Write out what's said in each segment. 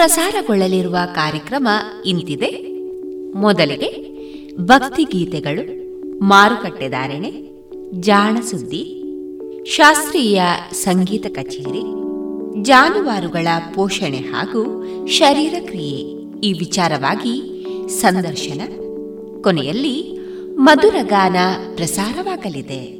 ಪ್ರಸಾರಗೊಳ್ಳಲಿರುವ ಕಾರ್ಯಕ್ರಮ ಇಂತಿದೆ. ಮೊದಲಿಗೆ ಭಕ್ತಿ ಗೀತೆಗಳು ಮಾರುಕಟ್ಟೆದಾರಣೆ ಜಾಣ ಸುದ್ದಿ, ಶಾಸ್ತ್ರೀಯ ಸಂಗೀತ ಕಚೇರಿ, ಜಾನುವಾರುಗಳ ಪೋಷಣೆ ಹಾಗೂ ಶರೀರ ಕ್ರಿಯೆ ಈ ವಿಚಾರವಾಗಿ ಸಂದರ್ಶನ. ಕೊನೆಯಲ್ಲಿ ಮಧುರಗಾನ ಪ್ರಸಾರವಾಗಲಿದೆ.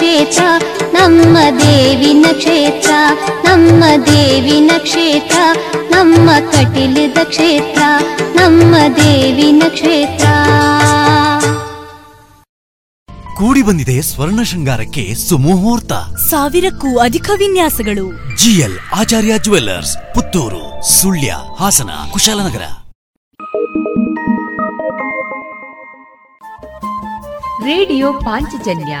ಕ್ಷೇತ್ರ ನಮ್ಮ ದೇವಿನ ಕ್ಷೇತ್ರ ನಮ್ಮ ದೇವಿನ ಕ್ಷೇತ್ರ ನಮ್ಮ ಕಟಿಲದ ಕ್ಷೇತ್ರ ನಮ್ಮ ದೇವಿನ ಕ್ಷೇತ್ರ. ಕೂಡಿ ಬಂದಿದೆ ಸ್ವರ್ಣ ಶೃಂಗಾರಕ್ಕೆ ಸುಮುಹೂರ್ತ. ಸಾವಿರಕ್ಕೂ ಅಧಿಕ ವಿನ್ಯಾಸಗಳು. GL Acharya jewellers Puttur Sullia Hassan Kushalnagar. Radio Panchajanya.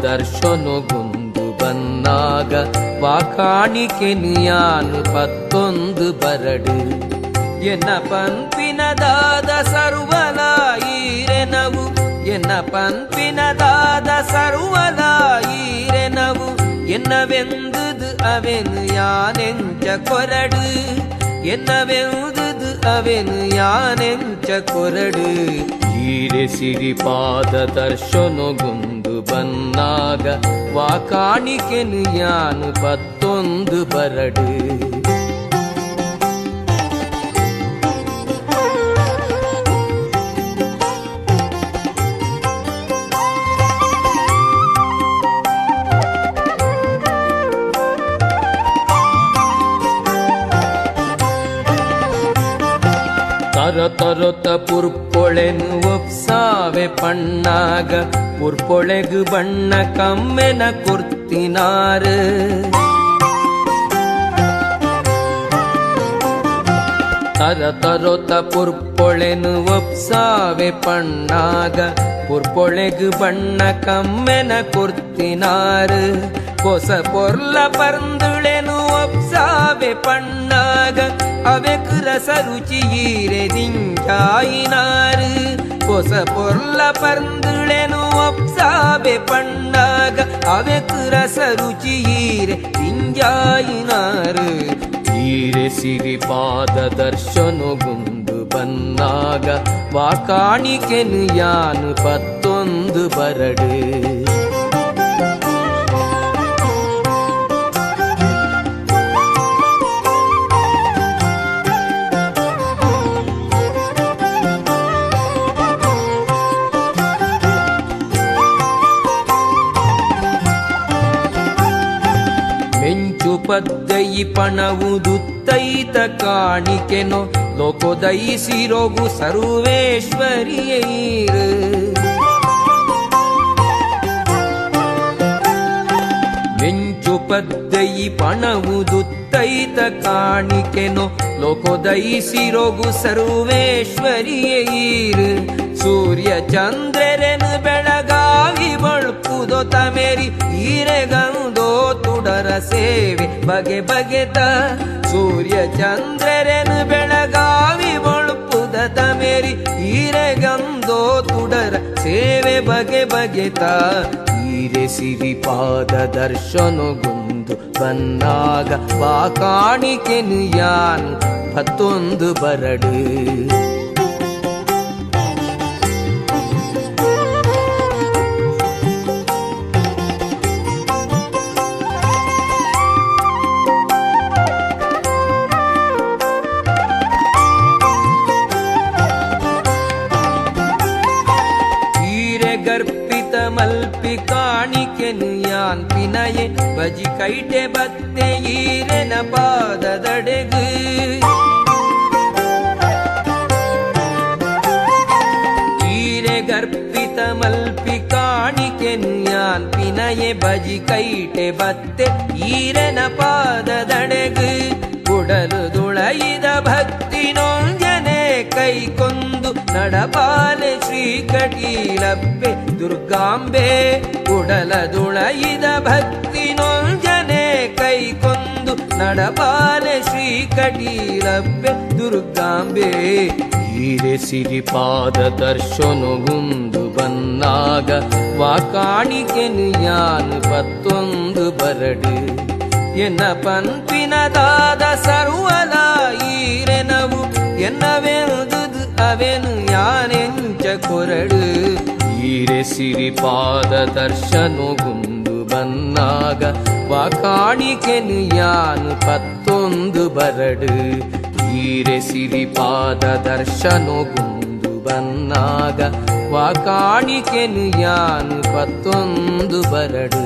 ಸಿರಿಪಾದ ದರ್ಶನಗೊಂದು ಬನ್ನಾಗ ವಾಕಾಣಿಕೆ ನಿಯಾನು ಪತ್ತೊಂದು ಬರಡು ಎನ್ನ ಪಂಪಿನದಾದ ಸರ್ವಲ ಈರೆನವು ಎನ್ನ ಪಂಪಿನದಾದ ಸರ್ವಲ ಈರೆನವು என்னவெந்தது அவன் யானெஞ்ச கொரடு என்னவெந்தது ಅವನು ಯಾನೆಂಚ ಕೊರಡು ಈರೆ ಸಿರಿಪಾದ ದರ್ಶನಗೊಂದು ಬನ್ನಾಗ ವಾಕಾಣಿಕೆನು ಯಾನು ಪತ್ತೊಂದು ಬರಡು ತರ ತರೊತ ಪುರ್ಪೊಳೆನು ಒಪ್ಸಾವೆ ಪಣ್ಣಾಗ ಪುರ್ಪೊಳೆಗು ಬಣ್ಣ ಕಮ್ಮೆನ ಕೊರ್ತಿನಾರ ತರ ತರೊತ ಪುರ್ಪೊಳೆನು ಒಪ್ಸಾವೆ ಪಣ್ಣಾಗ ಪುರ್ಪೊಳೆಗು ಬಣ್ಣ ಕಮ್ಮೆನ ಕೊರ್ತಿನಾರ ಕೊಸ ಪೊರ್ಲ ಪರ್ಂದುಳೆನು ಒಪ್ಸಾವೆ ಪಣ್ಣಾಗ ಅವೆಕ್ ರಸ ರುಚಿಯೀರೆ ದಿಂಜಾಯಿನಾರು ಹೊಸ ಪೊರ್ಲ ಪರ್ಂದುಳೆನು ಒಪ್ಸಾವೆ ಪಂಡಾಗ ಅವೆಕ್ ರಸ ರುಚಿಯೀರೆ ದಿಂಜಾಯಿನಾರು ಈರೆ ಸಿರಿಪಾದ ದರ್ಶನಗುಂದು ಬನ್ನಾಗ. ವಾಕಾಣಿಕೆನು ಯಾನು ಪತ್ತೊಂದು ಬರಡು. ಮೆಂಚು ಪದ್ದಯಿ ಪಣವುದುತ್ತೈತ ಕಾಣಿಕೆನೋ ಲೋಕೋದಯಿಸಿರೋಗು ಸರ್ವೇಶ್ವರಿಯೈರ್. ಮೆಂಚು ಪದ್ದಯಿ ಪಣವುದುತ್ತೈತ ಕಾಣಿಕೆನೋ ಲೋಕೋದಯಿಸಿರೋಗು ಸರ್ವೇಶ್ವರಿಯೈರ್. ಸೂರ್ಯ ಚಂದ್ರರೆನು ಬೆಳಗಾವಿ ಬಳ್ಪುದೋ ತಮೇರಿ ಹೀರೆಗಂದೋ ತುಡರ ಸೇವೆ. ಬಗೆ ಬಗೆತ ಸೂರ್ಯ ಚಂದ್ರರೆನು ಬೆಳಗಾವಿ ಬಳ್ಪುದ ತಮೇರಿ ಹೀರೆಗಂದೋ ತುಡರ ಸೇವೆ. ಬಗೆ ಬಗೆತ ಹೀರೆ ಸಿರಿ ಪಾದ ದರ್ಶನಗೊಂದು ಬಂದಾಗ ಬಾ ಕಾಣಿಕೆನು ಯಾನು ಹತ್ತೊಂದು ಬರಡು. ಕೈಟೆ ಬತ್ತೆ ಈರೆನ ಪಾದದಡೆಗು. ಈರೆ ಗರ್ಪಿತ ಮಲ್ಪಿ ಕಾಣಿಕೆನು ಯಾನ್ ಪಿನಯೆ ಬಜಿ ಕೈಟೆ ಬತ್ತೆ ಈರೆನ ಪಾದದಡೆಗು. ಕುಡಲು ದುಳೈದ ಭಕ್ತಿ ನೊಂಜನೆ ಕೈಕೊಂದು ನಡಪಾಲೆ ಶ್ರೀ ಕಟೀಲಪ್ಪೆ ದುರ್ಗಾಂಬೆ. ಕುಡಲ ದುಳೈದ ಭಕ್ತಿ ನೊಂಜನೆ ಕೈಕೊಂದು ನಡಪಾಲೆ ಶ್ರೀ ಕಟೀಲಪ್ಪೆ ದುರ್ಗಾಂಬೆ ಹೀರೆ ಸಿರಿಪಾದ ದರ್ಶನಗುಂದು ಬನ್ನಾಗ ವಾಕಾಣಿಕೆನು ಯಾನು ಪತ್ತೊಂದು ಬರಡು ಎನ್ನ ಪಂಪಿನದಾದ ಸರ್ವಲ ಈರೆನವು ಎನ್ನವೆಂದುದು ಅವೆನು ಯಾನೆಂಚ ಕೊರಡು ಈರೆ ಸಿರಿಪಾದ ದರ್ಶನಗುಂದು ಬನ್ನಾಗ ವಾಕಾಣಿಕೆನು ಯಾನು ಕತ್ತೊಂದು ಬರಡು. ಈರೆ ಸಿರಿಪಾದ ದರ್ಶನಗುಂದು ಬನ್ನಾಗ. ವಾಕಾಣಿಕೆನು ಯಾನು ಕತ್ತೊಂದು ಬರಡು.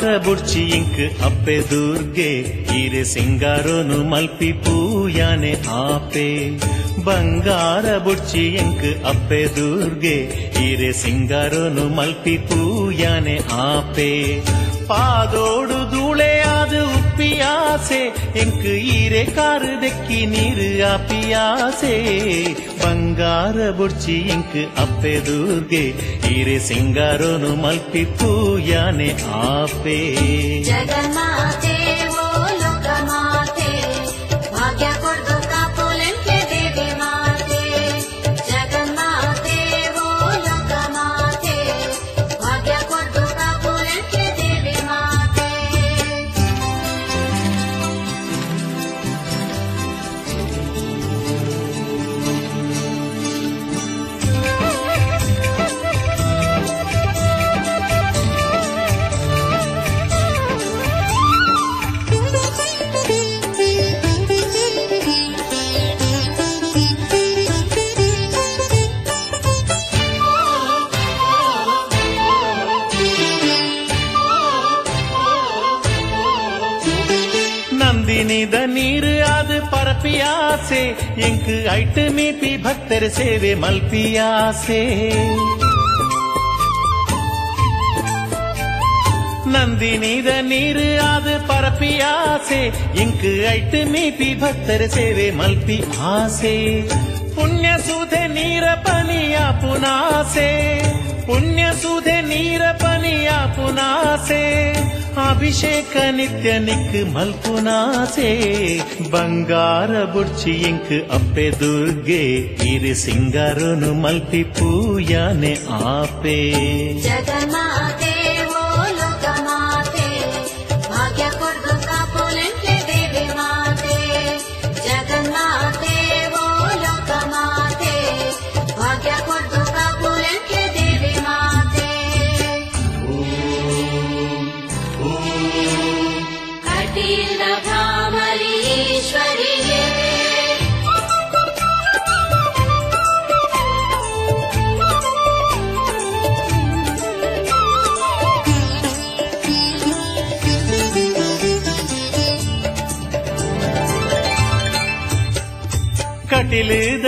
ಬಂಗಾರ ಬುಡ್ಚಿ ಇಂಕ್ ಅಪ್ಪೆ ದುರ್ಗೆ ಈರೆ ಸಿಂಗಾರೋನು ಮಲ್ಪಿ ಪೂಯಾನೆ ಆಪೆ. ಬಂಗಾರ ಬುಡ್ಚಿ ಇಂಕ್ ಅಪ್ಪೆ ದುರ್ಗೆ ಈರೆ ಸಿಂಗಾರೋನು ಮಲ್ಪಿ ಪೂಯಾನೆ ಆಪೆ. ಪಾದೋಡು ಧೂಳೆಯಾದ ಉಪ್ಪಿಯಾಸೆ ಎಂಕ್ ಈರೆ ಕಾರು ದೆಕ್ಕಿ ನೀರು ಆಪಿಯಾಸೆ ಬಂಗಾರ ಬುಡ್ಚಿ ಇಂಕ್ ಅಪ್ಪೆ ದುರ್ಗೆ ಈರೆ ಸಿಂಗಾರೋನು ಮಲ್ಪಿ ಪೂಯಾನೆ ಆಪೆ ಜಗನ್ಮಾತೆ ಇದ ನೀರು ಅದು ಪರಪಿಯಾಸೆ ಎಂಕ್ ಐಟ್ ಮೀಪಿ ಭಕ್ತರ ಸೇವೆ ಮಲ್ಪಿಯಾಸೆ நந்தி நீத நீரு அது பரப்பி ஆசே இங்கு ஐட்டு மீபி பக்தர் சேவே மல்பி ஆசே புண்ணிய சூதே நீர பனியா புனாசே. புண்ணிய சூதே நீர பனியா புனாசே. ಅಭಿಷೇಕ ನಿತ್ಯ ನಿಕ್ ಮಲ್ಪುನಾಸೆ ಬಂಗಾರ ಬುಡ್ಚಿ ಇಂಕ್ ಅಪ್ಪೆ ದುರ್ಗೆ ಇರಿ ಸಿಂಗಾರನು ಮಲ್ಪಿ ಪೂಯಾನೆ ಆಪೆ ಜಗನ್ಮಾತೆ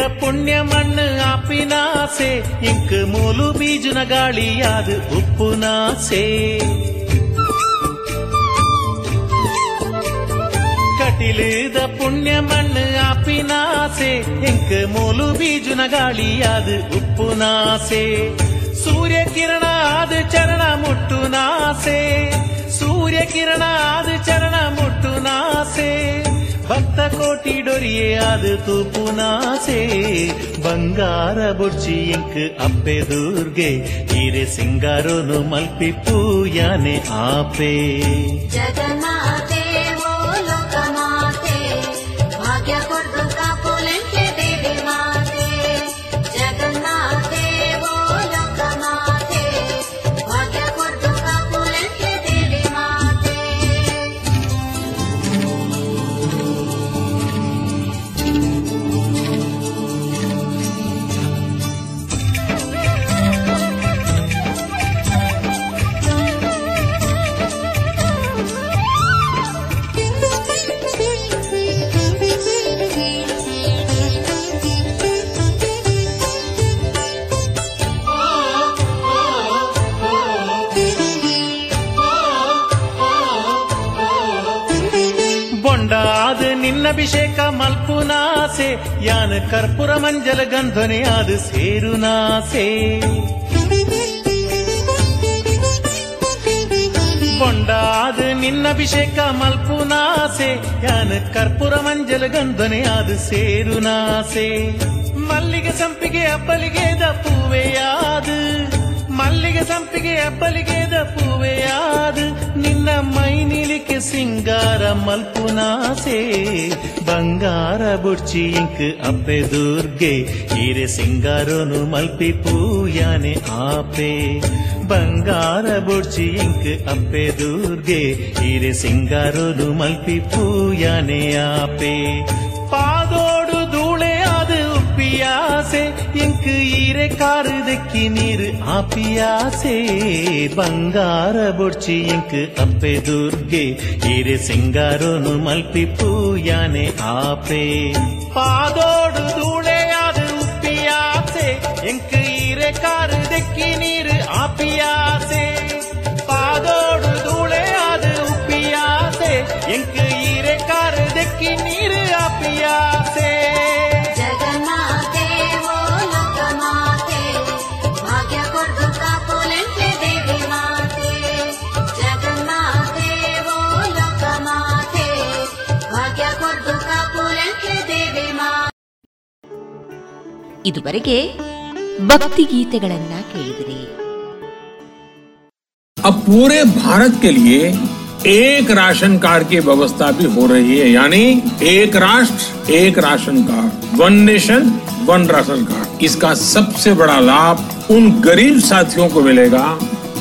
ಕಟಿಲಿದ ಪುಣ್ಯ ಮಣ್ಣು ಆಪಿನಾಸೆ ಇಂಕ್ ಮೂಲು ಬೀಜನ ಗಾಳಿಯಾದ ಉಪ್ಪುನಾಸೆ ಕಟಿಲಿದ ಪುಣ್ಯ ಮಣ್ಣು ಆಪಿನಾಸೆ ಇಂಕ್ ಮೂಲು ಬೀಜನ ಗಾಳಿಯಾದ ಉಪ್ಪುನಾಸೆ ಸೂರ್ಯ ಕಿರಣ ಆದ ಚರಣ ಮುಟ್ಟುನಾಸೆ ಸೂರ್ಯ ಕಿರಣ ಆದ ಚರಣ ಮುಟ್ಟುನಾಸೆ ಭಕ್ತ ಕೋಟಿ ಡೊರಿಯೇ ಅದು ತೂಪುನಾಸೆ ಬಂಗಾರ ಬುಡ್ಚಿ ಇಂಕ್ ಅಪ್ಪೆ ದುರ್ಗೆ ಹಿರೆ ಸಿಂಗಾರೋನು ಮಲ್ಪಿ ಪೂಯಾನೆ ಆಪೆ ಜಗನ್ಮಾತೆ ನಿನ್ನಭಿಷೇಕ ಮಲ್ಪುನಾಸೆ, ಯಾನ ಕರ್ಪೂರ ಮಂಜಲ ಗಂಧನೆ ಆದ ಸೇರುನಾಸೆ. ಬೊಂಡಾದ ನಿನ್ನಭಿಷೇಕ ಮಲ್ಪುನಾಸೆ, ಯಾನ ಕರ್ಪೂರ ಮಂಜಲ ಗಂಧನೆ ಆದ ಸೇರುನಾಸೆ. ಮಲ್ಲಿಗೆ ಸಂಪಿಗೆ ಅಪ್ಪಲಿಗೆದ ಪೂವೆಯಾದು ಮಲ್ಲಿಗೆ ಸಂಪಿಗೆ ಅಪ್ಪಲಿಗೆದ ಪೂವೆಯಾದು ನಿನ್ನ ಮೈನಿಲಿಕೆ ಸಿಂಗಾರ ಮಲ್ಪುನಾಸೆ ಬಂಗಾರ ಬುಡ್ಚಿ ಇಂಕ್ ಅಪ್ಪೆ ದುರ್ಗೆ ಹಿರೆ ಸಿಂಗಾರೋನು ಮಲ್ಪಿ ಪೂಯಾನೆ ಆಪೆ ಬಂಗಾರ ಬುಡ್ಚಿ ಇಂಕ್ ಅಪ್ಪೆ ದುರ್ಗೆ ಹಿರೆ ಸಿಂಗಾರೋನು ಮಲ್ಪಿ ಪೂಯಾನೆ ಆಪೆ ಪಾದೋಡು ಧೂಳೆ ಅದು ಉಪ್ಪಿಯಾಸೆ ಇಂಕ್ ಈರೆ ಕಾರು ದೆಕ್ಕಿ ನೀರು ಆಪಿಯಾಸೆ ಬಂಗಾರ ಬೊಡ್ಚಿ ಇಂಕ್ ಅಪ್ಪೆ ದುರ್ಗೆ ಈರೆ ಸಿಂಗಾರೋನು ಮಲ್ಪಿ ಪೂಯಾನೆ ಆಪೆ ಪಾದೋಡು ಧೂಳೆ ಅದು ಉಪ್ಪಿಯಾಸೆ ಇಂಕ್ ಈರೆ ಕಾರು ದೆಕ್ಕಿ ನೀರು ಇದುವರೆಗೆ ಭಕ್ತಿ ಗೀತೆಗಳನ್ನ ಕೇಳಿದಿರಿ अब पूरे भारत के लिए एक राशन कार्ड की व्यवस्था भी हो रही है यानी एक राष्ट्र एक ration card one nation one ration card इसका सबसे बड़ा लाभ उन गरीब साथियों को मिलेगा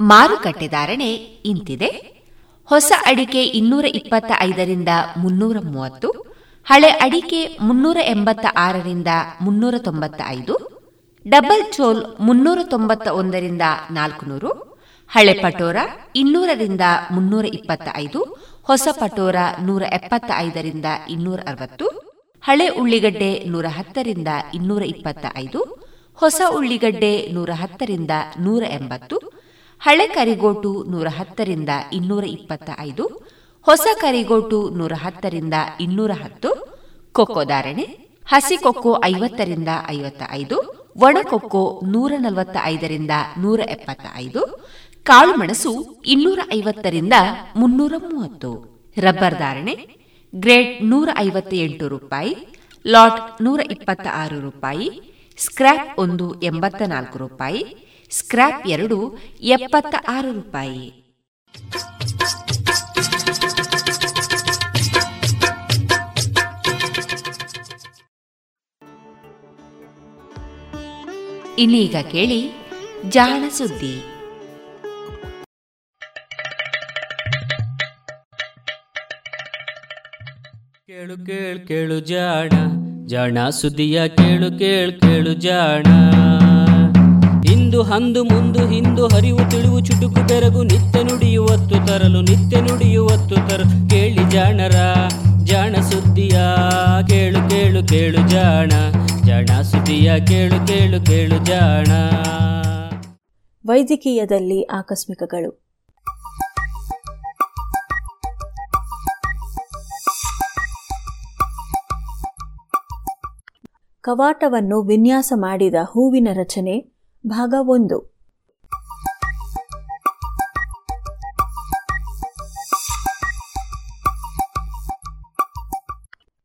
ಮಾರುಕಟ್ಟೆ ಧಾರಣೆ ಇಂತಿದೆ. ಹೊಸ ಅಡಿಕೆ ಇನ್ನೂರ ಇಪ್ಪತ್ತ ಐದರಿಂದ ಮುನ್ನೂರ ಮೂವತ್ತು, ಹಳೆ ಅಡಿಕೆ ಮುನ್ನೂರ ಎಂಬತ್ತ ಆರರಿಂದ ಮುನ್ನೂರ ತೊಂಬತ್ತ ಐದು ಡಬಲ್ ಚೋಲ್ ಮುನ್ನೂರ ತೊಂಬತ್ತ ಒಂದರಿಂದ ನಾಲ್ಕುನೂರು, ಹಳೆ ಪಟೋರ ಇನ್ನೂರರಿಂದ ಮುನ್ನೂರ ಇಪ್ಪತ್ತ ಐದು ಹೊಸ ಪಟೋರ ನೂರ ಎಪ್ಪತ್ತ ಐದರಿಂದ ಇನ್ನೂರ ಅರವತ್ತು, ಹಳೆ ಉಳ್ಳಿಗಡ್ಡೆ ನೂರ ಹತ್ತರಿಂದ ಇನ್ನೂರ ಇಪ್ಪತ್ತ ಐದು ಹೊಸ ಉಳ್ಳಿಗಡ್ಡೆ ನೂರ ಹತ್ತರಿಂದ ನೂರ ಎಂಬತ್ತು ಹಳೆ ಕರಿಗೋಟು ನೂರ ಹತ್ತರಿಂದ ಇನ್ನೂರ ಇಪ್ಪತ್ತ ಐದು ಹೊಸ ಕರಿಗೋಟು ನೂರ ಹತ್ತರಿಂದ ಇನ್ನೂರ ಹತ್ತು, ಕೊಕ್ಕೋ ಧಾರಣೆ ಹಸಿ ಕೊಕ್ಕೋ ಐವತ್ತರಿಂದ ಐವತ್ತ ಐದು ಒಣಕೊಕ್ಕೋ ನೂರ ನಲವತ್ತ ಐದರಿಂದ ನೂರ ಎಪ್ಪತ್ತ ಐದು ಕಾಳುಮೆಣಸು ಇನ್ನೂರ ಐವತ್ತರಿಂದ ಮುನ್ನೂರ ಮೂವತ್ತು. ರಬ್ಬರ್ ಧಾರಣೆ ಗ್ರೇಡ್ ನೂರ ಐವತ್ತ ಎಂಟು ರೂಪಾಯಿ, ಲಾಟ್ ನೂರ ಇಪ್ಪತ್ತ ಆರು ರೂಪಾಯಿ, ಸ್ಕ್ರ್ಯಾಪ್ ಒಂದು ಎಂಬತ್ತ ನಾಲ್ಕು ರೂಪಾಯಿ ಸ್ಕ್ರ್ಯಾಪ್ ಎರಡು ಎಪ್ಪತ್ತ ಆರು ರೂಪಾಯಿ. ಇನ್ನೀಗ ಕೇಳಿ ಜಾಣ ಸುದ್ದಿ. ಕೇಳು ಕೇಳು ಕೇಳು ಜಾಣ ಜಾಣ ಸುದ್ದಿಯ ಕೇಳು ಕೇಳು ಕೇಳು ಜಾಣ. ಇಂದು ಅಂದು ಮುಂದು ಹಿಂದು ಹರಿವು ತಿಳಿವು ಚುಟುಕು ಬೆರಗು ನಿತ್ಯ ನುಡಿಯುವತ್ತು ತರಲು ನಿತ್ಯ ನುಡಿಯುವತ್ತು ತರಲು ಕೇಳಿ ಜಾಣರ, ಜಾಣ ಸುದ್ದಿಯ, ಕೇಳು ಕೇಳು ಕೇಳು ಜಾಣ. ಜಾಣ ಸುದ್ದಿಯ, ಕೇಳು ಕೇಳು ಕೇಳು ಜಾಣ. ವೈದ್ಯಕೀಯದಲ್ಲಿ ಆಕಸ್ಮಿಕಗಳು. ಕವಾಟವನ್ನು ವಿನ್ಯಾಸ ಮಾಡಿದ ಹೂವಿನ ರಚನೆ ಭಾಗ ಒಂದು.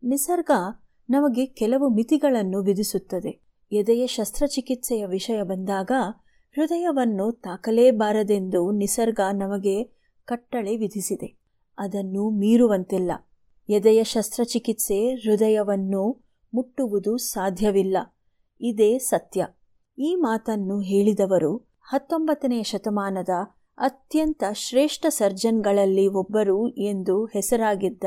ನಿಸರ್ಗ ನಮಗೆ ಕೆಲವು ಮಿತಿಗಳನ್ನು ವಿಧಿಸುತ್ತದೆ. ಎದೆಯ ಶಸ್ತ್ರಚಿಕಿತ್ಸೆಯ ವಿಷಯ ಬಂದಾಗ ಹೃದಯವನ್ನು ತಾಕಲೇಬಾರದೆಂದು ನಿಸರ್ಗ ನಮಗೆ ಕಟ್ಟಳೆ ವಿಧಿಸಿದೆ. ಅದನ್ನು ಮೀರುವಂತಿಲ್ಲ. ಎದೆಯ ಶಸ್ತ್ರಚಿಕಿತ್ಸೆ ಹೃದಯವನ್ನು ಮುಟ್ಟುವುದು ಸಾಧ್ಯವಿಲ್ಲ. ಇದೇ ಸತ್ಯ. ಈ ಮಾತನ್ನು ಹೇಳಿದವರು ಹತ್ತೊಂಬತ್ತನೆಯ ಶತಮಾನದ ಅತ್ಯಂತ ಶ್ರೇಷ್ಠ ಸರ್ಜನ್ಗಳಲ್ಲಿ ಒಬ್ಬರು ಎಂದು ಹೆಸರಾಗಿದ್ದ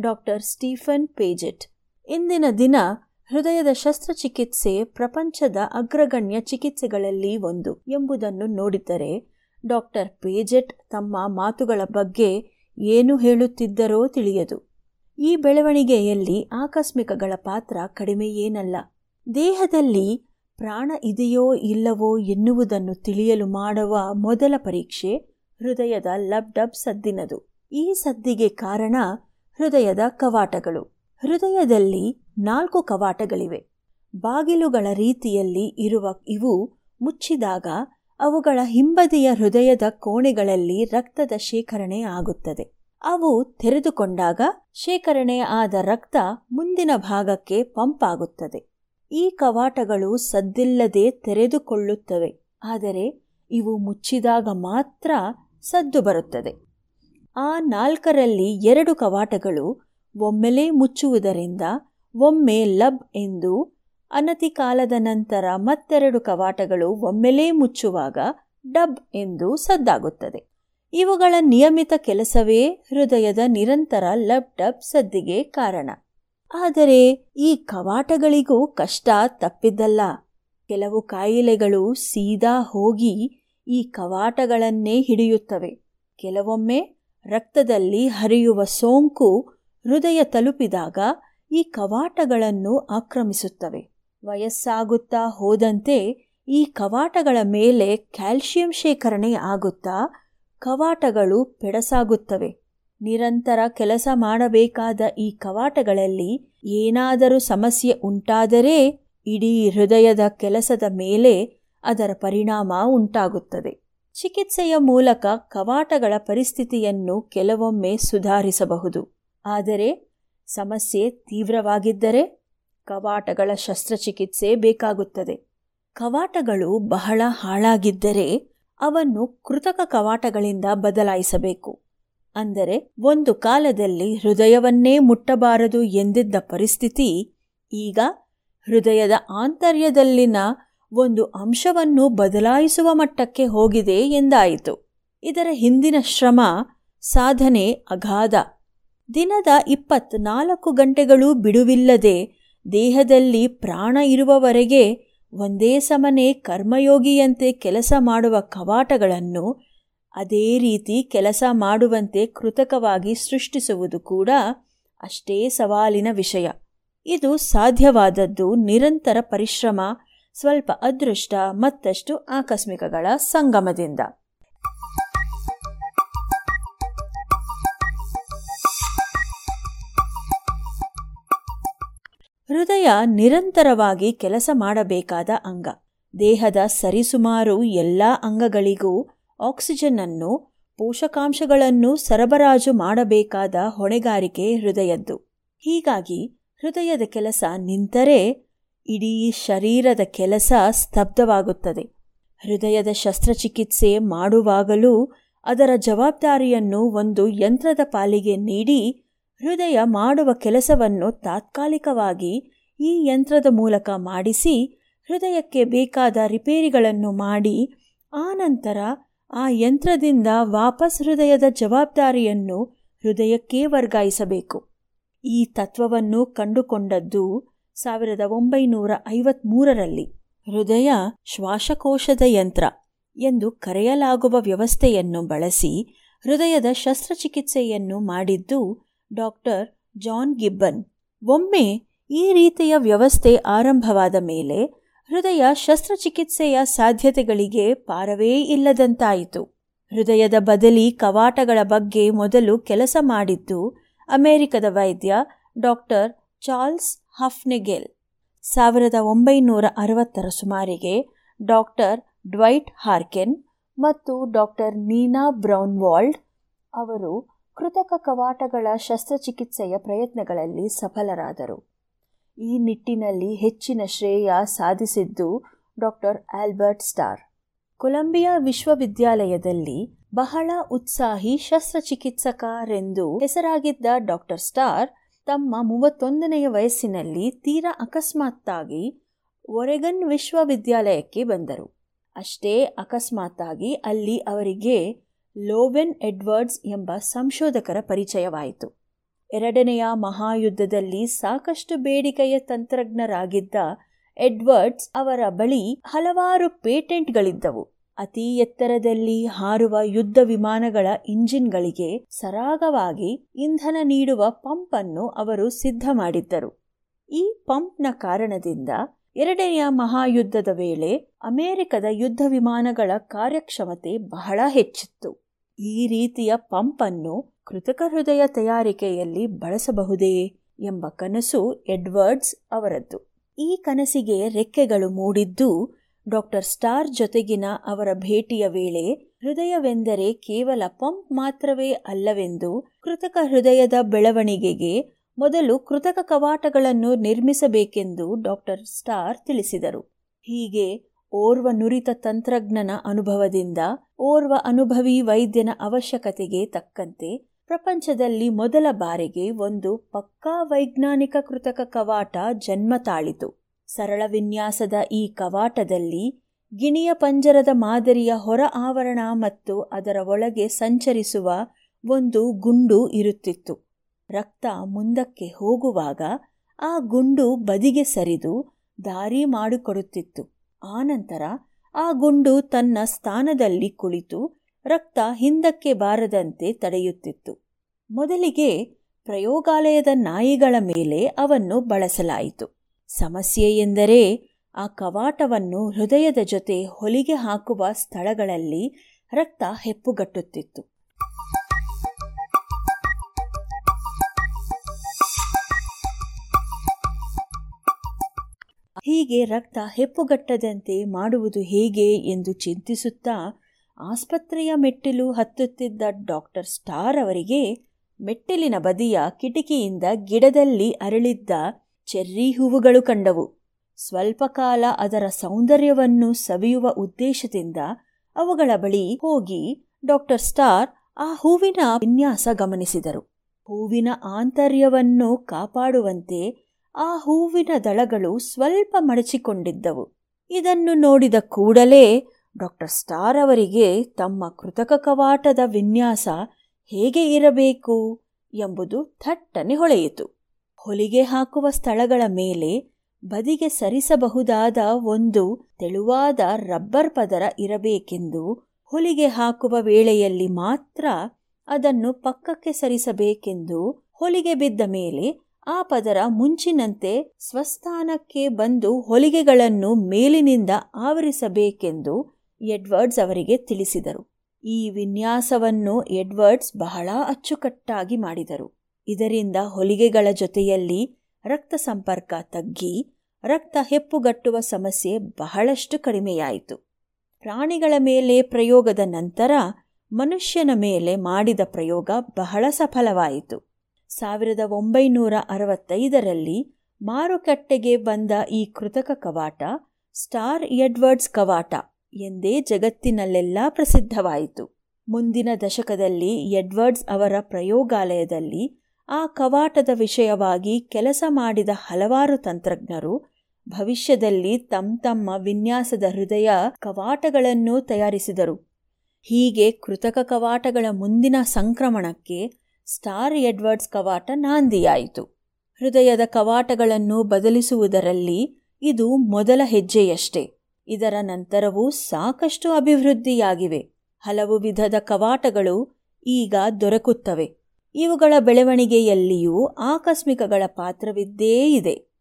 ಡಾಕ್ಟರ್ ಸ್ಟೀಫನ್ ಪೇಜೆಟ್. ಇಂದಿನ ದಿನ ಹೃದಯದ ಶಸ್ತ್ರಚಿಕಿತ್ಸೆ ಪ್ರಪಂಚದ ಅಗ್ರಗಣ್ಯ ಚಿಕಿತ್ಸೆಗಳಲ್ಲಿ ಒಂದು ಎಂಬುದನ್ನು ನೋಡಿದರೆ ಡಾಕ್ಟರ್ ಪೇಜೆಟ್ ತಮ್ಮ ಮಾತುಗಳ ಬಗ್ಗೆ ಏನು ಹೇಳುತ್ತಿದ್ದರೋ ತಿಳಿಯದು. ಈ ಬೆಳವಣಿಗೆಯಲ್ಲಿ ಆಕಸ್ಮಿಕಗಳ ಪಾತ್ರ ಕಡಿಮೆಯೇನಲ್ಲ. ದೇಹದಲ್ಲಿ ಪ್ರಾಣ ಇದೆಯೋ ಇಲ್ಲವೋ ಎನ್ನುವುದನ್ನು ತಿಳಿಯಲು ಮಾಡುವ ಮೊದಲ ಪರೀಕ್ಷೆ ಹೃದಯದ ಲಬ್ ಡಬ್ ಸದ್ದಿನದು. ಈ ಸದ್ದಿಗೆ ಕಾರಣ ಹೃದಯದ ಕವಾಟಗಳು. ಹೃದಯದಲ್ಲಿ ನಾಲ್ಕು ಕವಾಟಗಳಿವೆ. ಬಾಗಿಲುಗಳ ರೀತಿಯಲ್ಲಿ ಇರುವ ಇವು ಮುಚ್ಚಿದಾಗ ಅವುಗಳ ಹಿಂಬದಿಯ ಹೃದಯದ ಕೋಣೆಗಳಲ್ಲಿ ರಕ್ತದ ಶೇಖರಣೆ ಆಗುತ್ತದೆ. ಅವು ತೆರೆದುಕೊಂಡಾಗ ಶೇಖರಣೆ ಆದ ರಕ್ತ ಮುಂದಿನ ಭಾಗಕ್ಕೆ ಪಂಪ್ ಆಗುತ್ತದೆ. ಈ ಕವಾಟಗಳು ಸದ್ದಿಲ್ಲದೆ ತೆರೆದುಕೊಳ್ಳುತ್ತವೆ, ಆದರೆ ಇವು ಮುಚ್ಚಿದಾಗ ಮಾತ್ರ ಸದ್ದು ಬರುತ್ತದೆ. ಆ ನಾಲ್ಕರಲ್ಲಿ ಎರಡು ಕವಾಟಗಳು ಒಮ್ಮೆಲೇ ಮುಚ್ಚುವುದರಿಂದ ಒಮ್ಮೆ ಲಬ್ ಎಂದು ಅನತಿ ಕಾಲದ ನಂತರ ಮತ್ತೆರಡು ಕವಾಟಗಳು ಒಮ್ಮೆಲೇ ಮುಚ್ಚುವಾಗ ಡಬ್ ಎಂದು ಸದ್ದಾಗುತ್ತದೆ. ಇವುಗಳ ನಿಯಮಿತ ಕೆಲಸವೇ ಹೃದಯದ ನಿರಂತರ ಲಬ್ ಡಬ್ ಸದ್ದಿಗೆ ಕಾರಣ. ಆದರೆ ಈ ಕವಾಟಗಳಿಗೂ ಕಷ್ಟ ತಪ್ಪಿದ್ದಲ್ಲ. ಕೆಲವು ಕಾಯಿಲೆಗಳು ಸೀದಾ ಹೋಗಿ ಈ ಕವಾಟಗಳನ್ನೇ ಹಿಡಿಯುತ್ತವೆ. ಕೆಲವೊಮ್ಮೆ ರಕ್ತದಲ್ಲಿ ಹರಿಯುವ ಸೋಂಕು ಹೃದಯ ತಲುಪಿದಾಗ ಈ ಕವಾಟಗಳನ್ನು ಆಕ್ರಮಿಸುತ್ತವೆ. ವಯಸ್ಸಾಗುತ್ತಾ ಹೋದಂತೆ ಈ ಕವಾಟಗಳ ಮೇಲೆ ಕ್ಯಾಲ್ಶಿಯಂ ಶೇಖರಣೆ ಆಗುತ್ತಾ ಕವಾಟಗಳು ಪೆಡಸಾಗುತ್ತವೆ. ನಿರಂತರ ಕೆಲಸ ಮಾಡಬೇಕಾದ ಈ ಕವಾಟಗಳಲ್ಲಿ ಏನಾದರೂ ಸಮಸ್ಯೆ ಉಂಟಾದರೆ ಇಡೀ ಹೃದಯದ ಕೆಲಸದ ಮೇಲೆ ಅದರ ಪರಿಣಾಮ ಉಂಟಾಗುತ್ತದೆ. ಚಿಕಿತ್ಸೆಯ ಮೂಲಕ ಕವಾಟಗಳ ಪರಿಸ್ಥಿತಿಯನ್ನು ಕೆಲವೊಮ್ಮೆ ಸುಧಾರಿಸಬಹುದು. ಆದರೆ ಸಮಸ್ಯೆ ತೀವ್ರವಾಗಿದ್ದರೆ ಕವಾಟಗಳ ಶಸ್ತ್ರಚಿಕಿತ್ಸೆ ಬೇಕಾಗುತ್ತದೆ. ಕವಾಟಗಳು ಬಹಳ ಹಾಳಾಗಿದ್ದರೆ ಅವನ್ನು ಕೃತಕ ಕವಾಟಗಳಿಂದ ಬದಲಾಯಿಸಬೇಕು. ಅಂದರೆ ಒಂದು ಕಾಲದಲ್ಲಿ ಹೃದಯವನ್ನೇ ಮುಟ್ಟಬಾರದು ಎಂದಿದ್ದ ಪರಿಸ್ಥಿತಿ, ಈಗ ಹೃದಯದ ಆಂತರ್ಯದಲ್ಲಿನ ಒಂದು ಅಂಶವನ್ನು ಬದಲಾಯಿಸುವ ಮಟ್ಟಕ್ಕೆ ಹೋಗಿದೆ ಎಂದಾಯಿತು. ಇದರ ಹಿಂದಿನ ಶ್ರಮ, ಸಾಧನೆ ಅಗಾಧ. ದಿನದ ಇಪ್ಪತ್ನಾಲ್ಕು ಗಂಟೆಗಳು ಬಿಡುವಿಲ್ಲದೆ ದೇಹದಲ್ಲಿ ಪ್ರಾಣ ಇರುವವರೆಗೆ ಒಂದೇ ಸಮನೆ ಕರ್ಮಯೋಗಿಯಂತೆ ಕೆಲಸ ಮಾಡುವ ಕವಾಟಗಳನ್ನು ಅದೇ ರೀತಿ ಕೆಲಸ ಮಾಡುವಂತೆ ಕೃತಕವಾಗಿ ಸೃಷ್ಟಿಸುವುದು ಕೂಡ ಅಷ್ಟೇ ಸವಾಲಿನ ವಿಷಯ. ಇದು ಸಾಧ್ಯವಾದದ್ದು ನಿರಂತರ ಪರಿಶ್ರಮ, ಸ್ವಲ್ಪ ಅದೃಷ್ಟ, ಮತ್ತಷ್ಟು ಆಕಸ್ಮಿಕಗಳ ಸಂಗಮದಿಂದ. ಹೃದಯ ನಿರಂತರವಾಗಿ ಕೆಲಸ ಮಾಡಬೇಕಾದ ಅಂಗ. ದೇಹದ ಸರಿಸುಮಾರು ಎಲ್ಲ ಅಂಗಗಳಿಗೂ ಆಕ್ಸಿಜನ್ ಅನ್ನು ಪೋಷಕಾಂಶಗಳನ್ನು ಸರಬರಾಜು ಮಾಡಬೇಕಾದ ಹೊಣೆಗಾರಿಕೆ ಹೃದಯದ್ದು. ಹೀಗಾಗಿ ಹೃದಯದ ಕೆಲಸ ನಿಂತರೆ ಇಡೀ ಶರೀರದ ಕೆಲಸ ಸ್ತಬ್ಧವಾಗುತ್ತದೆ. ಹೃದಯದ ಶಸ್ತ್ರಚಿಕಿತ್ಸೆ ಮಾಡುವಾಗಲೂ ಅದರ ಜವಾಬ್ದಾರಿಯನ್ನು ಒಂದು ಯಂತ್ರದ ಪಾಲಿಗೆ ನೀಡಿ ಹೃದಯ ಮಾಡುವ ಕೆಲಸವನ್ನು ತಾತ್ಕಾಲಿಕವಾಗಿ ಈ ಯಂತ್ರದ ಮೂಲಕ ಮಾಡಿಸಿ ಹೃದಯಕ್ಕೆ ಬೇಕಾದ ರಿಪೇರಿಗಳನ್ನು ಮಾಡಿ ಆನಂತರ ಆ ಯಂತ್ರದಿಂದ ವಾಪಸ್ ಹೃದಯದ ಜವಾಬ್ದಾರಿಯನ್ನು ಹೃದಯಕ್ಕೇ ವರ್ಗಾಯಿಸಬೇಕು. ಈ ತತ್ವವನ್ನು ಕಂಡುಕೊಂಡದ್ದು ಸಾವಿರದ ಒಂಬೈನೂರ ಐವತ್ಮೂರರಲ್ಲಿ. ಹೃದಯ ಶ್ವಾಸಕೋಶದ ಯಂತ್ರ ಎಂದು ಕರೆಯಲಾಗುವ ವ್ಯವಸ್ಥೆಯನ್ನು ಬಳಸಿ ಹೃದಯದ ಶಸ್ತ್ರಚಿಕಿತ್ಸೆಯನ್ನು ಮಾಡಿದ್ದು ಡಾಕ್ಟರ್ ಜಾನ್ ಗಿಬ್ಬನ್. ಒಮ್ಮೆ ಈ ರೀತಿಯ ವ್ಯವಸ್ಥೆ ಆರಂಭವಾದ ಮೇಲೆ ಹೃದಯ ಶಸ್ತ್ರಚಿಕಿತ್ಸೆಯ ಸಾಧ್ಯತೆಗಳಿಗೆ ಪಾರವೇ ಇಲ್ಲದಂತಾಯಿತು. ಹೃದಯದ ಬದಲಿ ಕವಾಟಗಳ ಬಗ್ಗೆ ಮೊದಲು ಕೆಲಸ ಮಾಡಿದ್ದು ಅಮೆರಿಕದ ವೈದ್ಯ ಡಾಕ್ಟರ್ ಚಾರ್ಲ್ಸ್ ಹಫ್ನೆಗೆಲ್. ಸಾವಿರದ ಒಂಬೈನೂರ ಅರವತ್ತರ ಸುಮಾರಿಗೆ ಡಾಕ್ಟರ್ ಡ್ವೈಟ್ ಹಾರ್ಕೆನ್ ಮತ್ತು ಡಾಕ್ಟರ್ ನೀನಾ ಬ್ರೌನ್ವಾಲ್ಡ್ ಅವರು ಕೃತಕ ಕವಾಟಗಳ ಶಸ್ತ್ರಚಿಕಿತ್ಸೆಯ ಪ್ರಯತ್ನಗಳಲ್ಲಿ ಸಫಲರಾದರು. ಈ ನಿಟ್ಟಿನಲ್ಲಿ ಹೆಚ್ಚಿನ ಶ್ರೇಯ ಸಾಧಿಸಿದ್ದು ಡಾಕ್ಟರ್ ಆಲ್ಬರ್ಟ್ ಸ್ಟಾರ್. ಕೊಲಂಬಿಯಾ ವಿಶ್ವವಿದ್ಯಾಲಯದಲ್ಲಿ ಬಹಳ ಉತ್ಸಾಹಿ ಶಸ್ತ್ರಚಿಕಿತ್ಸಕರೆಂದು ಹೆಸರಾಗಿದ್ದ ಡಾಕ್ಟರ್ ಸ್ಟಾರ್ ತಮ್ಮ ಮೂವತ್ತೊಂದನೆಯ ವಯಸ್ಸಿನಲ್ಲಿ ತೀರಾ ಅಕಸ್ಮಾತ್ತಾಗಿ ಒರೆಗನ್ ವಿಶ್ವವಿದ್ಯಾಲಯಕ್ಕೆ ಬಂದರು. ಅಷ್ಟೇ ಅಕಸ್ಮಾತ್ತಾಗಿ ಅಲ್ಲಿ ಅವರಿಗೆ ಲೋವೆನ್ ಎಡ್ವರ್ಡ್ಸ್ ಎಂಬ ಸಂಶೋಧಕರ ಪರಿಚಯವಾಯಿತು. ಎರಡನೆಯ ಮಹಾಯುದ್ಧದಲ್ಲಿ ಸಾಕಷ್ಟು ಬೇಡಿಕೆಯ ತಂತ್ರಜ್ಞರಾಗಿದ್ದ ಎಡ್ವರ್ಡ್ಸ್ ಅವರ ಬಳಿ ಹಲವಾರು ಪೇಟೆಂಟ್ಗಳಿದ್ದವು. ಅತಿ ಎತ್ತರದಲ್ಲಿ ಹಾರುವ ಯುದ್ಧ ವಿಮಾನಗಳ ಇಂಜಿನ್ಗಳಿಗೆ ಸರಾಗವಾಗಿ ಇಂಧನ ನೀಡುವ ಪಂಪ್ ಅನ್ನು ಅವರು ಸಿದ್ಧ ಮಾಡಿದ್ದರು. ಈ ಪಂಪ್ನ ಕಾರಣದಿಂದ ಎರಡನೆಯ ಮಹಾಯುದ್ಧದ ವೇಳೆ ಅಮೆರಿಕದ ಯುದ್ಧ ವಿಮಾನಗಳ ಕಾರ್ಯಕ್ಷಮತೆ ಬಹಳ ಹೆಚ್ಚಿತ್ತು. ಈ ರೀತಿಯ ಪಂಪ್ ಅನ್ನು ಕೃತಕ ಹೃದಯ ತಯಾರಿಕೆಯಲ್ಲಿ ಬಳಸಬಹುದೇ ಎಂಬ ಕನಸು ಎಡ್ವರ್ಡ್ಸ್ ಅವರದ್ದು. ಈ ಕನಸಿಗೆ ರೆಕ್ಕೆಗಳು ಮೂಡಿದ್ದು ಡಾಕ್ಟರ್ ಸ್ಟಾರ್ ಜೊತೆಗಿನ ಅವರ ಭೇಟಿಯ ವೇಳೆ ಹೃದಯವೆಂದರೆ ಕೇವಲ ಪಂಪ್ ಮಾತ್ರವೇ ಅಲ್ಲವೆಂದು ಕೃತಕ ಹೃದಯದ ಬೆಳವಣಿಗೆಗೆ ಮೊದಲು ಕೃತಕ ಕವಾಟಗಳನ್ನು ನಿರ್ಮಿಸಬೇಕೆಂದು ಡಾಕ್ಟರ್ ಸ್ಟಾರ್ ತಿಳಿಸಿದರು. ಹೀಗೆ ಓರ್ವ ನುರಿತ ತಂತ್ರಜ್ಞನ ಅನುಭವದಿಂದ ಓರ್ವ ಅನುಭವಿ ವೈದ್ಯನ ಅವಶ್ಯಕತೆಗೆ ತಕ್ಕಂತೆ ಪ್ರಪಂಚದಲ್ಲಿ ಮೊದಲ ಬಾರಿಗೆ ಒಂದು ಪಕ್ಕಾ ವೈಜ್ಞಾನಿಕ ಕೃತಕ ಕವಾಟ ಜನ್ಮ ತಾಳಿತು. ಸರಳ ವಿನ್ಯಾಸದ ಈ ಕವಾಟದಲ್ಲಿ ಗಿಣಿಯ ಪಂಜರದ ಮಾದರಿಯ ಹೊರ ಆವರಣ ಮತ್ತು ಅದರ ಒಳಗೆ ಸಂಚರಿಸುವ ಒಂದು ಗುಂಡು ಇರುತ್ತಿತ್ತು. ರಕ್ತ ಮುಂದಕ್ಕೆ ಹೋಗುವಾಗ ಆ ಗುಂಡು ಬದಿಗೆ ಸರಿದು ದಾರಿ ಮಾಡಿಕೊಡುತ್ತಿತ್ತು. ಆನಂತರ ಆ ಗುಂಡು ತನ್ನ ಸ್ಥಾನದಲ್ಲಿ ಕುಳಿತು ರಕ್ತ ಹಿಂದಕ್ಕೆ ಬಾರದಂತೆ ತಡೆಯುತ್ತಿತ್ತು. ಮೊದಲಿಗೆ ಪ್ರಯೋಗಾಲಯದ ನಾಯಿಗಳ ಮೇಲೆ ಅವನ್ನು ಬಳಸಲಾಯಿತು. ಸಮಸ್ಯೆ ಎಂದರೆ ಆ ಕವಾಟವನ್ನು ಹೃದಯದ ಜೊತೆ ಹೊಲಿಗೆ ಹಾಕುವ ಸ್ಥಳಗಳಲ್ಲಿ ರಕ್ತ ಹೆಪ್ಪುಗಟ್ಟುತ್ತಿತ್ತು. ಹೀಗೆ ರಕ್ತ ಹೆಪ್ಪುಗಟ್ಟದಂತೆ ಮಾಡುವುದು ಹೇಗೆ ಎಂದು ಚಿಂತಿಸುತ್ತಾ ಆಸ್ಪತ್ರೆಯ ಮೆಟ್ಟಿಲು ಹತ್ತುತ್ತಿದ್ದ ಡಾಕ್ಟರ್ ಸ್ಟಾರ್ ಅವರಿಗೆ ಮೆಟ್ಟಿಲಿನ ಬದಿಯ ಕಿಟಕಿಯಿಂದ ಗಿಡದಲ್ಲಿ ಅರಳಿದ್ದ ಚೆರ್ರಿ ಹೂವುಗಳು ಕಂಡವು. ಸ್ವಲ್ಪ ಕಾಲ ಅದರ ಸೌಂದರ್ಯವನ್ನು ಸವಿಯುವ ಉದ್ದೇಶದಿಂದ ಅವುಗಳ ಬಳಿ ಹೋಗಿ ಡಾಕ್ಟರ್ ಸ್ಟಾರ್ ಆ ಹೂವಿನ ವಿನ್ಯಾಸ ಗಮನಿಸಿದರು. ಹೂವಿನ ಆಂತರ್ಯವನ್ನು ಕಾಪಾಡುವಂತೆ ಆ ಹೂವಿನ ದಳಗಳು ಸ್ವಲ್ಪ ಮಡಚಿಕೊಂಡಿದ್ದವು. ಇದನ್ನು ನೋಡಿದ ಕೂಡಲೇ ಡಾಕ್ಟರ್ ಸ್ಟಾರ್ ಅವರಿಗೆ ತಮ್ಮ ಕೃತಕ ಕವಾಟದ ವಿನ್ಯಾಸ ಹೇಗೆ ಇರಬೇಕು ಎಂಬುದು ಥಟ್ಟನೆ ಹೊಳೆಯಿತು. ಹೊಲಿಗೆ ಹಾಕುವ ಸ್ಥಳಗಳ ಮೇಲೆ ಬದಿಗೆ ಸರಿಸಬಹುದಾದ ಒಂದು ತೆಳುವಾದ ರಬ್ಬರ್ ಪದರ ಇರಬೇಕೆಂದು ಹೊಲಿಗೆ ಹಾಕುವ ವೇಳೆಯಲ್ಲಿ ಮಾತ್ರ ಅದನ್ನು ಪಕ್ಕಕ್ಕೆ ಸರಿಸಬೇಕೆಂದು ಹೊಲಿಗೆ ಬಿದ್ದ ಮೇಲೆ ಆ ಪದರ ಮುಂಚಿನಂತೆ ಸ್ವಸ್ಥಾನಕ್ಕೆ ಬಂದು ಹೊಲಿಗೆಗಳನ್ನು ಮೇಲಿನಿಂದ ಆವರಿಸಬೇಕೆಂದು ಎಡ್ವರ್ಡ್ಸ್ ಅವರಿಗೆ ತಿಳಿಸಿದರು. ಈ ವಿನ್ಯಾಸವನ್ನು ಎಡ್ವರ್ಡ್ಸ್ ಬಹಳ ಅಚ್ಚುಕಟ್ಟಾಗಿ ಮಾಡಿದರು. ಇದರಿಂದ ಹೊಲಿಗೆಗಳ ಜೊತೆಯಲ್ಲಿ ರಕ್ತ ಸಂಪರ್ಕ ತಗ್ಗಿ, ರಕ್ತ ಹೆಪ್ಪುಗಟ್ಟುವ ಸಮಸ್ಯೆ ಬಹಳಷ್ಟು ಕಡಿಮೆಯಾಯಿತು. ಪ್ರಾಣಿಗಳ ಮೇಲೆ ಪ್ರಯೋಗದ ನಂತರ ಮನುಷ್ಯನ ಮೇಲೆ ಮಾಡಿದ ಪ್ರಯೋಗ ಬಹಳ ಸಫಲವಾಯಿತು. ಸಾವಿರದ ಒಂಬೈನೂರ ಅರವತ್ತೈದರಲ್ಲಿ ಮಾರುಕಟ್ಟೆಗೆ ಬಂದ ಈ ಕೃತಕ ಕವಾಟ, ಸ್ಟಾರ್ ಎಡ್ವರ್ಡ್ಸ್ ಕವಾಟ ಎಂದೇ ಜಗತ್ತಿನಲ್ಲೆಲ್ಲ ಪ್ರಸಿದ್ಧವಾಯಿತು. ಮುಂದಿನ ದಶಕದಲ್ಲಿ ಎಡ್ವರ್ಡ್ಸ್ ಅವರ ಪ್ರಯೋಗಾಲಯದಲ್ಲಿ ಆ ಕವಾಟದ ವಿಷಯವಾಗಿ ಕೆಲಸ ಮಾಡಿದ ಹಲವಾರು ತಂತ್ರಜ್ಞರು ಭವಿಷ್ಯದಲ್ಲಿ ತಮ್ಮ ತಮ್ಮ ವಿನ್ಯಾಸದ ಹೃದಯ ಕವಾಟಗಳನ್ನು ತಯಾರಿಸಿದರು. ಹೀಗೆ ಕೃತಕ ಕವಾಟಗಳ ಮುಂದಿನ ಸಂಕ್ರಮಣಕ್ಕೆ ಸ್ಟಾರ್ ಎಡ್ವರ್ಡ್ಸ್ ಕವಾಟ ನಾಂದಿಯಾಯಿತು. ಹೃದಯದ ಕವಾಟಗಳನ್ನು ಬದಲಿಸುವುದರಲ್ಲಿ ಇದು ಮೊದಲ ಹೆಜ್ಜೆಯಷ್ಟೇ. ಇದರ ನಂತರವೂ ಸಾಕಷ್ಟು ಅಭಿವೃದ್ಧಿಯಾಗಿವೆ. ಹಲವು ವಿಧದ ಕವಾಟಗಳು ಈಗ ದೊರಕುತ್ತವೆ. ಇವುಗಳ ಬೆಳವಣಿಗೆಯಲ್ಲಿಯೂ ಆಕಸ್ಮಿಕಗಳ ಪಾತ್ರವಿದ್ದೇ ಇದೆ.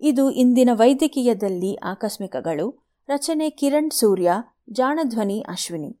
ಇದು ಇಂದಿನ ವೈದ್ಯಕೀಯದಲ್ಲಿ ಆಕಸ್ಮಿಕಗಳು. ರಚನೆ ಕಿರಣ್ ಸೂರ್ಯ, ಜಾಣಧ್ವನಿ ಅಶ್ವಿನಿ.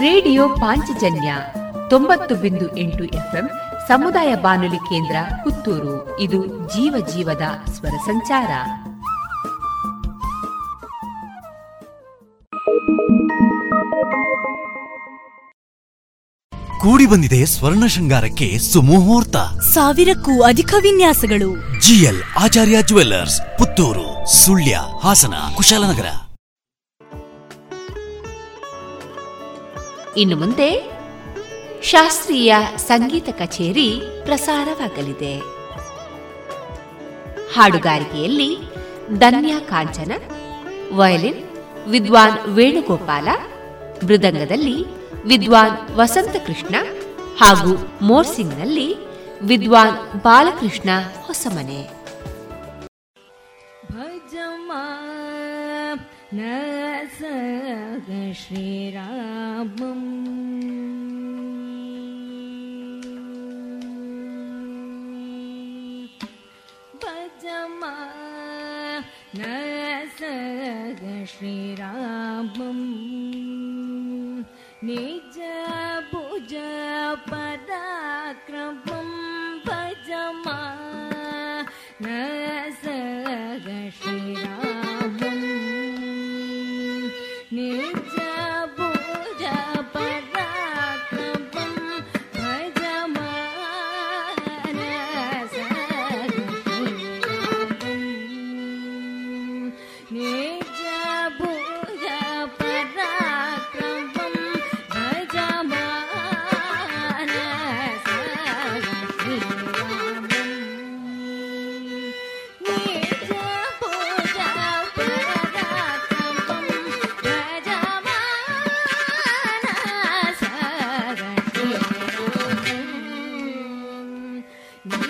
ರೇಡಿಯೋ ಪಾಂಚಜನ್ಯ ತೊಂಬತ್ತು ಬಿಂದು ಎಂಟು ಎಫ್ಎಂ ಸಮುದಾಯ ಬಾನುಲಿ ಕೇಂದ್ರ ಪುತ್ತೂರು. ಇದು ಜೀವ ಜೀವದ ಸ್ವರ ಸಂಚಾರ. ಕೂಡಿ ಬಂದಿದೆ ಸ್ವರ್ಣ ಶೃಂಗಾರಕ್ಕೆ ಸುಮುಹೂರ್ತ. ಸಾವಿರಕ್ಕೂ ಅಧಿಕ ವಿನ್ಯಾಸಗಳು. GL Acharya jewellers Puttur Sullia Hassan Kushalnagar. ಇನ್ನು ಮುಂದೆ ಶಾಸ್ತ್ರೀಯ ಸಂಗೀತ ಕಚೇರಿ ಪ್ರಸಾರವಾಗಲಿದೆ. ಹಾಡುಗಾರಿಕೆಯಲ್ಲಿ ಧನ್ಯಾ ಕಾಂಚನ, ವಯಲಿನ್ ವಿದ್ವಾನ್ ವೇಣುಗೋಪಾಲ, ಮೃದಂಗದಲ್ಲಿ ವಿದ್ವಾನ್ ವಸಂತಕೃಷ್ಣ ಹಾಗೂ ಮೋರ್ಸಿಂಗ್ನಲ್ಲಿ ವಿದ್ವಾನ್ ಬಾಲಕೃಷ್ಣ ಹೊಸಮನೆ. ಭಜಮಾ न स श्रीरामम्। पचमा न स श्रीरापं नीच भुज पदा भजमा न स श्रीराम Mm-hmm.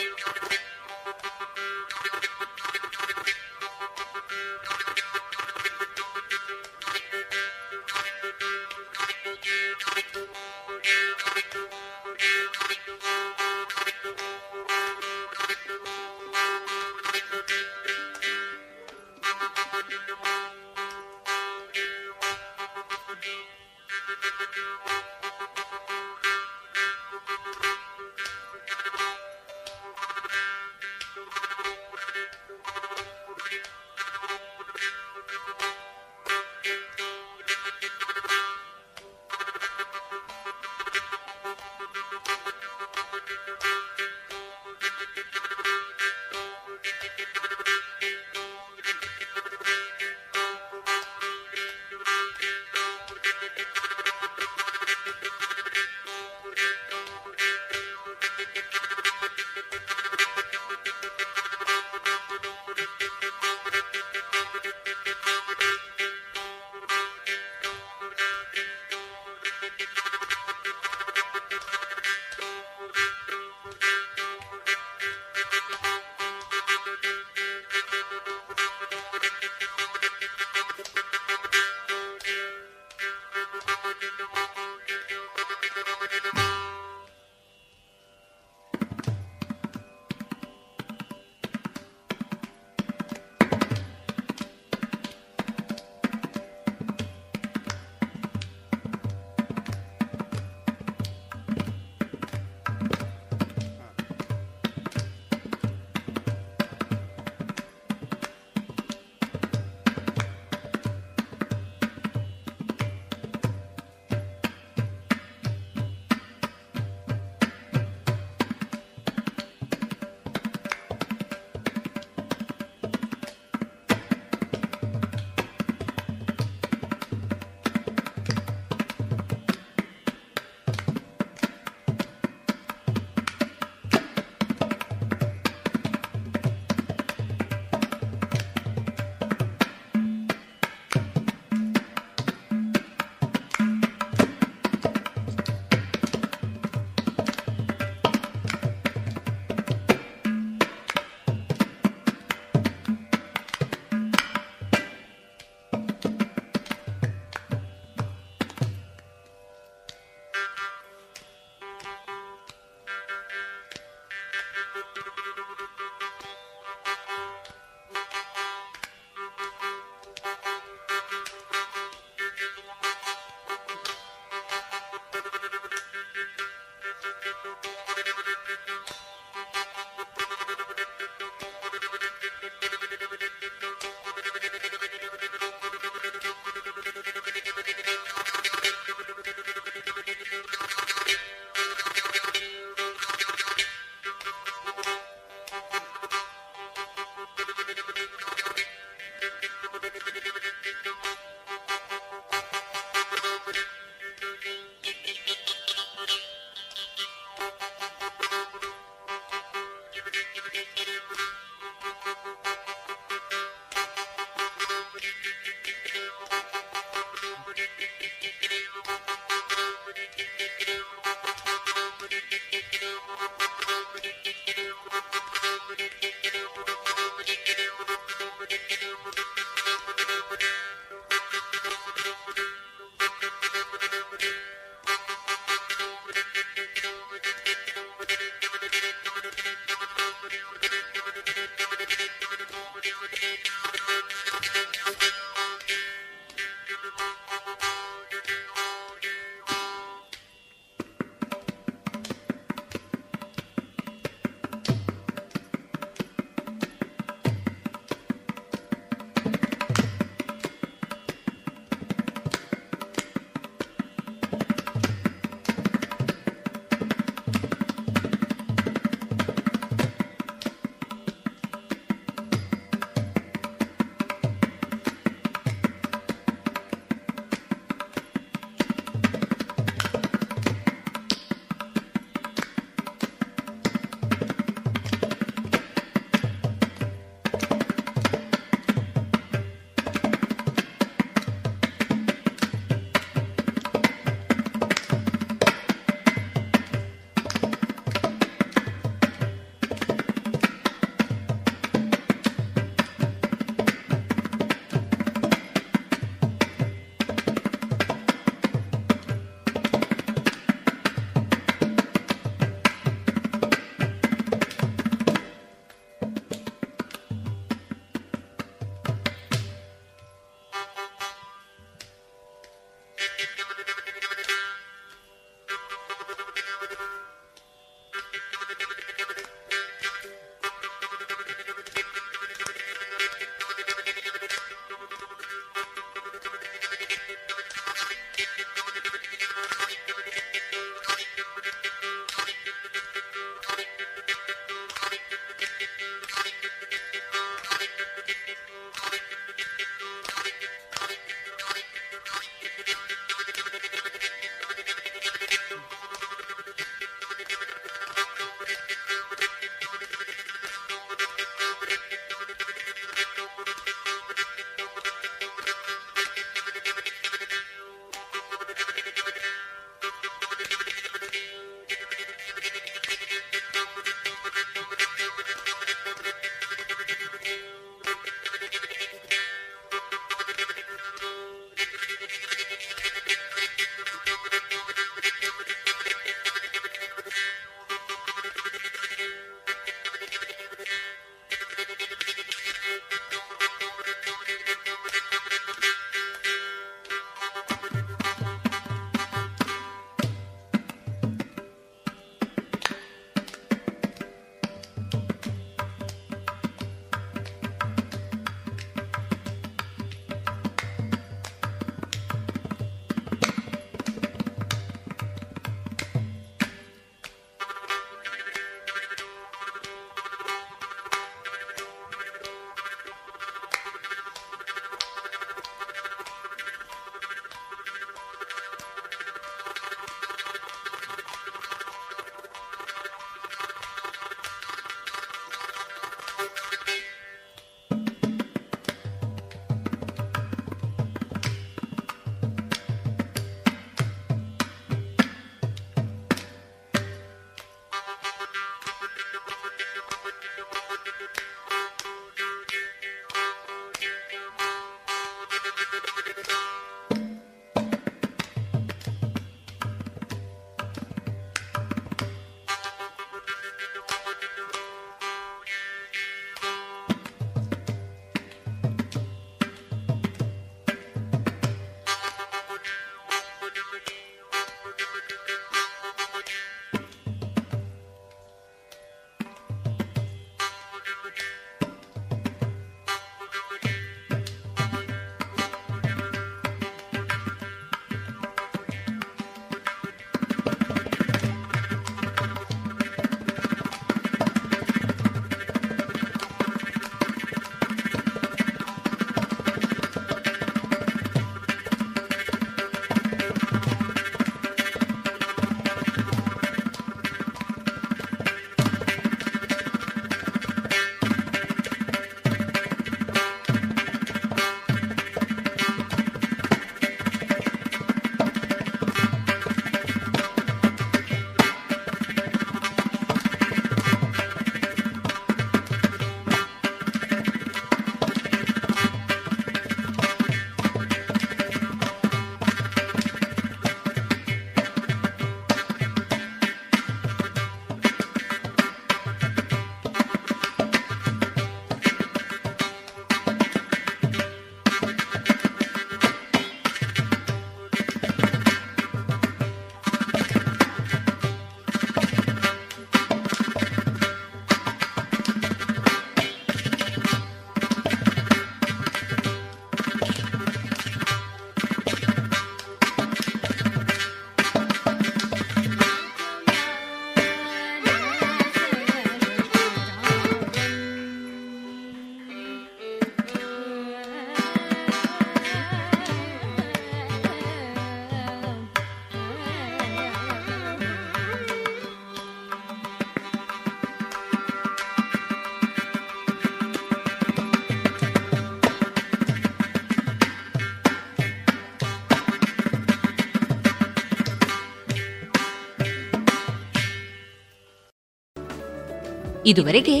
ಇದುವರೆಗೆ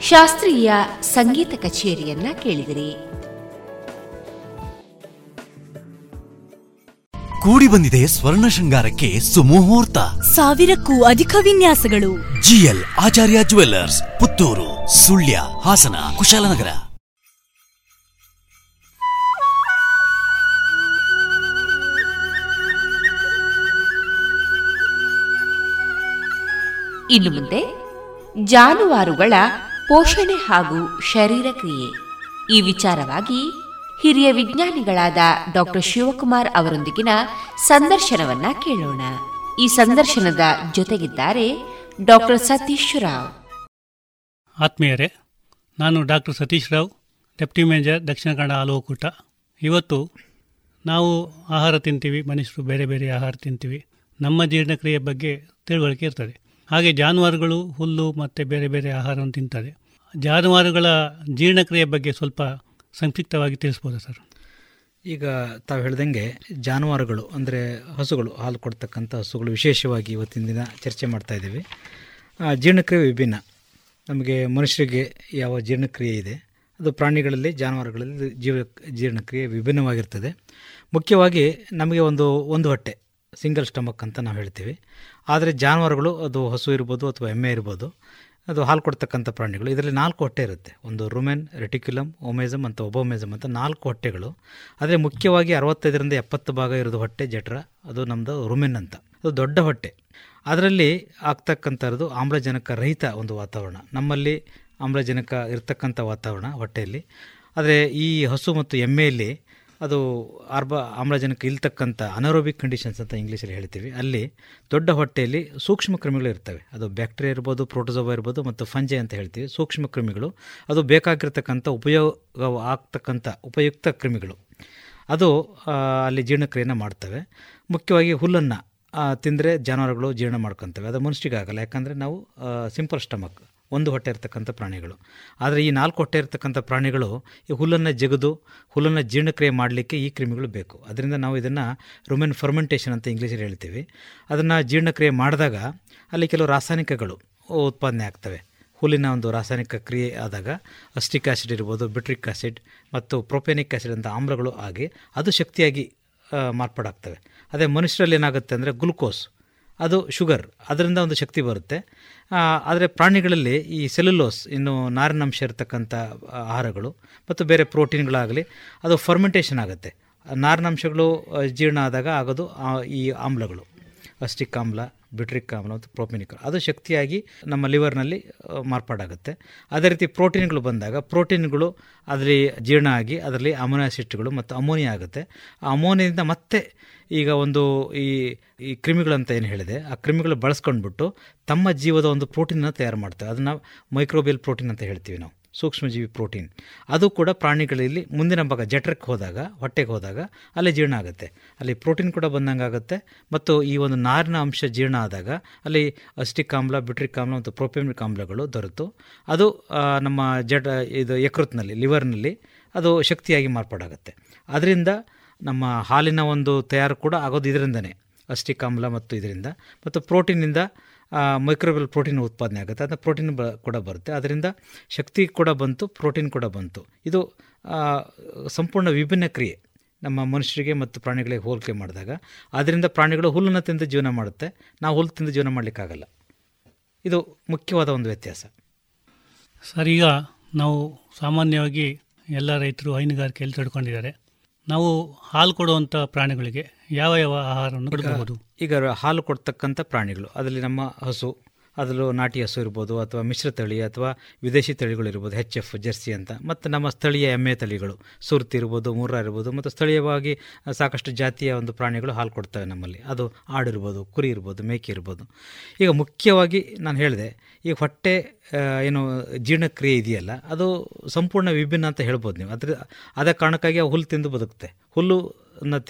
ಶಾಸ್ತ್ರೀಯ ಸಂಗೀತ ಕಚೇರಿಯನ್ನ ಕೇಳಿದಿರಿ. ಕೂಡಿ ಬಂದಿದೆ ಸ್ವರ್ಣ ಶೃಂಗಾರಕ್ಕೆ ಸುಮುಹೂರ್ತ. ಸಾವಿರಕ್ಕೂ ಅಧಿಕ ವಿನ್ಯಾಸಗಳು. GL Acharya jewellers Puttur Sullia Hassan Kushalnagar. ಇನ್ನು ಮುಂದೆ ಜಾನುವಾರುಗಳ ಪೋಷಣೆ ಹಾಗೂ ಶರೀರ ಕ್ರಿಯೆ ಈ ವಿಚಾರವಾಗಿ ಹಿರಿಯ ವಿಜ್ಞಾನಿಗಳಾದ ಡಾಕ್ಟರ್ ಶಿವಕುಮಾರ್ ಅವರೊಂದಿಗಿನ ಸಂದರ್ಶನವನ್ನ ಕೇಳೋಣ. ಈ ಸಂದರ್ಶನದ ಜೊತೆಗಿದ್ದಾರೆ ಡಾಕ್ಟರ್ ಸತೀಶ್ ರಾವ್. ಆತ್ಮೀಯರೇ, ನಾನು doctor Satish Rao, deputy major Dakshina Kannada ಒಕ್ಕೂಟ ಇವತ್ತು ನಾವು ಆಹಾರ ತಿಂತೀವಿ, ಮನುಷ್ಯರು ಬೇರೆ ಬೇರೆ ಆಹಾರ ತಿಂತೀವಿ. ನಮ್ಮ ಜೀರ್ಣಕ್ರಿಯೆ ಬಗ್ಗೆ ತಿಳುವಳಿಕೆ ಇರ್ತದೆ. ಹಾಗೆ ಜಾನುವಾರುಗಳು, ಹುಲ್ಲು ಮತ್ತು ಬೇರೆ ಬೇರೆ ಆಹಾರವನ್ನು ತಿಂತಾರೆ. ಜಾನುವಾರುಗಳ ಜೀರ್ಣಕ್ರಿಯೆ ಬಗ್ಗೆ ಸ್ವಲ್ಪ ಸಂಕ್ಷಿಪ್ತವಾಗಿ ತಿಳಿಸ್ಬೋದಾ ಸರ್? ಈಗ ತಾವು ಹೇಳ್ದಂಗೆ ಜಾನುವಾರುಗಳು, ಅಂದರೆ ಹಸುಗಳು, ಹಾಲು ಕೊಡ್ತಕ್ಕಂಥ ಹಸುಗಳು ವಿಶೇಷವಾಗಿ ಇವತ್ತಿನ ದಿನ ಚರ್ಚೆ ಮಾಡ್ತಾ ಇದ್ದೀವಿ. ಜೀರ್ಣಕ್ರಿಯೆ ವಿಭಿನ್ನ. ನಮಗೆ ಮನುಷ್ಯರಿಗೆ ಯಾವ ಜೀರ್ಣಕ್ರಿಯೆ ಇದೆ, ಅದು ಪ್ರಾಣಿಗಳಲ್ಲಿ, ಜಾನುವಾರುಗಳಲ್ಲಿ ಜೀವ, ಜೀರ್ಣಕ್ರಿಯೆ ವಿಭಿನ್ನವಾಗಿರ್ತದೆ. ಮುಖ್ಯವಾಗಿ ನಮಗೆ ಒಂದು ಒಂದು ಹೊಟ್ಟೆ. ಸಿಂಗಲ್ ಸ್ಟಮಕ್ ಅಂತ ನಾವು ಹೇಳ್ತೀವಿ. ಆದರೆ ಜಾನುವಾರುಗಳು ಅದು ಹಸು ಇರ್ಬೋದು ಅಥವಾ ಎಮ್ಮೆ ಇರ್ಬೋದು, ಅದು ಹಾಲು ಕೊಡ್ತಕ್ಕಂಥ ಪ್ರಾಣಿಗಳು. ಇದರಲ್ಲಿ ನಾಲ್ಕು ಹೊಟ್ಟೆ ಇರುತ್ತೆ. ಒಂದು ರುಮೆನ್, ರೆಟಿಕ್ಯುಲಮ್, ಒಮೆಸಮ್ ಅಂತ ಒಬೋಮೆಸಮ್ ಅಂತ ನಾಲ್ಕು ಹೊಟ್ಟೆಗಳು. ಆದರೆ ಮುಖ್ಯವಾಗಿ ಅರವತ್ತೈದರಿಂದ ಎಪ್ಪತ್ತು ಭಾಗ ಇರೋದು ಹೊಟ್ಟೆ, ಜಠರ. ಅದು ನಮ್ಮದು ರುಮೆನ್ ಅಂತ. ಅದು ದೊಡ್ಡ ಹೊಟ್ಟೆ. ಅದರಲ್ಲಿ ಆಗ್ತಕ್ಕಂಥದ್ದು ಆಮ್ಲಜನಕ ರಹಿತ ಒಂದು ವಾತಾವರಣ. ನಮ್ಮಲ್ಲಿ ಆಮ್ಲಜನಕ ಇರ್ತಕ್ಕಂಥ ವಾತಾವರಣ ಹೊಟ್ಟೆಯಲ್ಲಿ. ಆದರೆ ಈ ಹಸು ಮತ್ತು ಎಮ್ಮೆಯಲ್ಲಿ ಅದು ಆರ್ಬ ಆಮ್ಲಜನಕ ಇಲ್ತಕ್ಕಂಥ ಅನರೋಬಿಕ್ ಕಂಡೀಷನ್ಸ್ ಅಂತ ಇಂಗ್ಲೀಷಲ್ಲಿ ಹೇಳ್ತೀವಿ. ಅಲ್ಲಿ ದೊಡ್ಡ ಹೊಟ್ಟೆಯಲ್ಲಿ ಸೂಕ್ಷ್ಮ ಕ್ರಿಮಿಗಳು ಇರ್ತವೆ. ಅದು ಬ್ಯಾಕ್ಟೀರಿಯಾ ಇರ್ಬೋದು ಪ್ರೋಟೋಸೋವಾ ಇರ್ಬೋದು ಮತ್ತು ಫಂಜೆ ಅಂತ ಹೇಳ್ತೀವಿ. ಸೂಕ್ಷ್ಮ ಕ್ರಿಮಿಗಳು. ಅದು ಬೇಕಾಗಿರ್ತಕ್ಕಂಥ ಉಪಯೋಗ ಆಗ್ತಕ್ಕಂಥ ಉಪಯುಕ್ತ ಕ್ರಿಮಿಗಳು. ಅದು ಅಲ್ಲಿ ಜೀರ್ಣಕ್ರಿಯೆಯನ್ನು ಮಾಡ್ತವೆ. ಮುಖ್ಯವಾಗಿ ಹುಲ್ಲನ್ನು ತಿಂದರೆ ಜಾನುವಾರುಗಳು ಜೀರ್ಣ ಮಾಡ್ಕೊತವೆ. ಅದು ಮನುಷ್ಯಗಾಗಲ್ಲ ಯಾಕಂದರೆ ನಾವು ಸಿಂಪಲ್ ಸ್ಟಮಕ್. ಒಂದು ಹೊಟ್ಟೆ ಇರ್ತಕ್ಕಂಥ ಪ್ರಾಣಿಗಳು. ಆದರೆ ಈ ನಾಲ್ಕು ಹೊಟ್ಟೆ ಇರ್ತಕ್ಕಂಥ ಪ್ರಾಣಿಗಳು ಈ ಹುಲ್ಲನ್ನು ಜಗದು, ಹುಲ್ಲನ್ನು ಜೀರ್ಣಕ್ರಿಯೆ ಮಾಡಲಿಕ್ಕೆ ಈ ಕ್ರಿಮಿಗಳು ಬೇಕು. ಅದರಿಂದ ನಾವು ಇದನ್ನು ರುಮೆನ್ ಫರ್ಮೆಂಟೇಷನ್ ಅಂತ ಇಂಗ್ಲೀಷಲ್ಲಿ ಹೇಳ್ತೀವಿ. ಅದನ್ನು ಜೀರ್ಣಕ್ರಿಯೆ ಮಾಡಿದಾಗ ಅಲ್ಲಿ ಕೆಲವು ರಾಸಾಯನಿಕಗಳು ಉತ್ಪಾದನೆ ಆಗ್ತವೆ. ಹುಲ್ಲಿನ ಒಂದು ರಾಸಾಯನಿಕ ಕ್ರಿಯೆ ಆದಾಗ ಅಸ್ಟಿಕ್ ಆಸಿಡ್ ಇರ್ಬೋದು, ಬಿಟ್ರಿಕ್ ಆಸಿಡ್ ಮತ್ತು ಪ್ರೊಪೆನಿಕ್ ಆಸಿಡ್ ಅಂತ ಆಮ್ಲಗಳು ಆಗಿ ಅದು ಶಕ್ತಿಯಾಗಿ ಮಾರ್ಪಾಡಾಗ್ತವೆ. ಅದೇ ಮನುಷ್ಯರಲ್ಲಿ ಏನಾಗುತ್ತೆ ಅಂದರೆ ಗ್ಲುಕೋಸ್. ಅದು ಶುಗರ್, ಅದರಿಂದ ಒಂದು ಶಕ್ತಿ ಬರುತ್ತೆ. ಆದರೆ ಪ್ರಾಣಿಗಳಲ್ಲಿ ಈ ಸೆಲ್ಯುಲೋಸ್, ಇನ್ನು ನಾರಿನಂಶ ಇರತಕ್ಕಂಥ ಆಹಾರಗಳು ಮತ್ತು ಬೇರೆ ಪ್ರೋಟೀನ್ಗಳಾಗಲಿ, ಅದು ಫರ್ಮೆಂಟೇಷನ್ ಆಗುತ್ತೆ. ನಾರಿನಂಶಗಳು ಜೀರ್ಣ ಆದಾಗ ಆಗೋದು ಈ ಆಮ್ಲಗಳು. ಅಸ್ಟಿಕ್ ಆಮ್ಲ, ಬಿಟ್ರಿಕ್ ಆಮ್ಲ ಮತ್ತು ಪ್ರೋಪಿನಿಕ್ ಅದು ಶಕ್ತಿಯಾಗಿ ನಮ್ಮ ಲಿವರ್ನಲ್ಲಿ ಮಾರ್ಪಾಡಾಗುತ್ತೆ. ಅದೇ ರೀತಿ ಪ್ರೋಟೀನ್ಗಳು ಬಂದಾಗ, ಪ್ರೋಟೀನ್ಗಳು ಅದರಲ್ಲಿ ಜೀರ್ಣ ಆಗಿ, ಅದರಲ್ಲಿ ಅಮೋನಿಯಾಸಿಡ್ಗಳು ಮತ್ತು ಅಮೋನಿಯಾ ಆಗುತ್ತೆ. ಆ ಅಮೋನಿಯಿಂದ ಮತ್ತೆ ಈಗ ಒಂದು ಈ ಈ ಕ್ರಿಮಿಗಳಂತ ಏನು ಹೇಳಿದೆ, ಆ ಕ್ರಿಮಿಗಳು ಬಳಸ್ಕೊಂಡ್ಬಿಟ್ಟು ತಮ್ಮ ಜೀವದ ಒಂದು ಪ್ರೋಟೀನನ್ನು ತಯಾರು ಮಾಡ್ತಾರೆ. ಅದನ್ನು ಮೈಕ್ರೋಬಿಯಲ್ ಪ್ರೋಟೀನ್ ಅಂತ ಹೇಳ್ತೀವಿ ನಾವು, ಸೂಕ್ಷ್ಮಜೀವಿ ಪ್ರೋಟೀನ್. ಅದು ಕೂಡ ಪ್ರಾಣಿಗಳಲ್ಲಿ ಮುಂದಿನ ಭಾಗ ಜಠರಕ್ಕೆ ಹೋದಾಗ, ಹೊಟ್ಟೆಗೆ ಹೋದಾಗ ಅಲ್ಲಿ ಜೀರ್ಣ ಆಗುತ್ತೆ. ಅಲ್ಲಿ ಪ್ರೋಟೀನ್ ಕೂಡ ಬಂದಂಗೆ ಆಗುತ್ತೆ. ಮತ್ತು ಈ ಒಂದು ನಾರಿನ ಅಂಶ ಜೀರ್ಣ ಆದಾಗ ಅಲ್ಲಿ ಅಸ್ಟಿಕ್ ಆಮ್ಲ ಬಿಟ್ರಿಕ್ ಆಮ್ಲ ಮತ್ತು ಪ್ರೋಪೇಮಿಕ್ ಆಮ್ಲಗಳು ದೊರೆತು. ಅದು ನಮ್ಮ ಜಠ, ಇದು ಯಕೃತ್ನಲ್ಲಿ, ಲಿವರ್ನಲ್ಲಿ ಅದು ಶಕ್ತಿಯಾಗಿ ಮಾರ್ಪಾಡಾಗುತ್ತೆ. ಅದರಿಂದ ನಮ್ಮ ಹಾಲಿನ ಒಂದು ತಯಾರು ಕೂಡ ಆಗೋದು ಇದರಿಂದನೇ. ಅಷ್ಟಿಕ್ ಆಮ್ಲ ಮತ್ತು ಇದರಿಂದ. ಮತ್ತು ಪ್ರೋಟೀನಿಂದ ಮೈಕ್ರೋಬಲ್ ಪ್ರೋಟೀನ್ ಉತ್ಪಾದನೆ ಆಗುತ್ತೆ. ಅದನ್ನ ಪ್ರೋಟೀನ್ ಬ, ಕೂಡ ಬರುತ್ತೆ. ಅದರಿಂದ ಶಕ್ತಿ ಕೂಡ ಬಂತು, ಪ್ರೋಟೀನ್ ಕೂಡ ಬಂತು. ಇದು ಸಂಪೂರ್ಣ ವಿಭಿನ್ನ ಕ್ರಿಯೆ. ನಮ್ಮ ಮನುಷ್ಯರಿಗೆ ಮತ್ತು ಪ್ರಾಣಿಗಳಿಗೆ ಹೋಲಿಕೆ ಮಾಡಿದಾಗ. ಅದರಿಂದ ಪ್ರಾಣಿಗಳು ಹುಲ್ಲನ್ನು ತಿಂದು ಜೀವನ ಮಾಡುತ್ತೆ. ನಾವು ಹುಲ್ಲು ತಿಂದು ಜೀವನ ಮಾಡಲಿಕ್ಕಾಗಲ್ಲ. ಇದು ಮುಖ್ಯವಾದ ಒಂದು ವ್ಯತ್ಯಾಸ. ಸರ್, ಈಗ ನಾವು ಸಾಮಾನ್ಯವಾಗಿ ಎಲ್ಲ ರೈತರು ಹೈನುಗಾರಿಕೆಯಲ್ಲಿ ತಿಳ್ಕೊಂಡಿದ್ದಾರೆ ನಾವು ಹಾಲು ಕೊಡುವಂಥ ಪ್ರಾಣಿಗಳಿಗೆ ಯಾವ ಯಾವ ಆಹಾರವನ್ನು ಕೊಡಬಹುದು ಈಗ ಹಾಲು ಕೊಡ್ತಕ್ಕಂಥ ಪ್ರಾಣಿಗಳು, ಅದರಲ್ಲಿ ನಮ್ಮ ಹಸು ಅದರಲ್ಲೂ ನಾಟಿ ಹಸು ಇರ್ಬೋದು ಅಥವಾ ಮಿಶ್ರ ತಳಿ ಅಥವಾ ವಿದೇಶಿ ತಳಿಗಳು ಇರ್ಬೋದು ಹೆಚ್ ಎಫ್ ಜರ್ಸಿ ಅಂತ. ಮತ್ತು ನಮ್ಮ ಸ್ಥಳೀಯ ಎಮ್ಮೆ ತಳಿಗಳು, ಸುರ್ತಿ ಇರ್ಬೋದು, ಮೂರ ಇರ್ಬೋದು, ಮತ್ತು ಸ್ಥಳೀಯವಾಗಿ ಸಾಕಷ್ಟು ಜಾತಿಯ ಒಂದು ಪ್ರಾಣಿಗಳು ಹಾಲು ಕೊಡ್ತವೆ ನಮ್ಮಲ್ಲಿ. ಅದು ಆಡಿರ್ಬೋದು ಕುರಿ ಇರ್ಬೋದು, ಮೇಕೆ ಇರ್ಬೋದು. ಈಗ ಮುಖ್ಯವಾಗಿ ನಾನು ಹೇಳಿದೆ, ಈ ಹೊಟ್ಟೆ ಏನು ಜೀರ್ಣಕ್ರಿಯೆ ಇದೆಯಲ್ಲ, ಅದು ಸಂಪೂರ್ಣ ವಿಭಿನ್ನ ಅಂತ ಹೇಳ್ಬೋದು ನೀವು. ಅದ್ರ ಅದ ಕಾರಣಕ್ಕಾಗಿ ಆ ಹುಲ್ಲು ತಿಂದು ಬದುಕುತ್ತೆ ಹುಲ್ಲು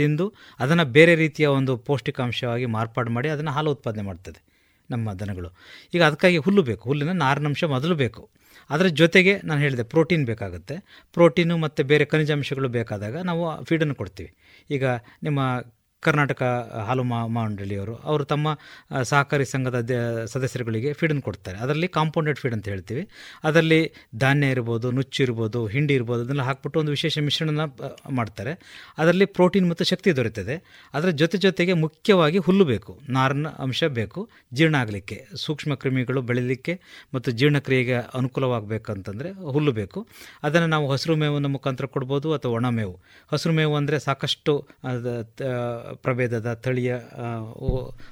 ತಿಂದು ಅದನ್ನು ಬೇರೆ ರೀತಿಯ ಒಂದು ಪೌಷ್ಟಿಕಾಂಶವಾಗಿ ಮಾರ್ಪಾಡು ಮಾಡಿ ಅದನ್ನು ಹಾಲು ಉತ್ಪಾದನೆ ಮಾಡ್ತದೆ. ನಮ್ಮ ದನಗಳು. ಈಗ ಅದಕ್ಕಾಗಿ ಹುಲ್ಲು ಬೇಕು. ಹುಲ್ಲಿನ ನಾರಿನಂಶ ಮೊದಲು ಬೇಕು. ಅದರ ಜೊತೆಗೆ ನಾನು ಹೇಳಿದೆ ಪ್ರೋಟೀನ್ ಬೇಕಾಗುತ್ತೆ. ಪ್ರೋಟೀನು ಮತ್ತು ಬೇರೆ ಖನಿಜಾಂಶಗಳು ಬೇಕಾದಾಗ ನಾವು ಫೀಡನ್ನು ಕೊಡ್ತೀವಿ. ಈಗ ನಿಮ್ಮ ಕರ್ನಾಟಕ ಹಾಲು ಮಾ ಮಂಡಳಿಯವರು ಅವರು ತಮ್ಮ ಸಹಕಾರಿ ಸಂಘದ ಸದಸ್ಯರುಗಳಿಗೆ ಫೀಡನ್ನು ಕೊಡ್ತಾರೆ. ಅದರಲ್ಲಿ ಕಾಂಪೌಂಡೆಡ್ ಫೀಡ್ ಅಂತ ಹೇಳ್ತೀವಿ. ಅದರಲ್ಲಿ ಧಾನ್ಯ ಇರ್ಬೋದು, ನುಚ್ಚು ಇರ್ಬೋದು, ಹಿಂಡಿ ಇರ್ಬೋದು, ಅದನ್ನೆಲ್ಲ ಹಾಕ್ಬಿಟ್ಟು ಒಂದು ವಿಶೇಷ ಮಿಶ್ರಣನ ಮಾಡ್ತಾರೆ. ಅದರಲ್ಲಿ ಪ್ರೋಟೀನ್ ಮತ್ತು ಶಕ್ತಿ ದೊರೆಯುತ್ತದೆ ಅದರ ಜೊತೆ ಜೊತೆಗೆ ಮುಖ್ಯವಾಗಿ ಹುಲ್ಲು ಬೇಕು. ನಾರಿನ ಅಂಶ ಬೇಕು. ಜೀರ್ಣ ಆಗಲಿಕ್ಕೆ, ಸೂಕ್ಷ್ಮ ಕ್ರಿಮಿಗಳು ಬೆಳೀಲಿಕ್ಕೆ ಮತ್ತು ಜೀರ್ಣಕ್ರಿಯೆಗೆ ಅನುಕೂಲವಾಗಬೇಕಂತಂದರೆ ಹುಲ್ಲು ಬೇಕು. ಅದನ್ನು ನಾವು ಹಸಿರು ಮೇವಿನ ಮುಖಾಂತರ ಕೊಡ್ಬೋದು ಅಥವಾ ಒಣ ಮೇವು. ಹಸಿರು ಮೇವು ಅಂದರೆ ಸಾಕಷ್ಟು ಪ್ರಭೇದದ ತಳಿಯ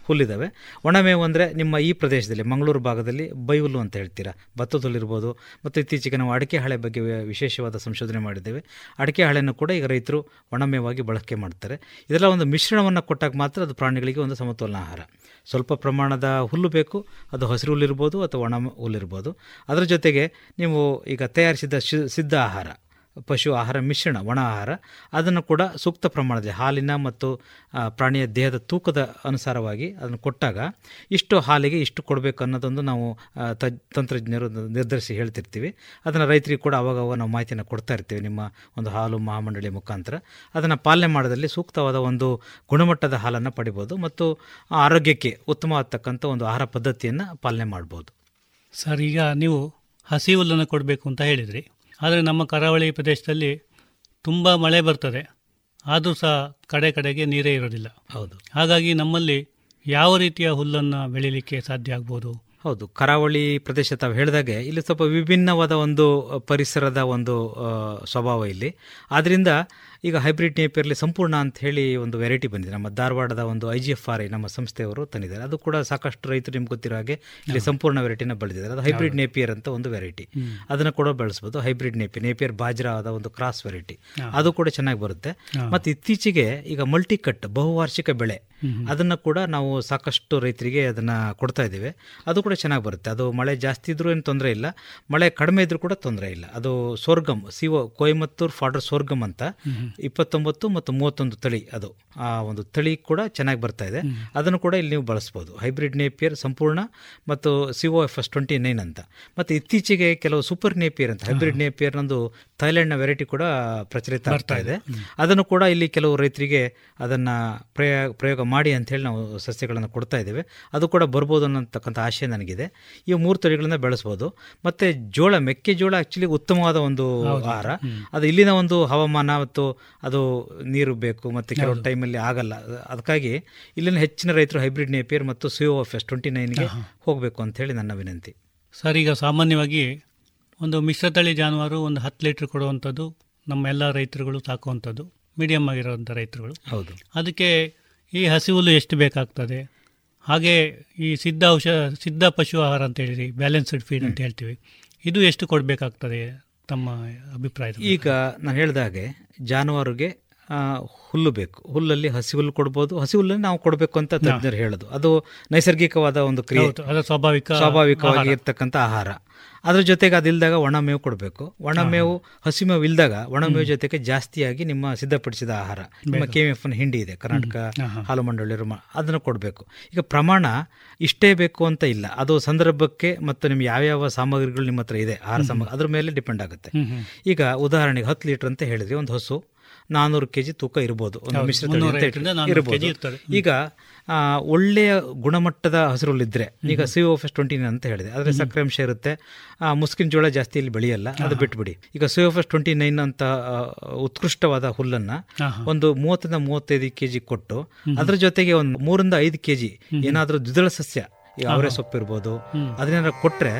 ಹುಲ್ಲಿದ್ದಾವೆ ಒಣ ಮೇವು ಅಂದರೆ ನಿಮ್ಮ ಈ ಪ್ರದೇಶದಲ್ಲಿ, ಮಂಗಳೂರು ಭಾಗದಲ್ಲಿ ಬೈಹುಲ್ಲು ಅಂತ ಹೇಳ್ತೀರಾ. ಭತ್ತದ ಹುಲ್ಲಿರ್ಬೋದು ಮತ್ತು ಇತ್ತೀಚೆಗೆ ನಾವು ಅಡಿಕೆ ಹಾಳೆ ಬಗ್ಗೆ ವಿಶೇಷವಾದ ಸಂಶೋಧನೆ ಮಾಡಿದ್ದೇವೆ. ಅಡಿಕೆ ಹಾಳೆಯನ್ನು ಕೂಡ ಈಗ ರೈತರು ಒಣಮೇವಾಗಿ ಬಳಕೆ ಮಾಡ್ತಾರೆ. ಇದೆಲ್ಲ ಒಂದು ಮಿಶ್ರಣವನ್ನು ಕೊಟ್ಟಾಗ ಮಾತ್ರ ಅದು ಪ್ರಾಣಿಗಳಿಗೆ ಒಂದು ಸಮತೋಲನ ಆಹಾರ. ಸ್ವಲ್ಪ ಪ್ರಮಾಣದ ಹುಲ್ಲು ಬೇಕು, ಅದು ಹಸಿರು ಹುಲ್ಲಿರ್ಬೋದು ಅಥವಾ ಒಣ ಹುಲ್ಲಿರ್ಬೋದು. ಅದರ ಜೊತೆಗೆ ನೀವು ಈಗ ತಯಾರಿಸಿದ ಸಿದ್ಧ ಆಹಾರ. ಪಶು ಆಹಾರ, ಮಿಶ್ರಣ, ಒಣ ಆಹಾರ, ಅದನ್ನು ಕೂಡ ಸೂಕ್ತ ಪ್ರಮಾಣದಲ್ಲಿ ಹಾಲಿನ ಮತ್ತು ಪ್ರಾಣಿಯ ದೇಹದ ತೂಕದ ಅನುಸಾರವಾಗಿ ಅದನ್ನು ಕೊಟ್ಟಾಗ ಇಷ್ಟು ಹಾಲಿಗೆ ಇಷ್ಟು ಕೊಡಬೇಕು ಅನ್ನೋದೊಂದು ನಾವು ತಜ್ ತಂತ್ರಜ್ಞರು ನಿರ್ಧರಿಸಿ ಹೇಳ್ತಿರ್ತೀವಿ. ಅದನ್ನು ರೈತರಿಗೆ ಕೂಡ ಅವಾಗ ನಾವು ಮಾಹಿತಿಯನ್ನು ಕೊಡ್ತಾ ಇರ್ತೀವಿ ನಿಮ್ಮ ಒಂದು ಹಾಲು ಮಹಾಮಂಡಳಿ ಮುಖಾಂತರ. ಅದನ್ನು ಪಾಲನೆ ಮಾಡೋದಲ್ಲಿ ಸೂಕ್ತವಾದ ಒಂದು ಗುಣಮಟ್ಟದ ಹಾಲನ್ನು ಪಡಿಬೋದು ಮತ್ತು ಆರೋಗ್ಯಕ್ಕೆ ಉತ್ತಮವಾಗತಕ್ಕಂಥ ಒಂದು ಆಹಾರ ಪದ್ಧತಿಯನ್ನು ಪಾಲನೆ ಮಾಡ್ಬೋದು. ಸರ್, ಈಗ ನೀವು ಹಸಿ ಹುಲ್ಲನ್ನು ಕೊಡಬೇಕು ಅಂತ ಹೇಳಿದ್ರಿ. ಆದರೆ ನಮ್ಮ ಕರಾವಳಿ ಪ್ರದೇಶದಲ್ಲಿ ತುಂಬ ಮಳೆ ಬರ್ತದೆ. ಆದರೂ ಸಹ ಕಡೆ ಕಡೆಗೆ ನೀರೇ ಇರೋದಿಲ್ಲ. ಹೌದು. ಹಾಗಾಗಿ ನಮ್ಮಲ್ಲಿ ಯಾವ ರೀತಿಯ ಹುಲ್ಲನ್ನು ಬೆಳೀಲಿಕ್ಕೆ ಸಾಧ್ಯ ಆಗ್ಬೋದು? ಹೌದು. ಕರಾವಳಿ ಪ್ರದೇಶ ತಾವು ಹೇಳಿದಾಗೆ ಇಲ್ಲಿ ಸ್ವಲ್ಪ ವಿಭಿನ್ನವಾದ ಒಂದು ಪರಿಸರದ ಒಂದು ಸ್ವಭಾವ ಇಲ್ಲಿ. ಆದ್ದರಿಂದ ಈಗ ಹೈಬ್ರಿಡ್ ನೇಪಿಯರ್ಲಿ ಸಂಪೂರ್ಣ ಅಂತ ಹೇಳಿ ಒಂದು ವೆರೈಟಿ ಬಂದಿದೆ. ನಮ್ಮ ಧಾರವಾಡದ ಒಂದು I G F R I ನಮ್ಮ ಸಂಸ್ಥೆಯವರು ತಂದಿದ್ದಾರೆ. ಅದು ಕೂಡ ಸಾಕಷ್ಟು ರೈತರು ನಿಮ್ಗೆ ಗೊತ್ತಿರೋ ಹಾಗೆ ಇಲ್ಲಿ ಸಂಪೂರ್ಣ ವೆರೈಟಿನ ಬೆಳೆದಿದ್ದಾರೆ. ಅದು ಹೈಬ್ರಿಡ್ ನೇಪಿಯರ್ ಅಂತ ಒಂದು ವೆರೈಟಿ. ಅದನ್ನು ಕೂಡ ಬೆಳೆಸ್ಬೋದು. ಹೈಬ್ರಿಡ್ ನೇಪಿಯರ್ ನೇಪಿಯರ್ ಬಾಜ್ರಾದ ಒಂದು ಕ್ರಾಸ್ ವೆರೈಟಿ. ಅದು ಕೂಡ ಚೆನ್ನಾಗಿ ಬರುತ್ತೆ. ಮತ್ತು ಇತ್ತೀಚೆಗೆ ಈಗ ಮಲ್ಟಿ ಕಟ್ ಬಹುವಾರ್ಷಿಕ ಬೆಳೆ. ಅದನ್ನು ಕೂಡ ನಾವು ಸಾಕಷ್ಟು ರೈತರಿಗೆ ಅದನ್ನು ಕೊಡ್ತಾ ಇದ್ದೇವೆ. ಅದು ಕೂಡ ಚೆನ್ನಾಗಿ ಬರುತ್ತೆ. ಅದು ಮಳೆ ಜಾಸ್ತಿ ಇದ್ರೂ ಏನು ತೊಂದರೆ ಇಲ್ಲ. ಮಳೆ ಕಡಿಮೆ ಇದ್ರೂ ಕೂಡ ತೊಂದರೆ ಇಲ್ಲ. ಅದು sorghum CO Coimbatore fodder sorghum ಅಂತ. ಇಪ್ಪತ್ತೊಂಬತ್ತು ಮತ್ತು ಮೂವತ್ತೊಂದು ತಳಿ ಅದು. ಆ ಒಂದು ತಳಿ ಕೂಡ ಚೆನ್ನಾಗಿ ಬರ್ತಾ ಇದೆ. ಅದನ್ನು ಕೂಡ ಇಲ್ಲಿ ನೀವು ಬಳಸ್ಬೋದು. ಹೈಬ್ರಿಡ್ ನೇಪಿಯರ್ ಸಂಪೂರ್ಣ ಮತ್ತು CO F S twenty nine ಅಂತ. ಮತ್ತು ಇತ್ತೀಚೆಗೆ ಕೆಲವು ಸೂಪರ್ ನೇಪಿಯರ್ ಅಂತ. ಹೈಬ್ರಿಡ್ ನೇಪಿಯರ್ ನಂದು ಥೈಲ್ಯಾಂಡ್ನ ವೆರೈಟಿ ಕೂಡ ಪ್ರಚಲಿತ ಆಗ್ತಾ ಇದೆ. ಅದನ್ನು ಕೂಡ ಇಲ್ಲಿ ಕೆಲವು ರೈತರಿಗೆ ಅದನ್ನು ಪ್ರಯೋಗ ಪ್ರಯೋಗ ಮಾಡಿ ಅಂತ ಹೇಳಿ ನಾವು ಸಸ್ಯಗಳನ್ನು ಕೊಡ್ತಾ ಇದ್ದೇವೆ. ಅದು ಕೂಡ ಬರ್ಬೋದು ಅನ್ನೋತಕ್ಕಂಥ ಆಶಯ ನನಗಿದೆ. ಈ ಮೂರು ತಳಿಗಳನ್ನ ಬೆಳೆಸ್ಬೋದು. ಮತ್ತು ಜೋಳ ಮೆಕ್ಕೆಜೋಳ ಆ್ಯಕ್ಚುಲಿ ಉತ್ತಮವಾದ ಒಂದು ಆಹಾರ. ಅದು ಇಲ್ಲಿನ ಒಂದು ಹವಾಮಾನ ಮತ್ತು ಅದು ನೀರು ಬೇಕು ಮತ್ತು ಕೆಲವೊಂದು. ಟೈಮಲ್ಲಿ ಆಗಲ್ಲ. ಅದಕ್ಕಾಗಿ ಇಲ್ಲಿನ ಹೆಚ್ಚಿನ ರೈತರು ಹೈಬ್ರಿಡ್ ನೇಪಿಯರ್ ಮತ್ತು ಸಿಒ ಎಫ್ ಎಸ್ ಟ್ವೆಂಟಿ ನೈನ್ಗೆ ಹೋಗಬೇಕು ಅಂಥೇಳಿ ಹೇಳಿ ನನ್ನ ವಿನಂತಿ. ಸರ್ ಈಗ ಸಾಮಾನ್ಯವಾಗಿ ಒಂದು ಮಿಶ್ರತಳಿ ಜಾನುವಾರು ಒಂದು ಹತ್ತು ಲೀಟ್ರ್ ಕೊಡುವಂಥದ್ದು ನಮ್ಮ ಎಲ್ಲ ರೈತರುಗಳು ಸಾಕುವಂಥದ್ದು ಮೀಡಿಯಮ್ ಆಗಿರುವಂಥ ರೈತರುಗಳು. ಹೌದು. ಅದಕ್ಕೆ ಈ ಹಸಿವುಲು ಹುಲ್ಲು ಎಷ್ಟು ಬೇಕಾಗ್ತದೆ? ಹಾಗೆ ಈ ಸಿದ್ಧ ಔಷಧ ಸಿದ್ಧ ಪಶು ಆಹಾರ ಅಂತ ಹೇಳಿ ಬ್ಯಾಲೆನ್ಸ್ಡ್ ಫೀಡ್ ಅಂತ ಹೇಳ್ತೀವಿ. ಇದು ಎಷ್ಟು ಕೊಡಬೇಕಾಗ್ತದೆ? ತಮ್ಮ ಅಭಿಪ್ರಾಯ ಈಗ ನಾನು ಹೇಳಿದಾಗೆ ಜಾನುವಾರುಗೆ ಆ, ಹುಲ್ಲು ಬೇಕು. ಹುಲ್ಲಲ್ಲಿ ಹಸಿ ಹುಲ್ಲು ಕೊಡ್ಬೋದು. ಹಸಿ ಹುಲ್ಲನ್ನು ನಾವು ಕೊಡಬೇಕು ಅಂತ ತಜ್ಞರು ಹೇಳೋದು. ಅದು ನೈಸರ್ಗಿಕವಾದ ಒಂದು ಕ್ರಿಯೆ. ಅದು ಸ್ವಾಭಾವಿಕ ಸ್ವಾಭಾವಿಕವಾಗಿ. ಇರ್ತಕ್ಕಂಥ ಆಹಾರ. ಅದ್ರ ಜೊತೆಗೆ ಅದಿಲ್ದಾಗ ಒಣ ಮೇವು ಕೊಡಬೇಕು. ಒಣ ಮೇವು ಹಸಿ ಮೇವು ಇಲ್ದಾಗ ಒಣ ಮೇವು ಜೊತೆಗೆ ಜಾಸ್ತಿಯಾಗಿ ನಿಮ್ಮ ಸಿದ್ಧಪಡಿಸಿದ ಆಹಾರ ನಿಮ್ಮ ಕೆ ಎಫ್ ಹಿಂಡಿ ಇದೆ ಕರ್ನಾಟಕ. ಹಾಲು ಮಂಡಳಿ ಅದನ್ನು ಕೊಡಬೇಕು. ಈಗ ಪ್ರಮಾಣ ಇಷ್ಟೇ ಬೇಕು ಅಂತ ಇಲ್ಲ. ಅದು ಸಂದರ್ಭಕ್ಕೆ ಮತ್ತು ನಿಮ್ಗೆ ಯಾವ್ಯಾವ ಸಾಮಗ್ರಿಗಳು ನಿಮ್ಮ ಹತ್ರ ಇದೆ ಆಹಾರ ಸಾಮಗ್ರಿ ಅದ್ರ ಮೇಲೆ ಡಿಪೆಂಡ್ ಆಗುತ್ತೆ. ಈಗ ಉದಾಹರಣೆಗೆ ಹತ್ತು ಲೀಟರ್ ಅಂತ ಹೇಳಿದ್ರೆ ಒಂದು ಹಸು. ನಾನ್ನೂರು ಕೆಜಿ ತೂಕ ಇರ್ಬೋದು. ಒಂದು. ಈಗ ಒಳ್ಳೆಯ ಗುಣಮಟ್ಟದ ಹಸಿರುಳಿದ್ರೆ ಈಗ ಸಿ ಓ ಎಸ್ ಟ್ವೆಂಟಿ ಅಂತ ಹೇಳಿದೆ. ಆದರೆ ಸಕ್ಕರೆ ಅಂಶ ಇರುತ್ತೆ. ಮುಸ್ಕಿನ ಜೋಳ ಜಾಸ್ತಿ ಇಲ್ಲಿ ಬೆಳೆಯಲ್ಲ ಅದು ಬಿಟ್ಬಿಡಿ. ಈಗ C O S twenty nine ಅಂತ ಉತ್ಕೃಷ್ಟವಾದ ಹುಲ್ಲನ್ನ. ಒಂದು ಮೂವತ್ತರಿಂದ ಮೂವತ್ತೈದು ಕೆಜಿ ಕೊಟ್ಟು ಅದರ ಜೊತೆಗೆ ಒಂದು ಮೂರಿಂದ ಐದು ಕೆಜಿ ಏನಾದರೂ ದ್ವಿದಳ ಸಸ್ಯ ಈ ಅವರೆ ಸೊಪ್ಪು ಇರ್ಬೋದು ಹ್ಮ್. ಕೊಟ್ಟರೆ ಕೊಟ್ರೆ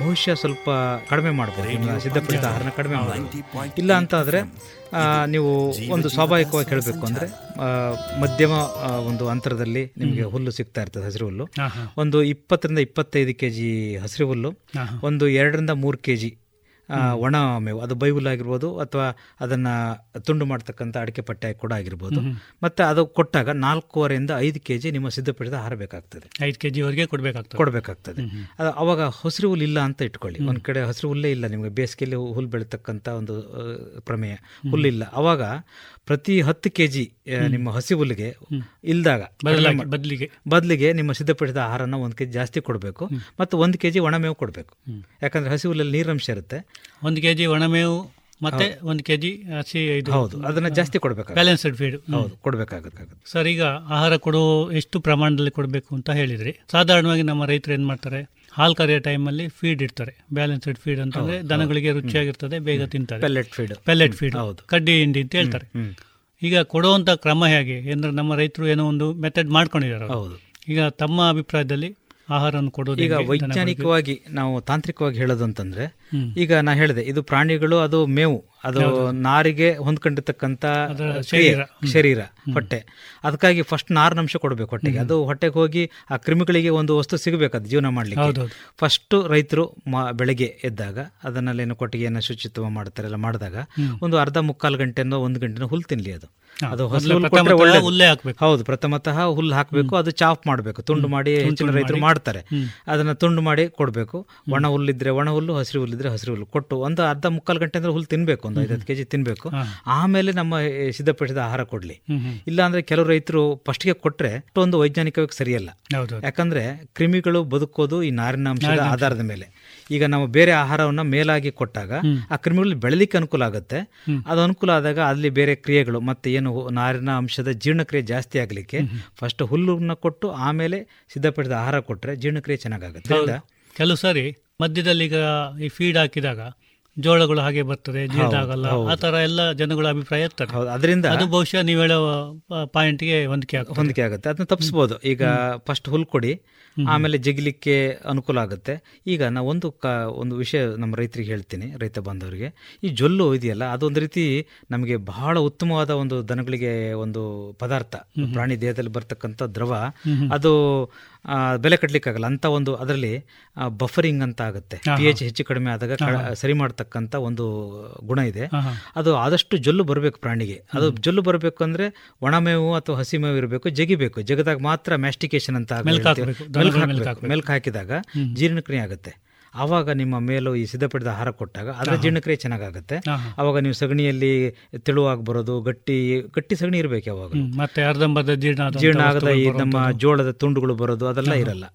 ಬಹುಶಃ ಸ್ವಲ್ಪ ಕಡಿಮೆ ಮಾಡ್ಬೋದು. ಸಿದ್ಧಪಡಿಸಿದ ಆಹಾರನ ಕಡಿಮೆ ಮಾಡ್ಬೋದು. ಇಲ್ಲ ಅಂತ ಆದರೆ ನೀವು ಒಂದು ಸ್ವಾಭಾವಿಕವಾಗಿ ಹೇಳಬೇಕು ಅಂದರೆ ಮಧ್ಯಮ ಒಂದು ಅಂತರದಲ್ಲಿ ನಿಮಗೆ ಹುಲ್ಲು ಸಿಗ್ತಾ ಇರ್ತದೆ ಹಸಿರು ಹುಲ್ಲು. ಒಂದು ಇಪ್ಪತ್ತರಿಂದ ಇಪ್ಪತ್ತೈದು ಕೆ ಜಿ ಹಸಿರು ಹುಲ್ಲು. ಒಂದು ಎರಡರಿಂದ ಮೂರು ಕೆ ಜಿ ಒಣ ಮೇವು ಅದು ಬೈಹುಲ್ ಆಗಿರ್ಬೋದು ಅಥವಾ ಅದನ್ನು ತುಂಡು ಮಾಡ್ತಕ್ಕಂಥ ಅಡಿಕೆ ಪಟ್ಟೆ ಕೂಡ ಆಗಿರ್ಬೋದು. ಮತ್ತೆ ಅದು ಕೊಟ್ಟಾಗ ನಾಲ್ಕೂವರೆಯಿಂದ ಐದು ಕೆ ಜಿ ನಿಮ್ಮ ಸಿದ್ಧಪಡಿಸಿದ ಆಹಾರ ಬೇಕಾಗ್ತದೆ. ಐದು ಕೆ ಜಿವರೆಗೆ ಕೊಡಬೇಕಾಗ್ತದೆ. ಕೊಡಬೇಕಾಗ್ತದೆ ಅದು ಅವಾಗ ಹಸಿರು ಹುಲ್ಲು ಇಲ್ಲ ಅಂತ ಇಟ್ಕೊಳ್ಳಿ. ಒಂದು ಕಡೆ ಹಸಿರು ಹುಲ್ಲೇ ಇಲ್ಲ ನಿಮಗೆ. ಬೇಸಿಗೆಯಲ್ಲಿ ಹುಲ್ಲು ಬೆಳೀತಕ್ಕಂಥ ಒಂದು ಪ್ರಮೇಯ. ಹುಲ್ಲಿಲ್ಲ ಅವಾಗ ಪ್ರತಿ ಹತ್ತು ಕೆ ಜಿ ನಿಮ್ಮ ಹಸಿ ಹುಲ್ಲಿಗೆ ಇಲ್ದಾಗ ಬದಲಾಗಿ- ಬದಲಿಗೆ. ನಿಮ್ಮ ಸಿದ್ಧಪಡಿಸಿದ ಆಹಾರನ ಒಂದು ಕೆ ಜಿ ಜಾಸ್ತಿ ಕೊಡಬೇಕು. ಮತ್ತು ಒಂದು ಕೆ ಜಿ ಒಣಮೇವು ಕೊಡಬೇಕು. ಯಾಕಂದರೆ ಹಸಿ ಹುಲ್ಲಲ್ಲಿ ನೀರಂಶ ಇರುತ್ತೆ. ಒಂದು ಕೆ ಜಿ ಒಣಮೇವು ಮತ್ತೆ ಒಂದು ಕೆಜಿ ಹಸಿ ಇದು ಹೌದು. ಅದನ್ನ ಜಾಸ್ತಿ ಕೊಡಬೇಕು ಬ್ಯಾಲೆನ್ಸ್ಡ್ ಫೀಡ್ ಹೌದು. ಕೊಡಬೇಕಾಗುತ್ತೆ. ಸರ್ ಈಗ ಆಹಾರ ಕೊಡೋ ಎಷ್ಟು ಪ್ರಮಾಣದಲ್ಲಿ ಕೊಡಬೇಕು ಅಂತ ಹೇಳಿದ್ರಿ. ಸಾಧಾರಣವಾಗಿ ನಮ್ಮ ರೈತರು ಏನು ಮಾಡ್ತಾರೆ? ಹಾಲು ಕರೆಯೋ ಟೈಮಲ್ಲಿ ಫೀಡ್ ಇಡ್ತಾರೆ. ಬ್ಯಾಲೆನ್ಸ್ಡ್ ಫೀಡ್ ಅಂತಂದ್ರೆ ದನಗಳಿಗೆ. ರುಚಿಯಾಗಿರ್ತದೆ ಬೇಗ ತಿಂತಾರೆ. ಪೆಲೆಟ್ ಫೀಡ್ ಪೆಲೆಟ್ ಫೀಡ್ ಹೌದು. ಕಡ್ಡಿ ಹಿಂಡಿ ಅಂತ ಹೇಳ್ತಾರೆ. ಈಗ ಕೊಡುವಂತ ಕ್ರಮ ಹೇಗೆ? ಅಂದ್ರೆ ನಮ್ಮ ರೈತರು ಏನೋ ಒಂದು ಮೆಥಡ್ ಮಾಡ್ಕೊಂಡಿದ್ದಾರೆ ಹೌದು. ಈಗ ತಮ್ಮ ಅಭಿಪ್ರಾಯದಲ್ಲಿ ಆಹಾರವನ್ನು ಕೊಡೋದು ಈಗ ವೈಜ್ಞಾನಿಕವಾಗಿ ನಾವು ತಾಂತ್ರಿಕವಾಗಿ ಹೇಳೋದಂತಂದ್ರೆ ಈಗ ನಾ ಹೇಳಿದೆ ಇದು ಪ್ರಾಣಿಗಳು ಅದು ಮೇವು ಅದು ನಾರಿಗೆ ಹೊಂದ್ಕೊಂಡಿರ್ತಕ್ಕಂಥ ಶರೀರ. ಶರೀರ ಹೊಟ್ಟೆ. ಅದಕ್ಕಾಗಿ ಫಸ್ಟ್ ನಾರಿನಂಶ ಕೊಡಬೇಕು ಹೊಟ್ಟೆಗೆ. ಅದು ಹೊಟ್ಟೆಗೆ ಹೋಗಿ ಆ ಕ್ರಿಮಿಗಳಿಗೆ ಒಂದು ವಸ್ತು ಸಿಗಬೇಕು ಅದು ಜೀವನ ಮಾಡ್ಲಿಕ್ಕೆ. ಫಸ್ಟ್ ರೈತರು ಬೆಳಗ್ಗೆ ಎದ್ದಾಗ ಅದನ್ನೇನು ಕೊಟ್ಟಿಗೆಯನ್ನು ಶುಚಿತ್ವ ಮಾಡ್ತಾರೆ ಎಲ್ಲ ಮಾಡಿದಾಗ ಒಂದು ಅರ್ಧ ಮುಕ್ಕಾಲು ಗಂಟೆನೋ ಒಂದು ಗಂಟೆನೋ ಹುಲ್ಲು ತಿನ್ಲಿ ಅದು. ಅದು ಹುಲ್ಲು ಹಾಕ್ಬೇಕು. ಹೌದು ಪ್ರಥಮತಃ ಹುಲ್ಲು ಹಾಕಬೇಕು ಅದು ಚಾಪ್ ಮಾಡಬೇಕು ತುಂಡು ಮಾಡಿ ಹೆಚ್ಚಿನ ರೈತರು ಮಾಡಿ. ಮಾಡ್ತಾರೆ. ಅದನ್ನ ತುಂಡು ಮಾಡಿ ಕೊಡಬೇಕು. ಒಣ ಹುಲ್ಲಿದ್ರೆ ಒಣ ಹುಲ್ಲು ಹಸಿರು ಹುಲ್ಲಿದ್ರೆ ಹಸಿರು ಹುಲ್ಲು ಕೊಟ್ಟು ಒಂದು ಅರ್ಧ ಮುಕ್ಕಾಲು ಗಂಟೆ ಅಂದ್ರೆ ಹುಲ್ಲು ತಿನ್ಬೇಕು ಒಂದು ಐದತ್ತು ಕೆಜಿ ತಿನ್ಬೇಕು. ಆಮೇಲೆ ನಮ್ಮ ಸಿದ್ಧಪಡಿಸಿದ ಆಹಾರ ಕೊಡ್ಲಿ. ಇಲ್ಲ ಅಂದ್ರೆ ಕೆಲವು ರೈತರು ಫಸ್ಟ್ಗೆ ಕೊಟ್ರೆ ಅಷ್ಟೊಂದು ವೈಜ್ಞಾನಿಕವಾಗಿ ಸರಿಯಲ್ಲ. ಯಾಕಂದ್ರೆ ಕ್ರಿಮಿಗಳು ಬದುಕೋದು ಈ ನಾರಿನ ಅಂಶದ ಆಧಾರದ ಮೇಲೆ. ಈಗ ನಾವು ಬೇರೆ ಆಹಾರವನ್ನ ಮೇಲಾಗಿ ಕೊಟ್ಟಾಗ ಆ ಕ್ರಿಮಿಗಳು ಬೆಳಲಿಕ್ಕೆ ಅನುಕೂಲ ಆಗುತ್ತೆ. ಅದು ಅನುಕೂಲ ಆದಾಗ ಅಲ್ಲಿ ಬೇರೆ ಕ್ರಿಯೆಗಳು ಮತ್ತೆ ಏನು ನಾರಿನ ಅಂಶದ ಜೀರ್ಣಕ್ರಿಯೆ ಜಾಸ್ತಿ ಆಗಲಿಕ್ಕೆ ಫಸ್ಟ್ ಹುಲ್ಲನ್ನ ಕೊಟ್ಟು ಆಮೇಲೆ ಸಿದ್ಧಪಡಿಸಿದ ಆಹಾರ ಕೊಟ್ಟರೆ ಜೀರ್ಣಕ್ರಿಯೆ ಚೆನ್ನಾಗಾಗುತ್ತೆ. ಕೆಲವು ಸಾರಿ ಮಧ್ಯದಲ್ಲಿ ಈಗ ಈ ಫೀಡ್ ಹಾಕಿದಾಗ ಜೋಳಗಳು ಹಾಗೆ ಬರ್ತದೆ ಜೀರ್ಣ ಆಗಲ್ಲ. ಆ ತರ ಎಲ್ಲ ಜನಗಳ ಅಭಿಪ್ರಾಯ ಇರ್ತಾರೆ ಅದರಿಂದ ಅದು ಬಹುಶಃ ನೀವು ಹೇಳೋ ಪಾಯಿಂಟ್ಗೆ ಹೊಂದಿಕೆ ಆಗುತ್ತೆ. ಹೊಂದಿಕೆ ಆಗುತ್ತೆ. ಅದನ್ನ ತಪ್ಪಿಸ್ಬೋದು. ಈಗ ಫಸ್ಟ್ ಹುಲ್ ಕೊಡಿ ಆಮೇಲೆ ಜಗಿಲಿಕ್ಕೆ ಅನುಕೂಲ ಆಗುತ್ತೆ. ಈಗ ನಾ ಒಂದು ಕ ಒಂದು ವಿಷಯ ನಮ್ಮ ರೈತರಿಗೆ ಹೇಳ್ತೀನಿ ರೈತ ಬಾಂಧವರಿಗೆ. ಈ ಜೊಲ್ಲು ಇದೆಯಲ್ಲ ಅದೊಂದು ರೀತಿ ನಮಗೆ ಬಹಳ ಉತ್ತಮವಾದ ಒಂದು ದನಗಳಿಗೆ ಒಂದು ಪದಾರ್ಥ. ಪ್ರಾಣಿ ದೇಹದಲ್ಲಿ ಬರ್ತಕ್ಕಂಥ ದ್ರವ. ಅದು ಬೆಲೆ ಕಟ್ಟಲಿಕ್ಕಾಗಲ್ಲ ಅಂತ ಒಂದು ಅದರಲ್ಲಿ ಬಫರಿಂಗ್ ಅಂತ ಆಗುತ್ತೆ. ಪಿ. ಎಚ್ ಹೆಚ್ಚು ಕಡಿಮೆ ಆದಾಗ. ಸರಿ ಮಾಡ್ತಕ್ಕಂಥ ಒಂದು ಗುಣ ಇದೆ. ಅದು ಆದಷ್ಟು ಜೊಲ್ಲು ಬರಬೇಕು ಪ್ರಾಣಿಗೆ. ಅದು ಜೊಲ್ಲು ಬರಬೇಕು ಅಂದ್ರೆ ಒಣಮೇವು ಅಥವಾ ಹಸಿ ಮೇವು ಇರಬೇಕು ಜಗಿಬೇಕು. ಜಗದಾಗ ಮಾತ್ರ ಮ್ಯಾಸ್ಟಿಕೇಶನ್ ಅಂತ ಮೆಲ್ಕ್ ಹಾಕಿದಾಗ. ಜೀರ್ಣಕ್ರಿಯೆ ಆಗುತ್ತೆ. ಆವಾಗ ನಿಮ್ಮ ಮೇಲೂ ಈ ಸಿದ್ಧಪಡಿದ ಆಹಾರ ಕೊಟ್ಟಾಗ ಅದರ. ಜೀರ್ಣಕ್ರಿಯೆ ಚೆನ್ನಾಗಾಗುತ್ತೆ. ಅವಾಗ ನೀವು ಸಗಣಿಯಲ್ಲಿ ತೆಳುವಾಗಿ ಬರೋದು ಗಟ್ಟಿ ಗಟ್ಟಿ ಸಗಣಿ ಇರಬೇಕು ಯಾವಾಗ ಮತ್ತೆ ಅರ್ಧಂಬರ್ಧ ಜೀರ್ಣ ಆಗದ ಈ ನಮ್ಮ ಜೋಳದ ತುಂಡುಗಳು ಬರೋದು ಅದೆಲ್ಲ. ಇರಲ್ಲ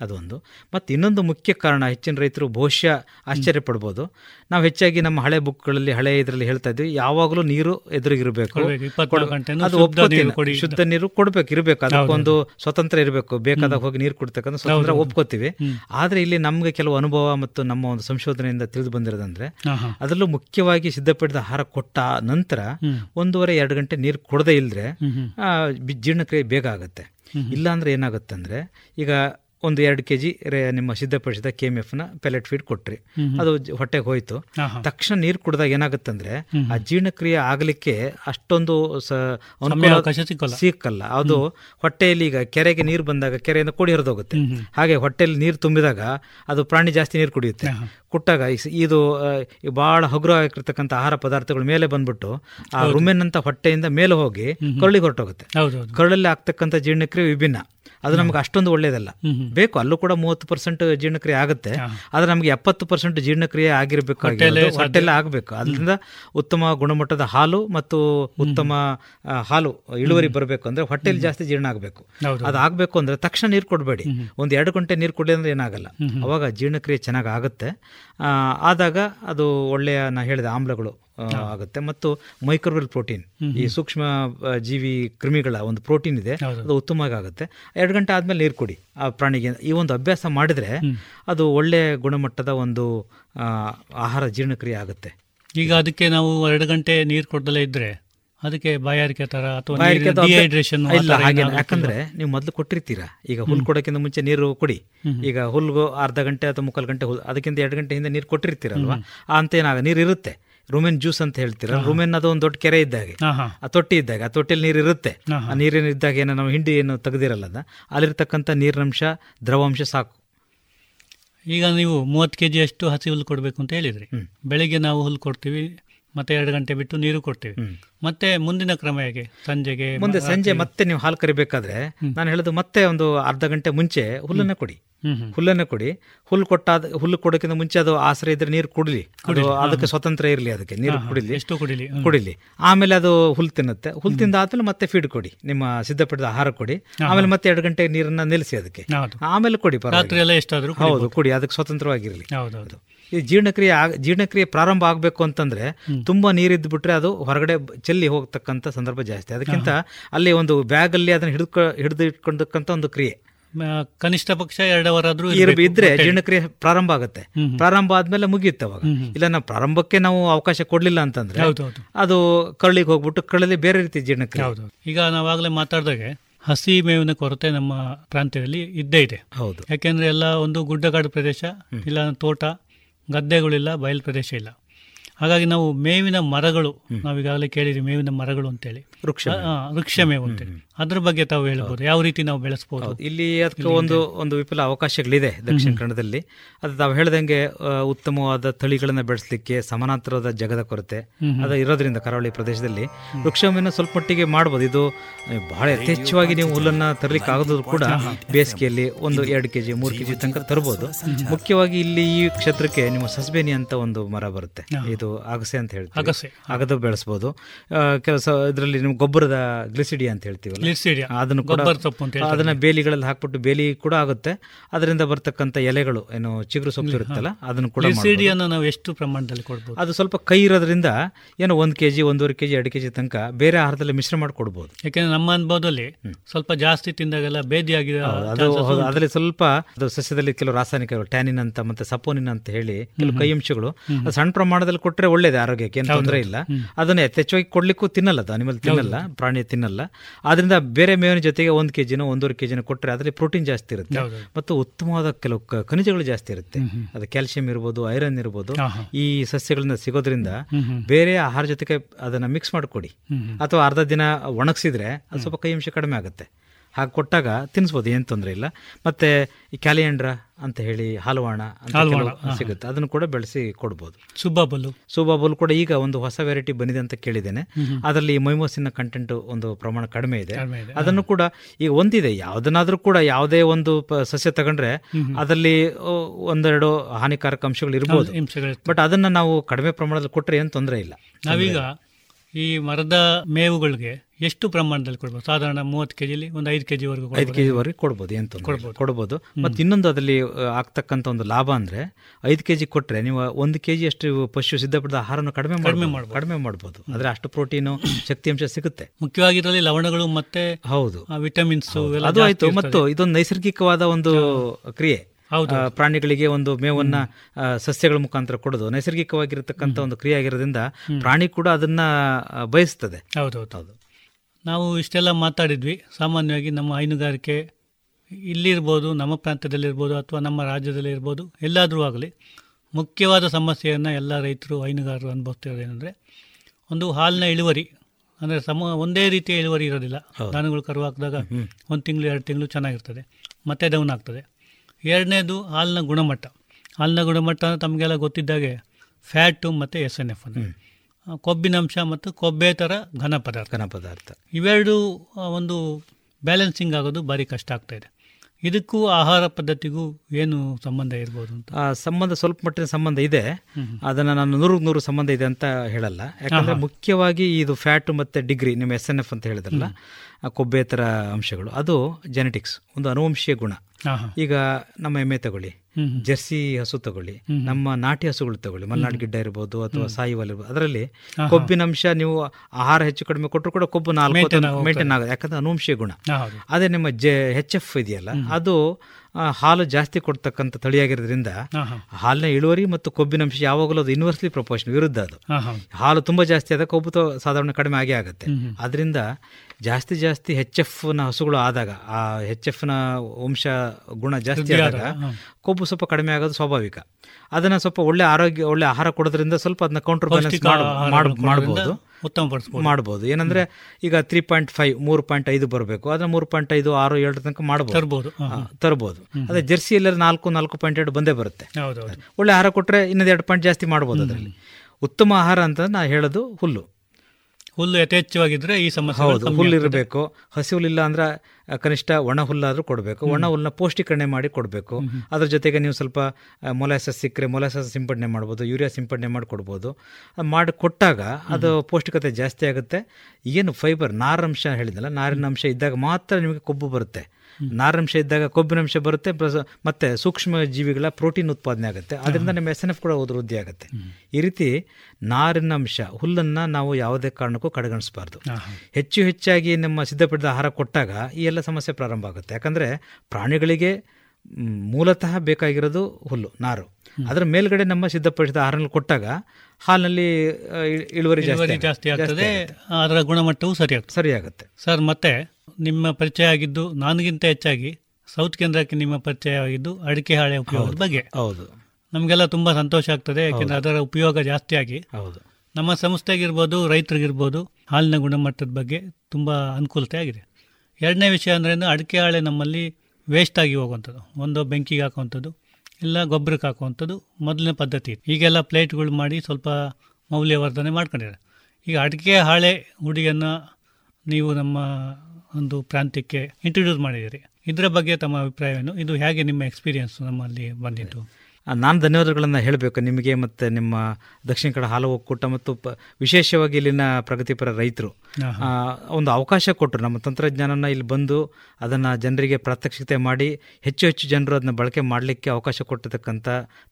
ಅದೊಂದು. ಮತ್ತು ಇನ್ನೊಂದು ಮುಖ್ಯ ಕಾರಣ ಹೆಚ್ಚಿನ ರೈತರು ಬಹುಶಃ ಆಶ್ಚರ್ಯ ಪಡ್ಬೋದು. ನಾವು ಹೆಚ್ಚಾಗಿ ನಮ್ಮ ಹಳೆ ಬುಕ್ಗಳಲ್ಲಿ ಹಳೆ ಇದರಲ್ಲಿ ಹೇಳ್ತಾ ಇದ್ವಿ ಯಾವಾಗಲೂ ನೀರು ಎದುರಿಗಿರಬೇಕು. ಅದು ಶುದ್ಧ ಒಪ್ಕೋತೀನಿ. ಶುದ್ಧ ನೀರು ಕೊಡಬೇಕು ಇರಬೇಕು. ಅದಕ್ಕೊಂದು ಸ್ವತಂತ್ರ ಇರಬೇಕು. ಬೇಕಾದಾಗ ಹೋಗಿ ನೀರು ಕೊಡ್ತಕ್ಕಂಥ ಸ್ವತಂತ್ರ. ಒಪ್ಕೋತೀವಿ. ಆದರೆ ಇಲ್ಲಿ ನಮಗೆ ಕೆಲವು ಅನುಭವ ಮತ್ತು ನಮ್ಮ ಒಂದು ಸಂಶೋಧನೆಯಿಂದ ತಿಳಿದು ಬಂದಿರೋದಂದ್ರೆ. ಅದರಲ್ಲೂ ಮುಖ್ಯವಾಗಿ ಸಿದ್ಧಪಡಿದ ಆಹಾರ ಕೊಟ್ಟ ನಂತರ. ಒಂದೂವರೆ ಎರಡು ಗಂಟೆ ನೀರು ಕೊಡದೇ ಇಲ್ಲದ್ರೆ. ಜೀರ್ಣಕ್ರಿಯೆ ಬೇಗ ಆಗುತ್ತೆ. ಇಲ್ಲಾಂದ್ರೆ ಏನಾಗುತ್ತೆ ಅಂದ್ರೆ ಈಗ ಒಂದು ಎರಡು ಕೆ ಜಿ ನಿಮ್ಮ ಸಿದ್ಧಪಡಿಸಿದ ಕೆ ಎಂ ಎಫ್ನ ಪೆಲೆಟ್ ಫೀಡ್ ಕೊಟ್ರಿ. ಅದು ಹೊಟ್ಟೆಗೆ ಹೋಯ್ತು. ತಕ್ಷಣ ನೀರು ಕುಡಿದಾಗ ಏನಾಗುತ್ತಂದ್ರೆ. ಆ ಜೀರ್ಣಕ್ರಿಯೆ ಆಗಲಿಕ್ಕೆ ಅಷ್ಟೊಂದು ಸಿಕ್ಕಲ್ಲ. ಅದು ಹೊಟ್ಟೆಯಲ್ಲಿ ಈಗ ಕೆರೆಗೆ ನೀರು ಬಂದಾಗ ಕೆರೆಯಿಂದ ಕೋಡಿ ಹರಿದೋಗುತ್ತೆ. ಹಾಗೆ ಹೊಟ್ಟೆಯಲ್ಲಿ ನೀರು ತುಂಬಿದಾಗ ಅದು ಪ್ರಾಣಿ ಜಾಸ್ತಿ ನೀರು ಕುಡಿಯುತ್ತೆ ಕುಟ್ಟಾಗ ಇದು ಬಹಳ ಹಗುರ ಬಹಳ ಹಗುರವಾಗಿರ್ತಕ್ಕಂಥ ಆಹಾರ ಪದಾರ್ಥಗಳು ಮೇಲೆ ಬಂದ್ಬಿಟ್ಟು ಆ. ರುಮೆನ್ ಅಂತ ಹೊಟ್ಟೆಯಿಂದ ಮೇಲೆ ಹೋಗಿ. ಕರುಳಿಗೆ ಹೊರಟೋಗುತ್ತೆ. ಕರುಳಲ್ಲಿ ಆಗ್ತಕ್ಕಂಥ ಜೀರ್ಣಕ್ರಿಯೆ ವಿಭಿನ್ನ ಅದು ನಮ್ಗೆ ಅಷ್ಟೊಂದು ಒಳ್ಳೇದಲ್ಲ. ಬೇಕು ಅಲ್ಲೂ ಕೂಡ ಮೂವತ್ತು ಪರ್ಸೆಂಟ್ ಜೀರ್ಣಕ್ರಿಯೆ ಆಗುತ್ತೆ. ಆದ್ರೆ ನಮಗೆ ಎಪ್ಪತ್ತು ಪರ್ಸೆಂಟ್ ಜೀರ್ಣಕ್ರಿಯೆ ಹೊಟ್ಟೆಯಲ್ಲೇ ಹೊಟ್ಟೆಲ್ಲ ಆಗಬೇಕು. ಅದರಿಂದ ಉತ್ತಮ ಗುಣಮಟ್ಟದ ಹಾಲು ಮತ್ತು ಉತ್ತಮ ಹಾಲು ಇಳುವರಿ ಬರಬೇಕು ಅಂದ್ರೆ ಹೊಟ್ಟೆಲಿ ಜಾಸ್ತಿ ಜೀರ್ಣ ಆಗಬೇಕು. ಅದಾಗಬೇಕು ಅದು ಆಗಬೇಕು ಅಂದ್ರೆ ತಕ್ಷಣ ನೀರು ಕೊಡಬೇಡಿ. ಒಂದು ಎರಡು ಗಂಟೆ ನೀರು ಕೊಡಲಿ ಅಂದ್ರೆ ಏನಾಗಲ್ಲ. ಅವಾಗ ಜೀರ್ಣಕ್ರಿಯೆ ಚೆನ್ನಾಗಿ ಆಗುತ್ತೆ. ಆ, ಆದಾಗ ಅದು ಒಳ್ಳೆಯ ನಾ ಹೇಳಿದೆ ಆಮ್ಲಗಳು ಆಗುತ್ತೆ. ಮತ್ತು ಮೈಕ್ರೋವೆಲ್ ಪ್ರೋಟೀನ್. ಈ ಸೂಕ್ಷ್ಮ ಜೀವಿ ಕ್ರಿಮಿಗಳ ಒಂದು ಪ್ರೋಟೀನ್ ಇದೆ. ಅದು ಉತ್ತಮವಾಗಿ ಆಗುತ್ತೆ. ಎರಡು ಗಂಟೆ ಆದ್ಮೇಲೆ ನೀರು ಕೊಡಿ ಆ ಪ್ರಾಣಿಗೆ. ಈ ಒಂದು ಅಭ್ಯಾಸ ಮಾಡಿದ್ರೆ ಅದು ಒಳ್ಳೆ ಗುಣಮಟ್ಟದ ಒಂದು ಆಹಾರ ಜೀರ್ಣಕ್ರಿಯೆ ಆಗುತ್ತೆ. ಈಗ ಅದಕ್ಕೆ ನಾವು ಎರಡು ಗಂಟೆ ನೀರು ಕೊಡದಲ್ಲೇ ಇದ್ರೆ ಅದಕ್ಕೆ ಬಾಯಾರಿಕೆ ತರ ಅಥವಾ ಡಿಹೈಡ್ರೇಷನ್ ಇಲ್ಲ ಹಾಗೆ ಯಾಕಂದ್ರೆ ನೀವು ಮೊದಲು ಕೊಟ್ಟಿರ್ತೀರಾ? ಈಗ ಹುಲ್ ಕೊಡೋಕ್ಕಿಂತ ಮುಂಚೆ ನೀರು ಕೊಡಿ. ಈಗ ಹುಲ್ಗು ಅರ್ಧ ಗಂಟೆ ಅಥವಾ ಮುಕ್ಕಾಲು ಗಂಟೆ ಹುಲ್ ಅದಕ್ಕಿಂತ ಎರಡು ಗಂಟೆ ಹಿಂದೆ ನೀರು ಕೊಟ್ಟಿರ್ತೀರಲ್ವಾ? ಅಂತ ಏನಾಗ ನೀರು ಇರುತ್ತೆ ರುಮೆನ್ ಜ್ಯೂಸ್ ಅಂತ ಹೇಳ್ತೀರ? ರೂಮೆನ್ ಅದು ಒಂದು ದೊಡ್ಡ ಕೆರೆ ಇದ್ದಾಗ. ಆ ತೊಟ್ಟಿ ಇದ್ದಾಗ ಆ ತೊಟ್ಟಿಯಲ್ಲಿ ನೀರು ಇರುತ್ತೆ. ಆ ನೀರಿನ ಇದ್ದಾಗ ಏನೋ ನಾವು ಹಿಂಡಿ ಏನು ತೆಗೆದಿರಲ್ಲ ಅಲ್ಲಿರ್ತಕ್ಕಂಥ ನೀರಿನಂಶ ದ್ರವಾಂಶ ಸಾಕು. ಈಗ ನೀವು ಮೂವತ್ತು ಕೆ ಅಷ್ಟು ಹಸಿ ಹುಲ್ಲು ಕೊಡಬೇಕು ಅಂತ ಹೇಳಿದ್ರಿ. ಬೆಳಿಗ್ಗೆ ನಾವು ಹುಲ್ಲು ಕೊಡ್ತೀವಿ ಮತ್ತೆ ಎರಡು ಗಂಟೆ ಬಿಟ್ಟು ನೀರು ಕೊಡ್ತೀವಿ. ಮತ್ತೆ ಮುಂದಿನ ಕ್ರಮ ಹೇಗೆ? ಸಂಜೆಗೆ ಮುಂದೆ ಸಂಜೆ ಮತ್ತೆ ನೀವು ಹಾಲು ಕರಿಬೇಕಾದ್ರೆ ನಾನು ಹೇಳೋದು ಮತ್ತೆ ಒಂದು ಅರ್ಧ ಗಂಟೆ ಮುಂಚೆ ಹುಲ್ಲನ್ನ ಕೊಡಿ. ಹುಲ್ಲನ್ನೇ ಕೊಡಿ. ಹುಲ್ಲು ಕೊಟ್ಟಾದ ಹುಲ್ಲು ಕೊಡೋಕ್ಕಿಂತ ಮುಂಚೆ ಅದು ಆಸರೆ ಇದ್ರೆ ನೀರು ಕುಡಿಲಿ. ಅದು ಕುಡಿಲಿ, ಅದಕ್ಕೆ ಸ್ವತಂತ್ರ ಇರಲಿ ಅದಕ್ಕೆ ನೀರು. ಕುಡಿಲಿ. ಎಷ್ಟು ಕುಡಿಲಿ, ಕುಡಿಲಿ. ಆಮೇಲೆ ಅದು ಹುಲ್ ತಿನ್ನುತ್ತೆ. ಹುಲ್ ತಿಂದ ಆದ್ಮೇಲೆ ಮತ್ತೆ ಫೀಡ್ ಕೊಡಿ. ನಿಮ್ಮ ಸಿದ್ಧಪಡಿದ ಆಹಾರ ಕೊಡಿ. ಆಮೇಲೆ ಮತ್ತೆ ಎರಡು ಗಂಟೆ ನೀರನ್ನ ನಿಲ್ಲಿಸಿ ಅದಕ್ಕೆ. ಆಮೇಲೆ ಕೊಡಿ ಹೌದು ಕೊಡಿ. ಅದಕ್ಕೆ ಸ್ವತಂತ್ರವಾಗಿರಲಿ. ಹೌದು ಈ ಜೀರ್ಣಕ್ರಿಯೆ ಆಗ- ಜೀರ್ಣಕ್ರಿಯೆ ಪ್ರಾರಂಭ ಆಗಬೇಕು ಅಂತಂದ್ರೆ ತುಂಬಾ ನೀರಿದ್ದು ಬಿಟ್ರೆ ಅದು ಹೊರಗಡೆ ಚೆಲ್ಲಿ ಹೋಗ್ತಕ್ಕಂಥ ಸಂದರ್ಭ ಜಾಸ್ತಿ. ಅದಕ್ಕಿಂತ ಅಲ್ಲಿ ಒಂದು ಬ್ಯಾಗ್ ಅಲ್ಲಿ ಅದನ್ನ ಹಿಡಿದು ಹಿಡಿದು ಇಟ್ಕೊಂಡಕ್ಕಂಥ ಒಂದು ಕ್ರಿಯೆ. ಕನಿಷ್ಠ ಪಕ್ಷ ಎರಡು ಅವರ್ ಆದ್ರೂ ಇದ್ರೆ. ಜೀರ್ಣಕ್ರಿಯೆ ಪ್ರಾರಂಭ ಆಗುತ್ತೆ. ಪ್ರಾರಂಭ ಆದ್ಮೇಲೆ ಮುಗಿಯುತ್ತೆ ಅವಾಗ. ಇಲ್ಲ ನಾವು ಪ್ರಾರಂಭಕ್ಕೆ ನಾವು ಅವಕಾಶ ಕೊಡ್ಲಿಲ್ಲ ಅಂತಂದ್ರೆ. ಅದು ಕರಳಿಗೆ ಹೋಗ್ಬಿಟ್ಟು ಕಳ್ಳಲ್ಲಿ ಬೇರೆ ರೀತಿ ಜೀರ್ಣಕ್ರಿಯೆ. ಹೌದು ಈಗ ನಾವಾಗಲೇ ಮಾತಾಡಿದಾಗೆ ಹಸಿ ಮೇವಿನ ಕೊರತೆ ನಮ್ಮ ಪ್ರಾಂತ್ಯದಲ್ಲಿ ಇದ್ದೇ ಇದೆ. ಹೌದು. ಯಾಕೆಂದ್ರೆ ಎಲ್ಲ ಒಂದು ಗುಡ್ಡಗಾಡು ಪ್ರದೇಶ ಇಲ್ಲ ತೋಟ ಗದ್ದೆಗಳಿಲ್ಲ ಬಯಲು ಪ್ರದೇಶ ಇಲ್ಲ. ಹಾಗಾಗಿ ನಾವು ಮೇವಿನ ಮರಗಳು ನಾವೀಗಾಗಲೇ ಕೇಳಿದ್ವಿ ಮೇವಿನ ಮರಗಳು ಅಂತೇಳಿ. ವೃಕ್ಷ ವೃಕ್ಷ ಮೇವು ಅಂತೇಳಿ. ಅದ್ರ ಬಗ್ಗೆ ತಾವು ಹೇಳ್ಬೋದು. ಯಾವ ರೀತಿ ನಾವು ಬೆಳೆಸ್ಬೋದು? ಇಲ್ಲಿ ಅದಕ್ಕೆ ಒಂದು ಒಂದು ವಿಪುಲ ಅವಕಾಶಗಳಿದೆ ದಕ್ಷಿಣ ಕನ್ನಡದಲ್ಲಿ. ಅದು ತಾವು ಹೇಳ್ದಂಗೆ ಉತ್ತಮವಾದ ತಳಿಗಳನ್ನ ಬೆಳೆಸಲಿಕ್ಕೆ ಸಮಾನಾಂತರದ ಜಗದ ಕೊರತೆ. ಅದು ಇರೋದ್ರಿಂದ ಕರಾವಳಿ ಪ್ರದೇಶದಲ್ಲಿ. ವೃಕ್ಷವನ್ನು ಸ್ವಲ್ಪ ಮಟ್ಟಿಗೆ ಮಾಡ್ಬೋದು. ಇದು ಬಹಳ ಯಥೇಚ್ಛವಾಗಿ ನೀವು ಹುಲ್ಲನ್ನ ತರಲಿಕ್ಕೆ ಆಗೋದು ಕೂಡ ಬೇಸಿಗೆಯಲ್ಲಿ ಒಂದು ಎರಡು ಕೆಜಿ ಮೂರು ಕೆಜಿ ತನಕ ತರಬಹುದು ಮುಖ್ಯವಾಗಿ ಇಲ್ಲಿ ಈ ಕ್ಷೇತ್ರಕ್ಕೆ ನಿಮ್ಮ ಸಸ್ಬೇನಿ ಅಂತ ಒಂದು ಮರ ಬರುತ್ತೆ. ಇದು ಅಗಸೆ ಅಂತ ಹೇಳ್ತೀವಿ. ಅಗಸೆ. ಅಗದು ಬೆಳೆಸಬಹುದು ಕೆಲಸ ಇದರಲ್ಲಿ ನಿಮ್ಮ ಗೊಬ್ಬರದ ಗ್ಲಿಸಿಡಿ ಅಂತ ಹೇಳ್ತೀವಲ್ಲ. ಅದನ್ನು ಕೂಡ. ಅದನ್ನ ಬೇಲಿಗಳಲ್ಲಿ ಹಾಕ್ಬಿಟ್ಟು ಬೇಲಿ ಕೂಡ ಆಗುತ್ತೆ. ಅದರಿಂದ ಬರ್ತಕ್ಕಂಥ ಎಲೆಗಳು ಏನು ಚಿಗುರು ಸೊಪ್ಪು ಇರುತ್ತಲ್ಲ ಅದನ್ನು ಕೂಡ ನಾವು ಎಷ್ಟು ಪ್ರಮಾಣದಲ್ಲಿ ಕೊಡ್ಬೋದು? ಅದು ಸ್ವಲ್ಪ ಕೈ ಇರೋದ್ರಿಂದ ಏನೋ ಒಂದು ಕೆಜಿ ಒಂದೂವರೆ ಕೆಜಿ ಎರಡು ಕೆಜಿ ತನಕ ಬೇರೆ ಆಹಾರದಲ್ಲಿ ಮಿಶ್ರ ಮಾಡಿ ಕೊಡ್ಬೋದು ಯಾಕೆಂದ್ರೆ ನಮ್ಮ ಅನುಭವದಲ್ಲಿ ಸ್ವಲ್ಪ ಜಾಸ್ತಿ ತಿಂದಾಗೆಲ್ಲ ಬೇದಿ ಆಗಿದೆ ಅದು ಅದರಲ್ಲಿ ಸ್ವಲ್ಪ ಅದು ಸಸ್ಯದಲ್ಲಿ ಕೆಲವು ರಾಸಾಯನಿಕಗಳು ಟ್ಯಾನಿನ್ ಅಂತ ಮತ್ತೆ ಸಪೋನಿನ್ ಅಂತ ಹೇಳಿ ಕೆಲವು ಕೈ ಅಂಶಗಳು ಸಣ್ಣ ಪ್ರಮಾಣದಲ್ಲಿ ಕೊಟ್ಟರೆ ಒಳ್ಳೇದು ಆರೋಗ್ಯಕ್ಕೆ ಏನು ತೊಂದರೆ ಇಲ್ಲ. ಅದನ್ನ ಯಥೇಚ್ಛವಾಗಿ ಕೊಡ್ಲಿಕ್ಕೂ ತಿನ್ನಲ್ಲ ಅದು ಅನಿಮಲ್ ತಿನ್ನಲ್ಲ ಪ್ರಾಣಿ ತಿನ್ನಲ್ಲ. ಆದ್ರಿಂದ ಬೇರೆ ಮೇವಿನ ಜೊತೆಗೆ ಒಂದು ಕೆಜಿನೋ ಒಂದೂವರೆ ಕೆಜಿನೋ ಕೊಟ್ಟರೆ ಅದರಲ್ಲಿ ಪ್ರೋಟೀನ್ ಜಾಸ್ತಿ ಇರುತ್ತೆ. ಮತ್ತು ಉತ್ತಮವಾದ ಕೆಲವು ಖನಿಜಗಳು ಜಾಸ್ತಿ ಇರುತ್ತೆ ಅದು ಕ್ಯಾಲ್ಸಿಯಂ ಇರ್ಬೋದು ಐರನ್ ಇರ್ಬೋದು. ಈ ಸಸ್ಯಗಳಿಂದ ಸಿಗೋದ್ರಿಂದ. ಬೇರೆ ಆಹಾರ ಜೊತೆಗೆ ಅದನ್ನ ಮಿಕ್ಸ್ ಮಾಡಿಕೊಡಿ. ಅಥವಾ ಅರ್ಧ ದಿನ ಒಣಗಿಸಿದ್ರೆ ಅದು ಸ್ವಲ್ಪ ಕೈ ಅಂಶ ಕಡಿಮೆ ಆಗುತ್ತೆ ಹಾಗೆ ಕೊಟ್ಟಾಗ ತಿನ್ನಿಸ್ಬೋದು ಏನು ತೊಂದರೆ ಇಲ್ಲ. ಮತ್ತೆ ಈ ಕ್ಯಾಲಿಯಂಡ್ರ ಅಂತ ಹೇಳಿ ಹಾಲುವಾಣ. ಸಿಗುತ್ತೆ. ಅದನ್ನು ಕೂಡ ಬೆಳೆಸಿ ಕೊಡ್ಬೋದು. ಸುಬ್ಬಾಬಲು ಸುಬಾಬಲ್ ಕೂಡ ಈಗ ಒಂದು ಹೊಸ ವೆರೈಟಿ ಬಂದಿದೆ ಅಂತ ಕೇಳಿದ್ದೇನೆ. ಅದರಲ್ಲಿ ಮೈಮೋಸಿನ ಕಂಟೆಂಟ್ ಒಂದು ಪ್ರಮಾಣ ಕಡಿಮೆ ಇದೆ. ಅದನ್ನು ಕೂಡ ಈಗ ಒಂದಿದೆ ಯಾವ್ದನ್ನಾದ್ರೂ ಕೂಡ ಯಾವುದೇ ಒಂದು ಸಸ್ಯ ತಗೊಂಡ್ರೆ. ಅದರಲ್ಲಿ ಒಂದೆರಡು ಹಾನಿಕಾರಕ ಅಂಶಗಳು ಇರ್ಬೋದು. ಬಟ್ ಅದನ್ನ ನಾವು ಕಡಿಮೆ ಪ್ರಮಾಣದಲ್ಲಿ ಕೊಟ್ಟರೆ ಏನು ತೊಂದರೆ ಇಲ್ಲ. ನಾವೀಗ ಈ ಮರದ ಮೇವುಗಳಿಗೆ ಎಷ್ಟು ಪ್ರಮಾಣದಲ್ಲಿ ಕೊಡ್ಬೋದು? ಸಾಧಾರಣ ಮೂವತ್ತು ಕೆ ಜಿಲಿ ಒಂದು ಐದು ಕೆಜಿ ವರೆಗೂ ಐದು ಕೆ ಜಿವರೆಗೆ ಕೊಡ್ಬೋದು ಏನು ಕೊಡ್ಬೋದು. ಕೊಡ್ಬೋದು. ಮತ್ತೆ ಇನ್ನೊಂದು ಅದರಲ್ಲಿ ಆಗ್ತಕ್ಕಂಥ ಒಂದು ಲಾಭ ಅಂದ್ರೆ ಐದು ಕೆ ಜಿ ಕೊಟ್ಟರೆ ನೀವು ಒಂದು ಕೆ ಜಿ ಅಷ್ಟು ಪಶು ಸಿದ್ಧಪಡಿದ ಆಹಾರವನ್ನು ಕಡಿಮೆ ಕಡಿಮೆ ಮಾಡ್ಬೋದು. ಕಡಿಮೆ ಮಾಡ್ಬೋದು. ಅಂದರೆ ಅಷ್ಟು ಪ್ರೋಟೀನು ಶಕ್ತಿ ಅಂಶ ಸಿಗುತ್ತೆ. ಮುಖ್ಯವಾಗಿ ಇದರಲ್ಲಿ ಲವಣಗಳು ಮತ್ತೆ ಹೌದು. ವಿಟಮಿನ್ಸ್ ಅದು ಆಯ್ತು. ಮತ್ತು ಇದೊಂದು ನೈಸರ್ಗಿಕವಾದ ಒಂದು ಕ್ರಿಯೆ. ಹೌದು. ಪ್ರಾಣಿಗಳಿಗೆ ಒಂದು ಮೇವನ್ನ ಸಸ್ಯಗಳ ಮುಖಾಂತರ ಕೊಡೋದು. ನೈಸರ್ಗಿಕವಾಗಿರತಕ್ಕಂಥ ಒಂದು ಕ್ರಿಯೆ ಆಗಿರೋದ್ರಿಂದ ಪ್ರಾಣಿ ಕೂಡ ಅದನ್ನ ಬಯಸ್ತದೆ. ಹೌದು ಹೌದೌದು ನಾವು ಇಷ್ಟೆಲ್ಲ ಮಾತಾಡಿದ್ವಿ. ಸಾಮಾನ್ಯವಾಗಿ ನಮ್ಮ ಹೈನುಗಾರಿಕೆ ಇಲ್ಲಿರ್ಬೋದು ನಮ್ಮ ಪ್ರಾಂತ್ಯದಲ್ಲಿರ್ಬೋದು ಅಥವಾ ನಮ್ಮ ರಾಜ್ಯದಲ್ಲಿ ಇರ್ಬೋದು ಎಲ್ಲಾದರೂ ಆಗಲಿ ಮುಖ್ಯವಾದ ಸಮಸ್ಯೆಯನ್ನು ಎಲ್ಲ ರೈತರು ಹೈನುಗಾರರು ಅನುಭವಿಸ್ತಿರೋದು ಏನಂದರೆ ಒಂದು ಹಾಲಿನ ಇಳುವರಿ ಅಂದರೆ ಸಮ ಒಂದೇ ರೀತಿಯ ಇಳುವರಿ ಇರೋದಿಲ್ಲ. ದಾನಗಳು ಕರು ಹಾಕಿದಾಗ ಒಂದು ತಿಂಗಳು ಎರಡು ತಿಂಗಳು ಚೆನ್ನಾಗಿರ್ತದೆ. ಮತ್ತೆ ಡೌನ್ ಆಗ್ತದೆ. ಎರಡನೇದು ಹಾಲಿನ ಗುಣಮಟ್ಟ. ಹಾಲಿನ ಗುಣಮಟ್ಟ ಅಂದರೆ ತಮಗೆಲ್ಲ ಗೊತ್ತಿದ್ದಾಗೆ ಫ್ಯಾಟು ಮತ್ತು ಎಸ್ ಎನ್ ಎಫ್ ಕೊಬ್ಬಿನಂಶ ಮತ್ತು ಕೊಬ್ಬೇತರ ಘನ ಪದಾರ್ಥ ಘನ ಪದಾರ್ಥ ಇವೆರಡು ಒಂದು ಬ್ಯಾಲೆನ್ಸಿಂಗ್ ಆಗೋದು ಭಾರಿ ಕಷ್ಟ ಆಗ್ತಾ ಇದೆ. ಇದಕ್ಕೂ ಆಹಾರ ಪದ್ಧತಿಗೂ ಏನು ಸಂಬಂಧ ಇರ್ಬೋದು ಅಂತ? ಆ ಸಂಬಂಧ ಸ್ವಲ್ಪ ಮಟ್ಟಿನ ಸಂಬಂಧ ಇದೆ. ಅದನ್ನು ನಾನು ನೂರು ನೂರು ಸಂಬಂಧ ಇದೆ ಅಂತ ಹೇಳಲ್ಲ. ಯಾಕಂದ್ರೆ ಮುಖ್ಯವಾಗಿ ಇದು ಫ್ಯಾಟ್ ಮತ್ತು ಡಿಗ್ರಿ ನಿಮ್ಮ ಎಸ್ ಎನ್ ಎಫ್ ಅಂತ ಹೇಳಿದ್ರಲ್ಲ. ಕೊಬ್ಬೇತರ ಅಂಶಗಳು. ಅದು ಜೆನೆಟಿಕ್ಸ್ ಒಂದು ಅನುವಂಶೀಯ ಗುಣ. ಈಗ ನಮ್ಮ ಎಮ್ಮೆ ತಗೊಳ್ಳಿ. ಜರ್ಸಿ ಹಸು ತಗೊಳ್ಳಿ ನಮ್ಮ ನಾಟಿ ಹಸುಗಳು ತಗೊಳ್ಳಿ ಮಲ್ನಾಡು ಗಿಡ್ಡ ಇರ್ಬೋದು ಅಥವಾ ಸಾಯಿವಲ್ ಇರ್ಬೋದು. ಅದರಲ್ಲಿ ಕೊಬ್ಬಿನ ಅಂಶ ನೀವು ಆಹಾರ ಹೆಚ್ಚು ಕಡಿಮೆ ಕೊಟ್ಟರು ಕೂಡ ಕೊಬ್ಬು ನಾಲ್ಕು. ಮೇಂಟೈನ್ ಆಗುತ್ತೆ ಯಾಕಂದ್ರೆ ಅನುವಂಶೀಯ ಗುಣ. ಅದೇ ನಿಮ್ಮ ಜೆ ಹೆಚ್ ಎಫ್ ಇದೆಯಲ್ಲ ಅದು ಹಾಲು ಜಾಸ್ತಿ ಕೊಡ್ತಕ್ಕಂಥ ತಳಿಯಾಗಿರೋದ್ರಿಂದ. ಹಾಲಿನ ಇಳುವರಿ ಮತ್ತು ಕೊಬ್ಬಿನ ಅಂಶ ಯಾವಾಗಲೂ ಅದು ಇನ್ವರ್ಸ್ಲಿ ಪ್ರಪೋರ್ಷನ್ ವಿರುದ್ಧ ಅದು. ಹಾಲು ತುಂಬಾ ಜಾಸ್ತಿ ಆದಾಗ ಕೊಬ್ಬು ಸಾಧಾರಣ ಕಡಿಮೆ ಆಗೇ ಆಗುತ್ತೆ. ಅದರಿಂದ ಜಾಸ್ತಿ ಜಾಸ್ತಿ ಹೆಚ್ ಎಫ್ನ ಹಸುಗಳು ಆದಾಗ ಆ ಹೆಚ್ ಎಫ್ನ ವಂಶ ಗುಣ ಜಾಸ್ತಿ ಆದಾಗ ಕೊಬ್ಬು ಸ್ವಲ್ಪ ಕಡಿಮೆ ಆಗೋದು ಸ್ವಾಭಾವಿಕ. ಅದನ್ನ ಸ್ವಲ್ಪ ಒಳ್ಳೆ ಆರೋಗ್ಯ ಒಳ್ಳೆ ಆಹಾರ ಕೊಡೋದ್ರಿಂದ ಸ್ವಲ್ಪ ಅದನ್ನ ಕೌಂಟರ್ ಬ್ಯಾಲೆನ್ಸ್ ಪೌಷ್ಟಿಕ ಉತ್ತಮಪಡಿಸ್ಬೋದು. ಮಾಡಬಹುದು ಏನಂದ್ರೆ ಈಗ ತ್ರೀ ಪಾಯಿಂಟ್ ಫೈವ್ ಮೂರು ಪಾಯಿಂಟ್ ಐದು ಬರಬೇಕು. ಅದನ್ನ ಮೂರು ಪಾಯಿಂಟ್ ಐದು ಆರು ಏಳರ ತನಕ ಮಾಡಬಹುದು ತರ್ಬೋದು. ತರಬಹುದು ಅದೇ ಜರ್ಸಿ ಎಲ್ಲರೂ ನಾಲ್ಕು ನಾಲ್ಕು ಪಾಯಿಂಟ್ ಎರಡು ಬಂದೇ ಬರುತ್ತೆ. ಒಳ್ಳೆ ಆಹಾರ ಕೊಟ್ಟರೆ ಇನ್ನೊಂದು ಎರಡು ಪಾಯಿಂಟ್ ಜಾಸ್ತಿ ಮಾಡ್ಬೋದು ಅದರಲ್ಲಿ. ಉತ್ತಮ ಆಹಾರ ಅಂತ ನಾ ಹೇಳೋದು ಹುಲ್ಲು. ಹುಲ್ಲು ಯಥೇಚ್ಛವಾಗಿದ್ರೆ ಈ ಸಮಸ್ಯೆ ಹೌದು ಹುಲ್ಲು ಇರಬೇಕು. ಹಸಿ ಹುಲ್ಲಿಲ್ಲ ಅಂದ್ರೆ ಕನಿಷ್ಠ ಒಣ ಹುಲ್ಲಾದರೂ ಕೊಡಬೇಕು. ಒಣ ಹುಲ್ಲನ್ನ ಪೌಷ್ಟಿಕರಣೆ ಮಾಡಿ ಕೊಡಬೇಕು. ಅದ್ರ ಜೊತೆಗೆ ನೀವು ಸ್ವಲ್ಪ ಮೊಲಾಸಸ್ ಸಿಕ್ಕರೆ ಮೊಲಾಸಸ್ ಸಿಂಪಡಣೆ ಮಾಡ್ಬೋದು ಯೂರಿಯಾ ಸಿಂಪಡಣೆ ಮಾಡಿ ಕೊಡ್ಬೋದು. ಮಾಡಿ ಕೊಟ್ಟಾಗ ಅದು ಪೌಷ್ಟಿಕತೆ ಜಾಸ್ತಿ ಆಗುತ್ತೆ. ಏನು ಫೈಬರ್ ನಾರಂಶ ಹೇಳಿದಲ್ಲ ನಾರಿನ ಅಂಶ ಇದ್ದಾಗ ಮಾತ್ರ ನಿಮಗೆ ಕೊಬ್ಬು ಬರುತ್ತೆ. ನಾರಂಶ ಇದ್ದಾಗ ಕೊಬ್ಬಿನಂಶ ಬರುತ್ತೆ ಪ್ಲಸ್ ಮತ್ತೆ ಸೂಕ್ಷ್ಮ ಜೀವಿಗಳ ಪ್ರೋಟೀನ್ ಉತ್ಪಾದನೆ ಆಗುತ್ತೆ. ಅದರಿಂದ ನಿಮ್ಮ ಎಸ್ ಎನ್ ಎಫ್ ಕೂಡ ವೃದ್ಧಿ ಆಗುತ್ತೆ. ಈ ರೀತಿ ನಾರಿನ ಅಂಶ ಹುಲ್ಲನ್ನು ನಾವು ಯಾವುದೇ ಕಾರಣಕ್ಕೂ ಕಡೆಗಣಿಸಬಾರ್ದು. ಹೆಚ್ಚು ಹೆಚ್ಚಾಗಿ ನಮ್ಮ ಸಿದ್ಧಪಡಿದ ಆಹಾರ ಕೊಟ್ಟಾಗ ಈ ಎಲ್ಲ ಸಮಸ್ಯೆ ಪ್ರಾರಂಭ ಆಗುತ್ತೆ. ಯಾಕಂದರೆ ಪ್ರಾಣಿಗಳಿಗೆ ಮೂಲತಃ ಬೇಕಾಗಿರೋದು ಹುಲ್ಲು ನಾರು. ಅದರ ಮೇಲ್ಗಡೆ ನಮ್ಮ ಸಿದ್ಧಪಡಿಸಿದ ಆಹಾರ ಕೊಟ್ಟಾಗ ಹಾಲಿನಲ್ಲಿ ಇಳುವರಿ ಜಾಸ್ತಿ ಆಗ್ತದೆ ಅದರ ಗುಣಮಟ್ಟವು ಸರಿ ಆಗ್ತದೆ ಸರಿಯಾಗುತ್ತೆ. ಸರ್ ಮತ್ತೆ ನಿಮ್ಮ ಪರಿಚಯ ಆಗಿದ್ದು ನನಗಿಂತ ಹೆಚ್ಚಾಗಿ ಸೌತ್ ಕೇಂದ್ರಕ್ಕೆ ನಿಮ್ಮ ಪರಿಚಯ ಆಗಿದ್ದು ಅಡಿಕೆ ಹಾಳೆ ಉಪಯೋಗದ ಬಗ್ಗೆ. ಹೌದು. ನಮಗೆಲ್ಲ ತುಂಬಾ ಸಂತೋಷ ಆಗ್ತದೆ ಯಾಕೆಂದ್ರೆ ಅದರ ಉಪಯೋಗ ಜಾಸ್ತಿಯಾಗಿ ಹೌದು. ನಮ್ಮ ಸಂಸ್ಥೆಗಿರ್ಬೋದು ರೈತರಿಗಿರ್ಬೋದು ಹಾಲಿನ ಗುಣಮಟ್ಟದ ಬಗ್ಗೆ ತುಂಬ ಅನುಕೂಲತೆ ಆಗಿದೆ. ಎರಡನೇ ವಿಷಯ ಅಂದ್ರೆ ಅಡಿಕೆ ಹಾಳೆ ನಮ್ಮಲ್ಲಿ ವೇಸ್ಟ್ ಆಗಿ ಹೋಗುವಂಥದ್ದು. ಒಂದು ಬೆಂಕಿಗೆ ಹಾಕುವಂಥದ್ದು ಇಲ್ಲ ಗೊಬ್ಬರಕ್ಕೆ ಹಾಕುವಂಥದ್ದು ಮೊದಲನೇ ಪದ್ಧತಿ. ಈಗೆಲ್ಲ ಪ್ಲೇಟ್ಗಳು ಮಾಡಿ ಸ್ವಲ್ಪ ಮೌಲ್ಯವರ್ಧನೆ ಮಾಡ್ಕೊಂಡಿದ್ದಾರೆ. ಈಗ ಅಡಿಕೆ ಹಾಳೆ ಹುಡಿಯನ್ನು ನೀವು ನಮ್ಮ ಒಂದು ಪ್ರಾಂತ್ಯಕ್ಕೆ ಇಂಟ್ರೊಡ್ಯೂಸ್ ಮಾಡಿದ್ದೀರಿ. ಇದರ ಬಗ್ಗೆ ತಮ್ಮ ಅಭಿಪ್ರಾಯವೇನು? ಇದು ಹೇಗೆ ನಿಮ್ಮ ಎಕ್ಸ್ಪೀರಿಯನ್ಸ್ ನಮ್ಮಲ್ಲಿ ಬಂದಿತ್ತು ನಾನು ಧನ್ಯವಾದಗಳನ್ನು ಹೇಳಬೇಕು. ನಿಮಗೆ ಮತ್ತು ನಿಮ್ಮ ದಕ್ಷಿಣ ಕನ್ನಡ ಹಾಲು ಒಕ್ಕೂಟ ಮತ್ತು ಪ ವಿಶೇಷವಾಗಿ ಇಲ್ಲಿನ ಪ್ರಗತಿಪರ ರೈತರು. ಒಂದು ಅವಕಾಶ ಕೊಟ್ಟರು ನಮ್ಮ ತಂತ್ರಜ್ಞಾನನ ಇಲ್ಲಿ ಬಂದು ಅದನ್ನು ಜನರಿಗೆ ಪ್ರಾತ್ಯಕ್ಷಿಕತೆ ಮಾಡಿ ಹೆಚ್ಚು ಹೆಚ್ಚು ಜನರು ಅದನ್ನ ಬಳಕೆ ಮಾಡಲಿಕ್ಕೆ ಅವಕಾಶ ಕೊಟ್ಟಿರ್ತಕ್ಕಂಥ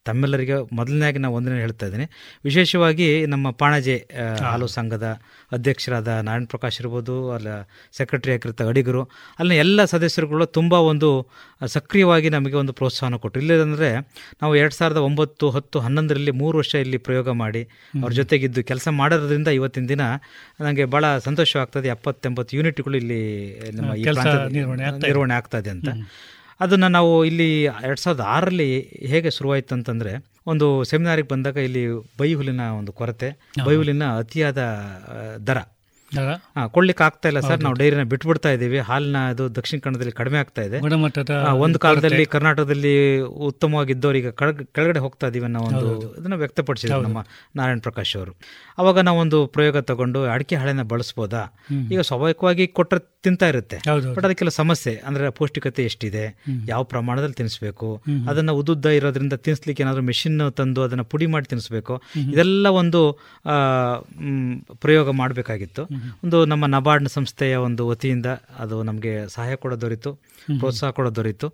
ತಮ್ಮೆಲ್ಲರಿಗೆ ಮೊದಲನೇಯಾಗಿ ನಾನು ಒಂದನೇ ಹೇಳ್ತಾ ಇದ್ದೀನಿ. ವಿಶೇಷವಾಗಿ ನಮ್ಮ ಪಾಣಜೆ ಹಾಲು ಸಂಘದ ಅಧ್ಯಕ್ಷರಾದ ನಾರಾಯಣ ಪ್ರಕಾಶ್ ಇರ್ಬೋದು ಅಲ್ಲ ಸೆಕ್ರೆಟರಿ ಆಗಿರ್ತ ಅಡಿಗರು ಅಲ್ಲಿನ ಎಲ್ಲ ಸದಸ್ಯರುಗಳು ತುಂಬ ಒಂದು ಸಕ್ರಿಯವಾಗಿ ನಮಗೆ ಒಂದು ಪ್ರೋತ್ಸಾಹನ ಕೊಟ್ಟರು ಇಲ್ಲದಂದರೆ ನಾವು ಎರಡು ಸಾವಿರದ ಒಂಬತ್ತು ಹತ್ತು ಹನ್ನೊಂದರಲ್ಲಿ ಮೂರು ವರ್ಷ ಇಲ್ಲಿ ಪ್ರಯೋಗ ಮಾಡಿ ಅವ್ರ ಜೊತೆಗಿದ್ದು ಕೆಲಸ ಮಾಡೋದ್ರಿಂದ ಇವತ್ತಿನ ದಿನ ನನಗೆ ಭಾಳ ಸಂತೋಷವಾಗ್ತದೆ ಎಪ್ಪತ್ತೆಂಬತ್ತು ಯೂನಿಟ್ಗಳು ಇಲ್ಲಿ ನಮ್ಮ ನಿರ್ವಹಣೆ ಆಗ್ತದೆ ನಿರ್ವಹಣೆ ಆಗ್ತಾ ಇದೆ. ಅಂತ. ಅದನ್ನು ನಾವು ಇಲ್ಲಿ ಎರಡು ಸಾವಿರದ ಆರರಲ್ಲಿ ಹೇಗೆ ಶುರುವಾಯಿತು ಅಂತಂದರೆ ಒಂದು ಸೆಮಿನಾರಿಗೆ ಬಂದಾಗ ಇಲ್ಲಿ ಬೈಹುಲಿನ ಒಂದು ಕೊರತೆ ಬೈಹುಲಿನ ಅತಿಯಾದ ದರ. ಕೊಡ್ಲಿಕ್ಕೆ ಆಗ್ತಾ ಇಲ್ಲ ಸರ್. ನಾವು ಡೈರಿನ ಬಿಟ್ಬಿಡ್ತಾ ಇದ್ದೀವಿ. ಹಾಲಿನ ಅದು ದಕ್ಷಿಣ ಕನ್ನಡದಲ್ಲಿ ಕಡಿಮೆ ಆಗ್ತಾ ಇದೆ. ಒಂದು ಕಾಲದಲ್ಲಿ ಕರ್ನಾಟಕದಲ್ಲಿ ಉತ್ತಮವಾಗಿದ್ದವ್ರು ಈಗ ಕೆಳಗ್- ಕೆಳಗಡೆ ಹೋಗ್ತಾ ಇದೀವಿ ಅನ್ನೋ ಒಂದು ಇದನ್ನ ವ್ಯಕ್ತಪಡಿಸಿದ್ರು ನಮ್ಮ ನಾರಾಯಣ ಪ್ರಕಾಶ್ ಅವರು. ಅವಾಗ ನಾವೊಂದು ಪ್ರಯೋಗ ತಗೊಂಡು ಅಡಿಕೆ ಹಾಳೆನ ಬಳಸ್ಬೋದಾ? ಈಗ ಸ್ವಾಭಾವಿಕವಾಗಿ ಕೊಟ್ಟರೆ ತಿಂತಾ ಇರುತ್ತೆ. ಬಟ್ ಅದಕ್ಕೆಲ್ಲ ಸಮಸ್ಯೆ. ಅಂದ್ರೆ ಪೌಷ್ಟಿಕತೆ ಎಷ್ಟಿದೆ? ಯಾವ ಪ್ರಮಾಣದಲ್ಲಿ ತಿನ್ನಿಸ್ಬೇಕು ಅದನ್ನ ಉದ್ದುದ್ದ ಇರೋದ್ರಿಂದ ತಿನ್ಸ್ಲಿಕ್ಕೆ ಏನಾದ್ರು ಮೆಷಿನ್ ತಂದು ಅದನ್ನ ಪುಡಿ ಮಾಡಿ ತಿನ್ನಿಸ್ಬೇಕು ಇದೆಲ್ಲ ಒಂದು ಪ್ರಯೋಗ ಮಾಡಬೇಕಾಗಿತ್ತು. ಒಂದು ನಮ್ಮ ನಬಾರ್ಡ್ ಸಂಸ್ಥೆಯ ಒಂದು ವತಿಯಿಂದ ಅದು ನಮಗೆ ಸಹಾಯ ಕೂಡ ದೊರೀತು ಪ್ರೋತ್ಸಾಹ ಕೂಡ ದೊರೀತು.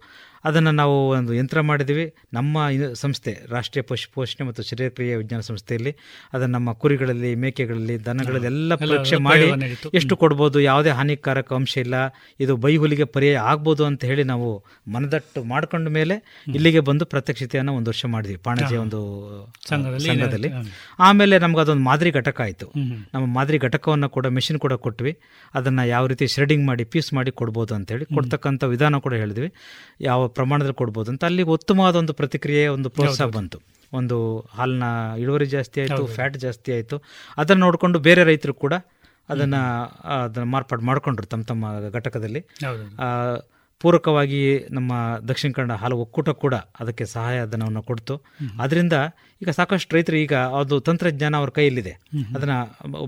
ಅದನ್ನು ನಾವು ಒಂದು ಯಂತ್ರ ಮಾಡಿದ್ವಿ ನಮ್ಮ ಸಂಸ್ಥೆ ರಾಷ್ಟ್ರೀಯ ಪಶು ಪೋಷಣೆ ಮತ್ತು ಶರೀರಕ್ರಿಯೆ ವಿಜ್ಞಾನ ಸಂಸ್ಥೆಯಲ್ಲಿ ಅದನ್ನು ನಮ್ಮ ಕುರಿಗಳಲ್ಲಿ ಮೇಕೆಗಳಲ್ಲಿ ದನಗಳಲ್ಲಿ ಎಲ್ಲ ಪರೀಕ್ಷೆ ಮಾಡಿ ಎಷ್ಟು ಕೊಡ್ಬೋದು ಯಾವುದೇ ಹಾನಿಕಾರಕ ಅಂಶ ಇಲ್ಲ ಇದು ಬೈಹುಲಿಗೆ ಪರ್ಯಾಯ ಆಗ್ಬೋದು ಅಂತ ಹೇಳಿ ನಾವು ಮನದಟ್ಟು ಮಾಡ್ಕೊಂಡ ಮೇಲೆ ಇಲ್ಲಿಗೆ ಬಂದು ಪ್ರತ್ಯಕ್ಷತೆಯನ್ನು ಒಂದು ವರ್ಷ ಮಾಡಿದ್ವಿ. ಪಾಣಜಿಯ ಒಂದು ಸಂಘದಲ್ಲಿ. ಆಮೇಲೆ ನಮ್ಗೆ ಅದೊಂದು ಮಾದರಿ ಘಟಕ ಆಯಿತು. ನಮ್ಮ ಮಾದರಿ ಘಟಕವನ್ನು ಕೂಡ ಮೆಷಿನ್ ಕೂಡ ಕೊಟ್ವಿ. ಅದನ್ನು ಯಾವ ರೀತಿ ಶ್ರೆಡಿಂಗ್ ಮಾಡಿ ಪೀಸ್ ಮಾಡಿ ಕೊಡ್ಬೋದು ಅಂತೇಳಿ ಕೊಡ್ತಕ್ಕಂಥ ವಿಧಾನ ಕೂಡ ಹೇಳಿದ್ವಿ. ಯಾವ ಪ್ರಮಾಣದಲ್ಲಿ ಕೊಡ್ಬೋದು ಅಂತ ಅಲ್ಲಿ ಉತ್ತಮವಾದ ಒಂದು ಪ್ರತಿಕ್ರಿಯೆ ಒಂದು ಪ್ರೋತ್ಸಾಹ ಬಂತು. ಒಂದು ಹಾಲಿನ ಇಳುವರಿ ಜಾಸ್ತಿ ಆಯಿತು ಫ್ಯಾಟ್ ಜಾಸ್ತಿ ಆಯಿತು. ಅದನ್ನು ನೋಡಿಕೊಂಡು ಬೇರೆ ರೈತರು ಕೂಡ ಅದನ್ನು ಅದನ್ನು ಮಾರ್ಪಾಡು ಮಾಡ್ಕೊಂಡ್ರು ತಮ್ಮ ತಮ್ಮ ಘಟಕದಲ್ಲಿ. ಪೂರಕವಾಗಿ ನಮ್ಮ ದಕ್ಷಿಣ ಕನ್ನಡ ಹಾಲು ಒಕ್ಕೂಟ ಕೂಡ ಅದಕ್ಕೆ ಸಹಾಯ ಧನವನ್ನು ಕೊಡ್ತು. ಅದರಿಂದ ಈಗ ಸಾಕಷ್ಟು ರೈತರು ಈಗ ಅದು ತಂತ್ರಜ್ಞಾನ ಅವ್ರ ಕೈಯಲ್ಲಿದೆ. ಅದನ್ನ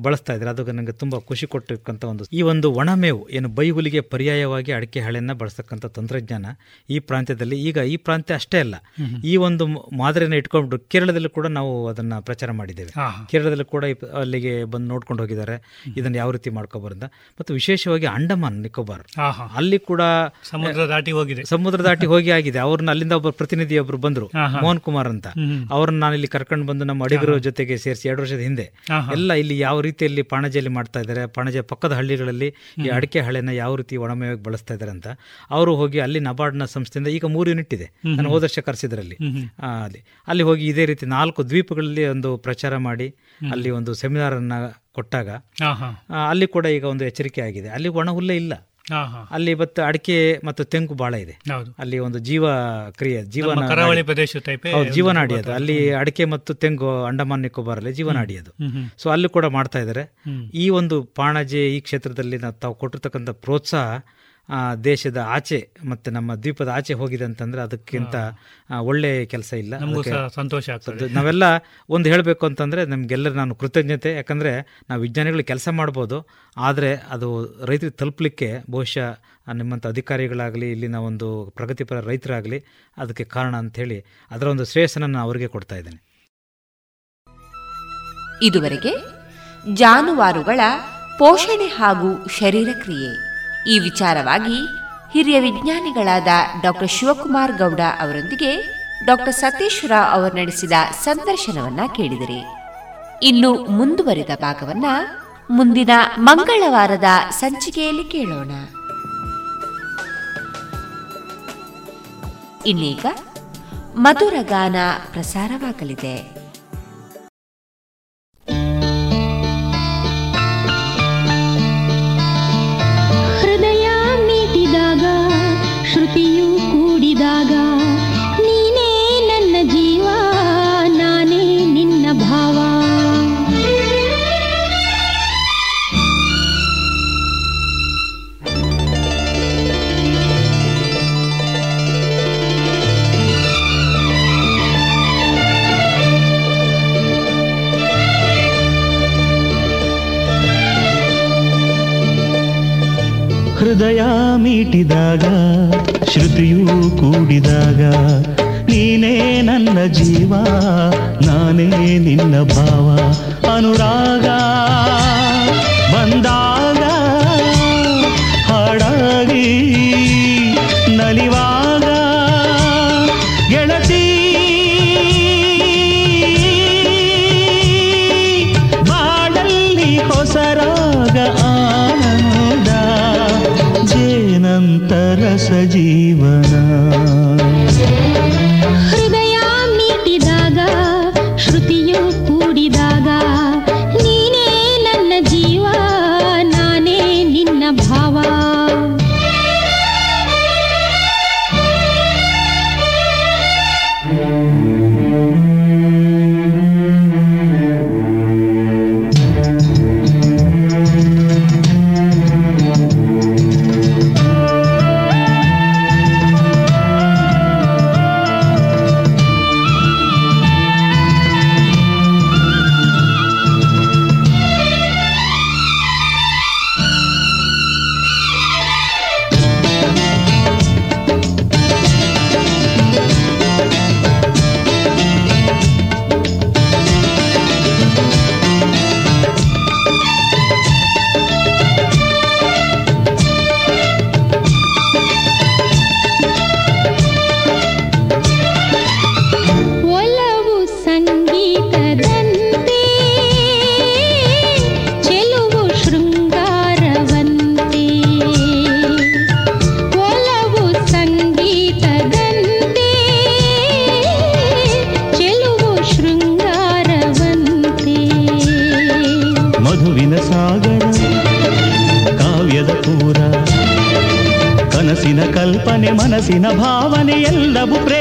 ಬಳಸ್ತಾ ಇದ್ದಾರೆ. ಅದು ನನಗೆ ತುಂಬಾ ಖುಷಿ ಕೊಟ್ಟಿರ್ತಕ್ಕಂಥ ಒಂದು ಈ ಒಂದು ಒಣಮೇವು ಏನು ಬೈಹುಲಿಗೆ ಪರ್ಯಾಯವಾಗಿ ಅಡಿಕೆ ಹಾಳೆಯನ್ನು ಬಳಸ್ತಕ್ಕಂಥ ತಂತ್ರಜ್ಞಾನ ಈ ಪ್ರಾಂತ್ಯದಲ್ಲಿ ಈಗ ಈ ಪ್ರಾಂತ್ಯ ಅಷ್ಟೇ ಅಲ್ಲ. ಈ ಒಂದು ಮಾದರಿಯನ್ನು ಇಟ್ಕೊಂಡು ಕೇರಳದಲ್ಲಿ ಕೂಡ ನಾವು ಅದನ್ನ ಪ್ರಚಾರ ಮಾಡಿದ್ದೇವೆ. ಕೇರಳದಲ್ಲಿ ಕೂಡ ಅಲ್ಲಿಗೆ ಬಂದು ನೋಡ್ಕೊಂಡು ಹೋಗಿದ್ದಾರೆ. ಇದನ್ನು ಯಾವ ರೀತಿ ಮಾಡ್ಕೊಬಾರ್ದ ಮತ್ತು ವಿಶೇಷವಾಗಿ ಅಂಡಮಾನ್ ನಿಕೋಬಾರ್. ಅಲ್ಲಿ ಕೂಡ ಸಮುದ್ರ ದಾಟಿ ಹೋಗಿದೆ. ಸಮುದ್ರ ದಾಟಿ ಹೋಗಿ ಆಗಿದೆ. ಅವ್ರನ್ನ ಅಲ್ಲಿಂದ ಒಬ್ಬ ಪ್ರತಿನಿಧಿ ಒಬ್ರು ಬಂದ್ರು. ಮೋಹನ್ ಕುಮಾರ್ ಅಂತ. ಅವ್ರನ್ನ ನಾನು ಇಲ್ಲಿ ಕರ್ಕೊಂಡು ಬಂದು ನಮ್ಮ ಅಡಿಗರ ಜೊತೆಗೆ ಸೇರಿಸಿ ಎರಡು ವರ್ಷದ ಹಿಂದೆ. ಎಲ್ಲ ಇಲ್ಲಿ ಯಾವ ರೀತಿಯಲ್ಲಿ ಪಾಣಜೆಯಲ್ಲಿ ಮಾಡ್ತಾ ಇದಾರೆ ಪಾಣಜೆ ಪಕ್ಕದ ಹಳ್ಳಿಗಳಲ್ಲಿ ಈ ಅಡಿಕೆ ಹಳೆನ ಯಾವ ರೀತಿ ಒಣಮೇವಾಗಿ ಬಳಸ್ತಾ ಇದ್ದಾರೆ ಅಂತ. ಅವರು ಹೋಗಿ ಅಲ್ಲಿ ನಬಾರ್ಡ್ನ ಸಂಸ್ಥೆಯಿಂದ ಈಗ ಮೂರು ಯೂನಿಟ್ ಇದೆ. ನಾನು ಹೋದ ವರ್ಷ ಕರೆಸಿದ್ರಲ್ಲಿ. ಅಲ್ಲಿ. ಅಲ್ಲಿ ಹೋಗಿ ಇದೇ ರೀತಿ ನಾಲ್ಕು ದ್ವೀಪಗಳಲ್ಲಿ ಒಂದು ಪ್ರಚಾರ ಮಾಡಿ ಅಲ್ಲಿ ಒಂದು ಸೆಮಿನಾರ್ ಅನ್ನ ಕೊಟ್ಟಾಗ ಅಲ್ಲಿ ಕೂಡ ಈಗ ಒಂದು ಎಚ್ಚರಿಕೆ ಆಗಿದೆ. ಅಲ್ಲಿ ಒಣ ಹುಲ್ಲೇ ಇಲ್ಲ. ಅಲ್ಲಿ ಇವತ್ತು ಅಡಿಕೆ ಮತ್ತು ತೆಂಗು ಬಹಳ ಇದೆ. ಅಲ್ಲಿ ಒಂದು ಜೀವ ಕ್ರಿಯೆ ಜೀವನ ಕರಾವಳಿ ಪ್ರದೇಶ ಜೀವನಾಡಿ ಅದು. ಅಲ್ಲಿ ಅಡಿಕೆ ಮತ್ತು ತೆಂಗು ಅಂಡಮಾನ್ ನಿಕೋಬಾರಲ್ಲಿ ಹ್ಮ್, ಹ್ಮ್. ಸೊ ಅಲ್ಲಿ ಕೂಡ ಮಾಡ್ತಾ ಇದ್ದಾರೆ ಈ ಒಂದು ಪಾಣಜೆ ಈ ಕ್ಷೇತ್ರದಲ್ಲಿ ನಾವು ತಾವು ಕೊಟ್ಟಿರ್ತಕ್ಕಂಥ ಪ್ರೋತ್ಸಾಹ ದೇಶದ ಆಚೆ ಮತ್ತು ನಮ್ಮ ದ್ವೀಪದ ಆಚೆ ಹೋಗಿದೆ ಅಂತಂದ್ರೆ ಅದಕ್ಕಿಂತ ಒಳ್ಳೆ ಕೆಲಸ ಇಲ್ಲ. ಸಂತೋಷ ಆಗ್ತದೆ. ನಾವೆಲ್ಲ ಒಂದು ಹೇಳಬೇಕು ಅಂತಂದರೆ ನಮಗೆಲ್ಲರೂ ನಾನು ಕೃತಜ್ಞತೆ. ಯಾಕಂದರೆ ನಾವು ವಿಜ್ಞಾನಿಗಳು ಕೆಲಸ ಮಾಡ್ಬೋದು ಆದರೆ ಅದು ರೈತರಿಗೆ ತಲುಪಲಿಕ್ಕೆ ಬಹುಶಃ ನಿಮ್ಮಂಥ ಅಧಿಕಾರಿಗಳಾಗಲಿ ಇಲ್ಲಿನ ಒಂದು ಪ್ರಗತಿಪರ ರೈತರಾಗಲಿ ಅದಕ್ಕೆ ಕಾರಣ ಅಂಥೇಳಿ ಅದರ ಒಂದು ಶ್ರೇಯಸ್ಸನ್ನು ನಾನು ಅವರಿಗೆ ಕೊಡ್ತಾ ಇದ್ದೇನೆ. ಇದುವರೆಗೆ ಜಾನುವಾರುಗಳ ಪೋಷಣೆ ಹಾಗೂ ಶರೀರ ಕ್ರಿಯೆ ಈ ವಿಚಾರವಾಗಿ ಹಿರಿಯ ವಿಜ್ಞಾನಿಗಳಾದ ಡಾಕ್ಟರ್ ಶಿವಕುಮಾರ್ ಗೌಡ ಅವರೊಂದಿಗೆ ಡಾಕ್ಟರ್ ಸತೀಶ್ವರ ಅವರು ನಡೆಸಿದ ಸಂದರ್ಶನವನ್ನ ಕೇಳಿದಿರಿ. ಇನ್ನು ಮುಂದುವರಿದ ಭಾಗವನ್ನ ಮುಂದಿನ ಮಂಗಳವಾರದ ಸಂಚಿಕೆಯಲ್ಲಿ ಕೇಳೋಣ. ಇನ್ನೀಗ ಮಧುರ ಗಾನ ಪ್ರಸಾರವಾಗಲಿದೆ. ಹೃದಯ ಮೀಟಿದಾಗ ಶ್ರುತಿಯೂ ಕೂಡಿದಾಗ ನೀನೇ ನನ್ನ ಜೀವ ನಾನೇ ನಿನ್ನ ಭಾವ ಅನುರಾಗ ಬಂದಾಗ de ಮನಸ್ಸಿನ ಭಾವನೆ ಎಲ್ಲವೂ ಪ್ರೇಮದ